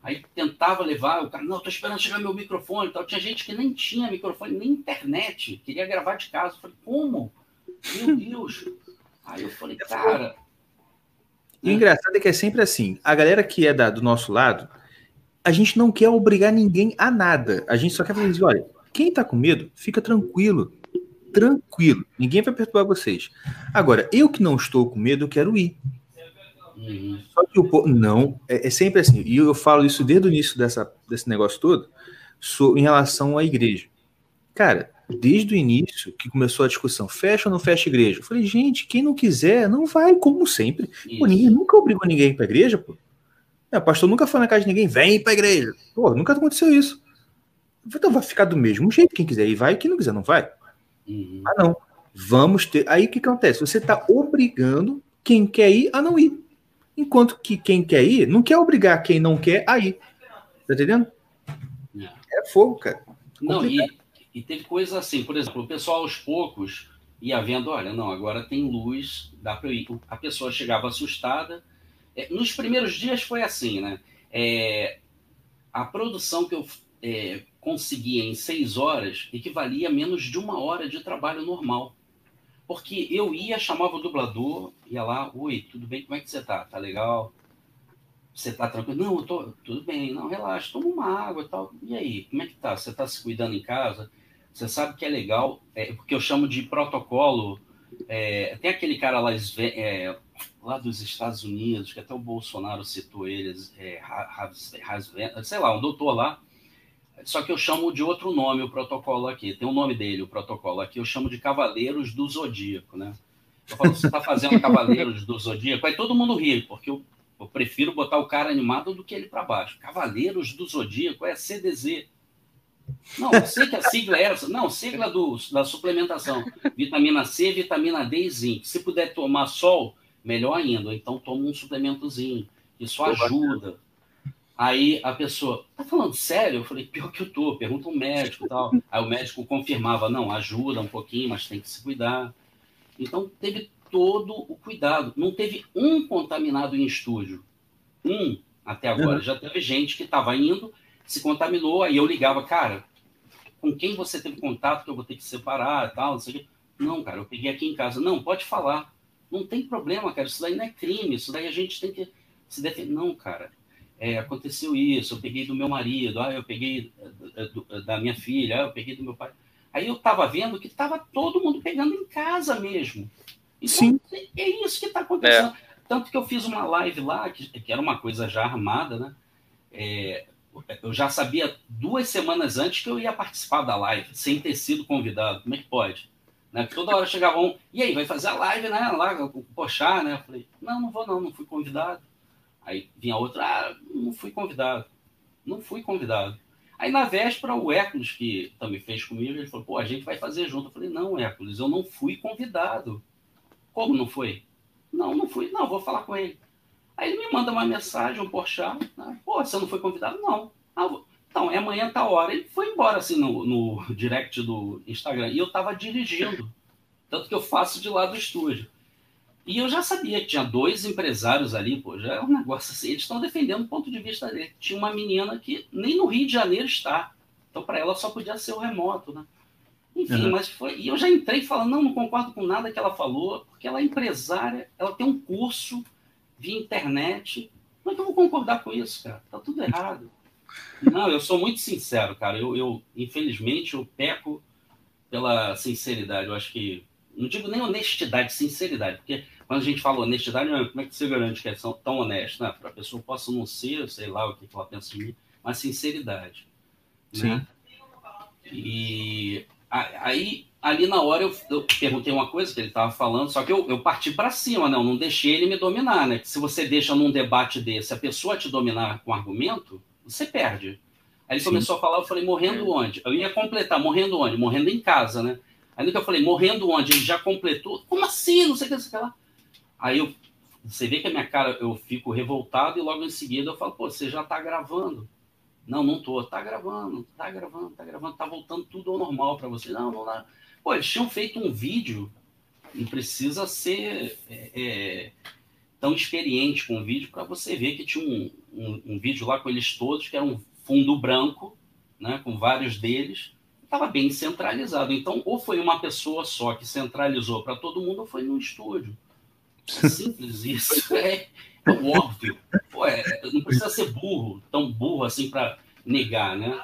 Aí tentava levar, o cara, não, estou esperando chegar meu microfone. Tal. Tinha gente que nem tinha microfone, nem internet, queria gravar de casa. Eu falei, como? Meu Deus! Aí eu falei, cara. E o engraçado é que é sempre assim: a galera que é da, do nosso lado, a gente não quer obrigar ninguém a nada. A gente só quer fazer isso. Olha, quem está com medo, fica tranquilo tranquilo. Ninguém vai perturbar vocês. Agora, eu que não estou com medo, eu quero ir. Uhum. Só que o povo. Não, é, é, sempre assim. E eu falo isso desde o início dessa, desse negócio todo, em relação à igreja. Cara, desde o início que começou a discussão, fecha ou não fecha a igreja? Eu falei, gente, quem não quiser, não vai, como sempre. Pô, ninguém nunca obrigou ninguém para a igreja, pô. É, o pastor nunca foi na casa de ninguém, vem para a igreja. Pô, nunca aconteceu isso. Então vai ficar do mesmo jeito, quem quiser ir vai, quem não quiser não vai. Uhum. Ah, não. Vamos ter. Aí o que acontece? Você está obrigando quem quer ir a não ir. Enquanto que quem quer ir não quer obrigar quem não quer a ir. Tá entendendo? É, é fogo, cara. Não, e, e teve coisas assim, por exemplo, o pessoal aos poucos ia vendo, olha, não, agora tem luz, dá para ir. A pessoa chegava assustada. É, nos primeiros dias foi assim, né? É, a produção que eu é, conseguia em seis horas equivalia a menos de uma hora de trabalho normal. Porque eu ia, chamava o dublador, ia lá, oi, tudo bem, como é que você tá? Tá legal? Você tá tranquilo? Não, eu tô, tudo bem, não, relaxa, toma uma água e tal. E aí, como é que tá? Você tá se cuidando em casa? Você sabe que é legal, é, porque eu chamo de protocolo. É, tem aquele cara lá, é, lá dos Estados Unidos, que até o Bolsonaro citou eles, é, sei lá, um doutor lá, só que eu chamo de outro nome o protocolo aqui. Tem o um nome dele, o protocolo aqui. Eu chamo de Cavaleiros do Zodíaco, né? Eu falo, você está fazendo Cavaleiros do Zodíaco? Aí todo mundo ri, porque eu, eu prefiro botar o cara animado do que ele para baixo. Cavaleiros do Zodíaco é CDZ. Não, eu sei que a sigla é essa. Não, sigla do, da suplementação. Vitamina C, vitamina D e zinco. Se puder tomar sol, melhor ainda. Então toma um suplementozinho. Isso ajuda. Aí a pessoa, tá falando sério? Eu falei, pior que eu tô, pergunta um médico e tal. Aí o médico confirmava, não, ajuda um pouquinho, mas tem que se cuidar. Então teve todo o cuidado. Não teve um contaminado em estúdio. Um até agora. Uhum. Já teve gente que estava indo, se contaminou, aí eu ligava, cara, com quem você teve contato que eu vou ter que separar e tal, não sei o quê. Não, cara, eu peguei aqui em casa. Não, pode falar. Não tem problema, cara. Isso daí não é crime. Isso daí a gente tem que se defender. Não, cara é, aconteceu isso, eu peguei do meu marido, ah, eu peguei eh, eh, da minha filha, ah, eu peguei do meu pai. Aí eu estava vendo que estava todo mundo pegando em casa mesmo. Então, Sim. é isso que está acontecendo. É. Tanto que eu fiz uma live lá, que, que era uma coisa já armada, né? É, eu já sabia duas semanas antes que eu ia participar da live, sem ter sido convidado. Como é que pode? Né? Toda hora chegava um, e aí, vai fazer a live, né? Lá, poxar, né? Eu falei, não, não vou não, não fui convidado. Aí vinha outra, ah, não fui convidado. Não fui convidado. Aí na véspera, o Hércules, que também fez comigo, ele falou, pô, a gente vai fazer junto. Eu falei, não, Hércules, eu não fui convidado. Como não foi? Não, não fui. Não, vou falar com ele. Aí ele me manda uma mensagem, um porchat. Né? Pô, você não foi convidado? Não. Ah, então, é amanhã tá hora. Ele foi embora, assim, no, no direct do Instagram. E eu tava dirigindo. Tanto que eu faço de lá do estúdio. E eu já sabia que tinha dois empresários ali, pô, já é um negócio assim. Eles estão defendendo o ponto de vista dele. Tinha uma menina que nem no Rio de Janeiro está. Então, para ela, só podia ser o remoto, né? Enfim, uhum. mas foi. E eu já entrei falando, não, não concordo com nada que ela falou, porque ela é empresária, ela tem um curso via internet. Como é que eu vou concordar com isso, cara? Tá tudo errado. Não, eu sou muito sincero, cara. Eu, eu infelizmente, eu peco pela sinceridade. Eu acho que. Não digo nem honestidade, sinceridade, porque quando a gente fala honestidade, como é que você garante que é tão honesto? Né? Para a pessoa possa não ser, sei lá o que ela pensa de mim, mas sinceridade. Sim. Né? E aí, ali na hora, eu, eu, perguntei uma coisa que ele estava falando, só que eu, eu parti para cima, né? eu não deixei ele me dominar. Né? Se você deixa num debate desse a pessoa te dominar com argumento, você perde. Aí ele Sim. começou a falar, eu falei, morrendo é. onde? Eu ia completar, morrendo onde? Morrendo em casa, né? Aí que eu falei, morrendo onde? Ele já completou. Como assim? Não sei o que, não sei o que lá. Aí eu, você vê que a minha cara, eu fico revoltado e logo em seguida eu falo, pô, você já tá gravando. Não, não tô. Tá gravando, tá gravando, tá gravando, tá voltando tudo ao normal para você. Não, não dá. Pô, eles tinham feito um vídeo, não precisa ser é, é, tão experiente com o vídeo para você ver que tinha um, um, um, vídeo lá com eles todos, que era um fundo branco, né, com vários deles, estava bem centralizado. Então, ou foi uma pessoa só que centralizou para todo mundo, ou foi no estúdio. É *laughs* simples isso. *laughs* É, é óbvio. Pô, é, não precisa ser burro, tão burro assim para negar, né?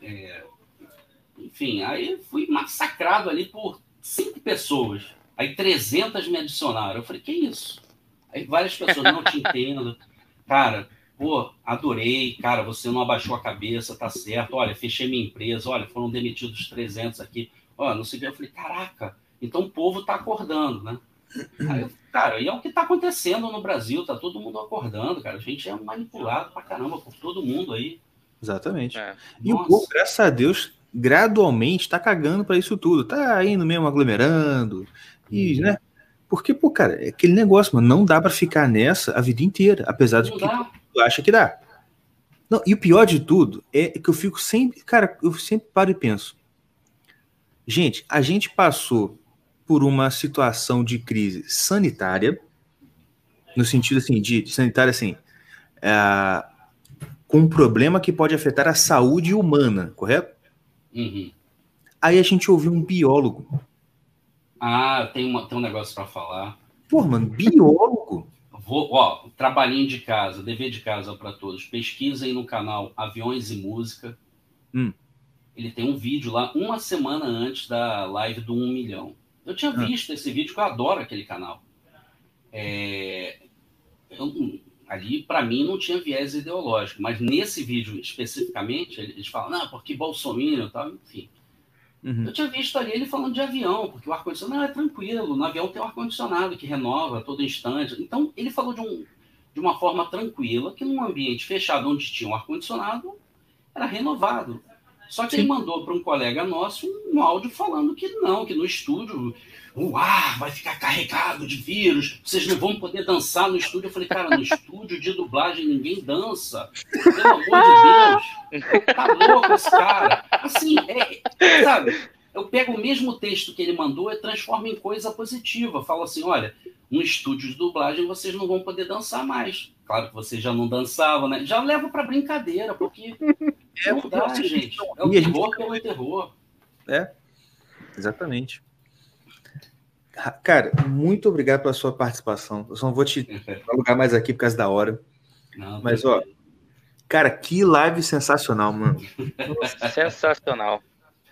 É, enfim, aí fui massacrado ali por cinco pessoas. Aí 300 me adicionaram. Eu falei, que isso? Aí várias pessoas, não te entendo. *laughs* Cara, pô, adorei. Cara, você não abaixou a cabeça, tá certo. Olha, fechei minha empresa. Olha, foram demitidos 300 aqui. Olha, não sei o que. Eu falei, caraca, então o povo tá acordando, né? Aí, cara, e é o que está acontecendo no Brasil, tá todo mundo acordando, cara. A gente é manipulado pra caramba por todo mundo aí. Exatamente. É. E Nossa. o povo, graças a Deus, gradualmente tá cagando para isso tudo. Tá indo mesmo aglomerando. E, hum. né? Porque, pô, cara, é aquele negócio, mano, não dá para ficar nessa a vida inteira, apesar de que tu acha que dá. Não, e o pior de tudo é que eu fico sempre, cara, eu sempre paro e penso. Gente, a gente passou por uma situação de crise sanitária, no sentido assim, de, de sanitária assim, é, com um problema que pode afetar a saúde humana, correto? Uhum. Aí a gente ouviu um biólogo. Ah, tem, uma, tem um negócio para falar. Pô, mano, biólogo? Vou, ó, trabalhinho de casa, dever de casa para todos. Pesquisem no canal Aviões e Música. Hum. Ele tem um vídeo lá uma semana antes da live do 1 milhão. Eu tinha ah. visto esse vídeo, que eu adoro aquele canal. É, eu, ali, para mim, não tinha viés ideológico, mas nesse vídeo especificamente, eles falam, não, porque Bolsonaro e tal, enfim. Uhum. Eu tinha visto ali ele falando de avião, porque o ar-condicionado é tranquilo, no avião tem um ar-condicionado que renova a todo instante. Então, ele falou de, um, de uma forma tranquila, que num ambiente fechado onde tinha um ar-condicionado, era renovado. Só que Sim. ele mandou para um colega nosso um áudio falando que não, que no estúdio o ar vai ficar carregado de vírus, vocês não vão poder dançar no estúdio. Eu falei, cara, no estúdio de dublagem ninguém dança. Pelo amor de Deus. Tá louco esse cara. Assim, é, sabe? Eu pego o mesmo texto que ele mandou e transformo em coisa positiva. Falo assim, olha, no estúdio de dublagem vocês não vão poder dançar mais. Claro que vocês já não dançavam, né? Já levo para brincadeira, porque é não dá, gente. É o terror pelo terror. É, exatamente. Cara, muito obrigado pela sua participação. Eu só não vou te *laughs* alugar mais aqui por causa da hora. Não, Mas, ó, cara, que live sensacional, mano. *laughs* Sensacional.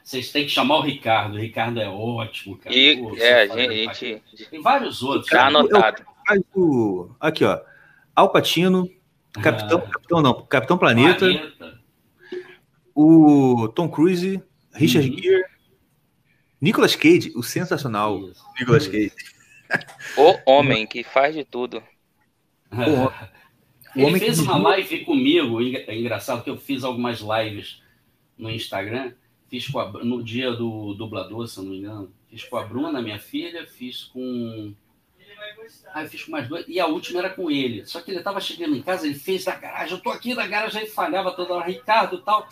Vocês têm que chamar o Ricardo. O Ricardo é ótimo, cara. E, Pô, é, a gente. Tem vários outros. Tá anotado. Eu, aqui, ó. Alpatino, Capitão, ah. Capitão não, Capitão Planeta, Planeta, o Tom Cruise, Richard uhum. Gere, Nicolas Cage, o sensacional Isso. Nicolas Cage. O homem que faz de tudo. Ele fez uma live comigo, é engraçado que eu fiz algumas lives no Instagram, fiz a, no dia do dublador, se eu não me engano, fiz com a Bruna, minha filha, fiz com Aí eu fiz com mais dois. E a última era com ele. Só que ele estava chegando em casa, ele fez da garagem. Eu tô aqui na garagem, aí falhava toda hora, Ricardo e tal.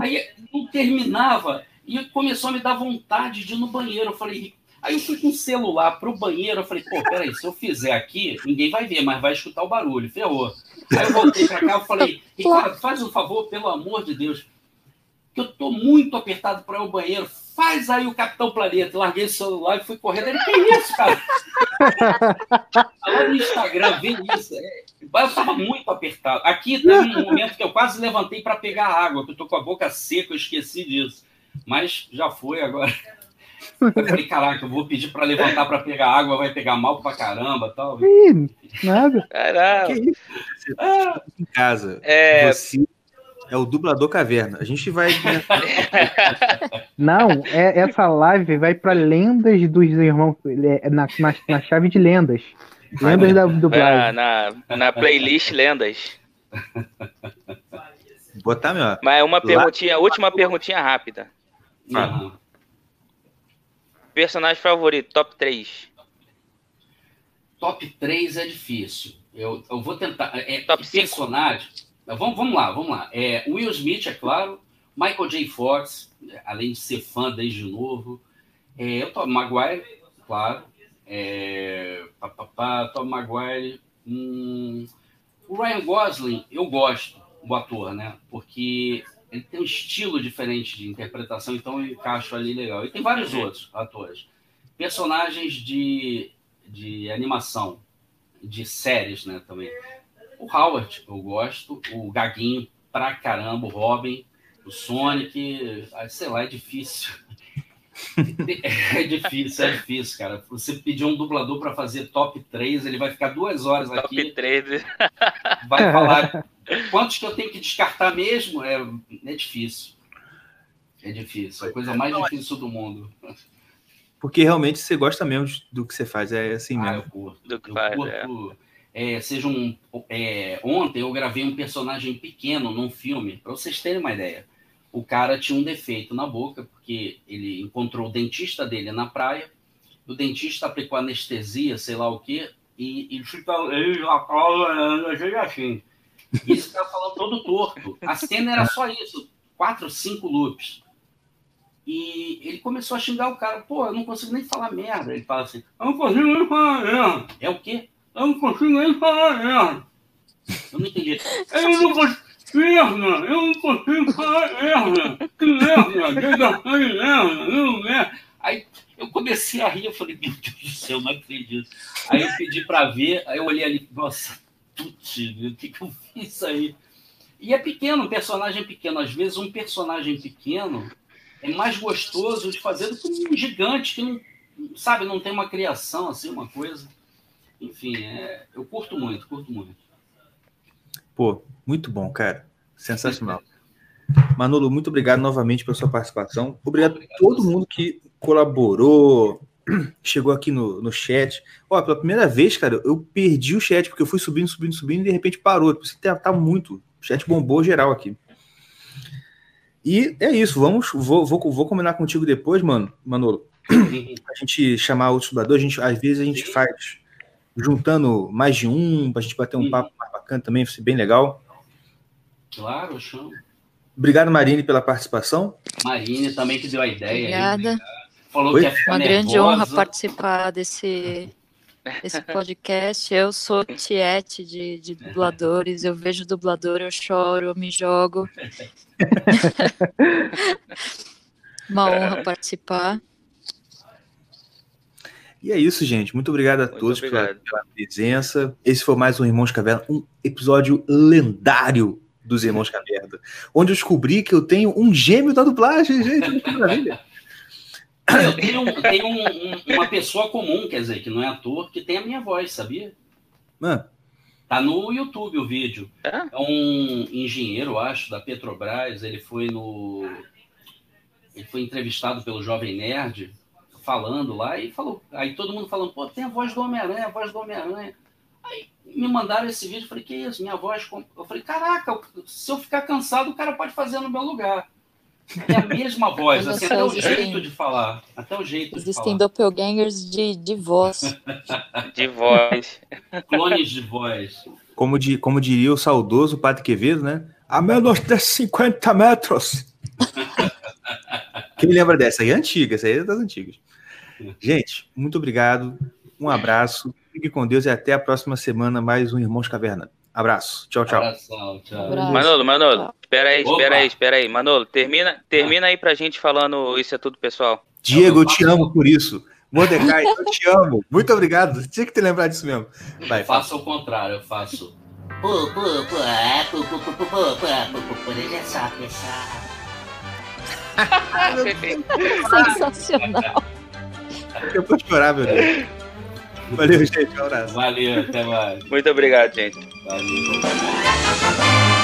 Aí não terminava. E começou a me dar vontade de ir no banheiro. Eu falei, aí eu fui com o celular pro banheiro. Eu falei, pô, peraí, se eu fizer aqui, ninguém vai ver, mas vai escutar o barulho. Ferrou. Aí eu voltei para cá, eu falei, *laughs* Ricardo, faz um favor, pelo amor de Deus. Que eu tô muito apertado para ir ao banheiro faz aí o Capitão Planeta. Larguei o celular e fui correndo. Ele, que isso, cara? Lá no Instagram, vê isso. É, eu tava muito apertado. Aqui teve um momento que eu quase levantei para pegar água, que eu tô com a boca seca, eu esqueci disso. Mas já foi agora. Eu falei, caraca, eu vou pedir para levantar para pegar água, vai pegar mal pra caramba tal. Ih, nada. Caramba. Que isso? Ah, em casa. É... Você é o dublador caverna. A gente vai. Né? *laughs* Não, é, essa live vai para lendas dos irmãos. É, na, na, na chave de lendas. Lendas da dublagem. É, na, na playlist lendas. Botar meu. Mas uma perguntinha, última perguntinha rápida. Uhum. Personagem favorito, top 3. Top 3 é difícil. Eu, eu vou tentar. É, top personagem. 5. Vamos, vamos lá, vamos lá. É, Will Smith, é claro. Michael J. Fox, além de ser fã desde novo. É, Tom Maguire, claro. É, pá, pá, pá, Tom Maguire. Hum, o Ryan Gosling, eu gosto, o ator, né? Porque ele tem um estilo diferente de interpretação, então eu encaixo ali legal. E tem vários outros atores. Personagens de, de animação, de séries, né, também. O Howard, eu gosto. O Gaguinho, pra caramba. O Robin, o Sonic. Sei lá, é difícil. É difícil, é difícil, cara. Você pedir um dublador para fazer top 3, ele vai ficar duas horas top aqui. Top 3. Vai *laughs* falar quantos que eu tenho que descartar mesmo. É, é difícil. É difícil. É a coisa mais difícil do mundo. Porque realmente você gosta mesmo do que você faz. É assim mesmo. Ah, eu curto. Do que eu faz, curto, é é, seja um. É, ontem eu gravei um personagem pequeno num filme, para vocês terem uma ideia. O cara tinha um defeito na boca, porque ele encontrou o dentista dele na praia, o dentista aplicou anestesia, sei lá o quê, e, e fica ele assim. E esse cara falando todo torto. A cena era só isso, quatro, cinco loops. E ele começou a xingar o cara, pô, eu não consigo nem falar merda. Ele fala assim, eu não consigo nem falar merda. É o quê? Eu não consigo nem falar merda. Eu não entendi. *laughs* Eu não consigo. Merda, eu não consigo falar merda. Que merda, desafio de merda, merda. Aí eu comecei a rir, eu falei, meu Deus do céu, não acredito. Aí eu pedi para ver, aí eu olhei ali, nossa, putz, o que, que eu fiz aí? E é pequeno, um personagem pequeno. Às vezes um personagem pequeno é mais gostoso de fazer do que um gigante que não, sabe, não tem uma criação, assim, uma coisa. Enfim, é, eu curto muito, curto muito. Pô, muito bom, cara. Sensacional. Manolo, muito obrigado novamente pela sua participação. Obrigado, obrigado a todo mundo que colaborou, *clears throat* chegou aqui no, no chat. Ó, pela primeira vez, cara, eu perdi o chat, porque eu fui subindo, subindo, subindo e de repente parou. Você tá, tá muito. O chat bombou geral aqui. E é isso, vamos. Vou, vou, vou combinar contigo depois, mano, Manolo. A gente chamar outros dubladores, a gente, às vezes a gente Sim. faz juntando mais de um, para a gente bater um uhum. papo mais bacana também, foi bem legal. Claro, chamo. Obrigado, Marine, pela participação. Marine também que deu a ideia. Obrigada. Aí. Falou Oi? que é Uma nervosa. grande honra participar desse, desse podcast. Eu sou tiete de, de dubladores, eu vejo dublador, eu choro, eu me jogo. *laughs* *laughs* Uma honra participar. E é isso, gente. Muito obrigado a Muito todos obrigado. Pela, pela, presença. Esse foi mais um Irmãos Caverna, um episódio lendário dos Irmãos Caverna, onde eu descobri que eu tenho um gêmeo da dublagem, gente. Que maravilha. *laughs* Eu tenho, um, tenho um, um, uma pessoa comum, quer dizer, que não é ator, que tem a minha voz, sabia? Mano. Tá no YouTube o vídeo. É? é um engenheiro, acho, da Petrobras. Ele foi no. Ele foi entrevistado pelo Jovem Nerd falando lá e falou. Aí todo mundo falando, pô, tem a voz do Homem-Aranha, a voz do Homem-Aranha. Aí me mandaram esse vídeo, falei, que isso, minha voz. Eu falei, caraca, se eu ficar cansado, o cara pode fazer no meu lugar. É a mesma voz, assim, até o jeito de falar. Até o jeito Existem doppelgangers de, de voz. *laughs* *laughs* de voz. Clones de voz. Como, de, como diria o saudoso Padre Quevedo, né? A menos de 50 metros. *laughs* Quem lembra dessa? Aí é antiga, essa aí é das antigas. Gente, muito obrigado. Um abraço. Fique com Deus e até a próxima semana. Mais um Irmãos Caverna. Abraço. Tchau, tchau. Abração, tchau. Abraço. Manolo, Manolo, espera aí, espera aí, espera aí. Manolo, termina, termina aí pra gente falando isso é tudo, pessoal. Diego, eu te amo por isso. Mordecai, eu te amo. Muito obrigado. Tinha que te lembrar disso mesmo. Vai, faça o contrário, eu faço. Pô, pô, pô, pô, pô, pô, pô, pô, pô, pô, só pensar. *laughs* Sensacional. Eu vou chorar, meu Deus. Valeu, gente. Um abraço. Valeu, até mais. Muito obrigado, gente. Valeu.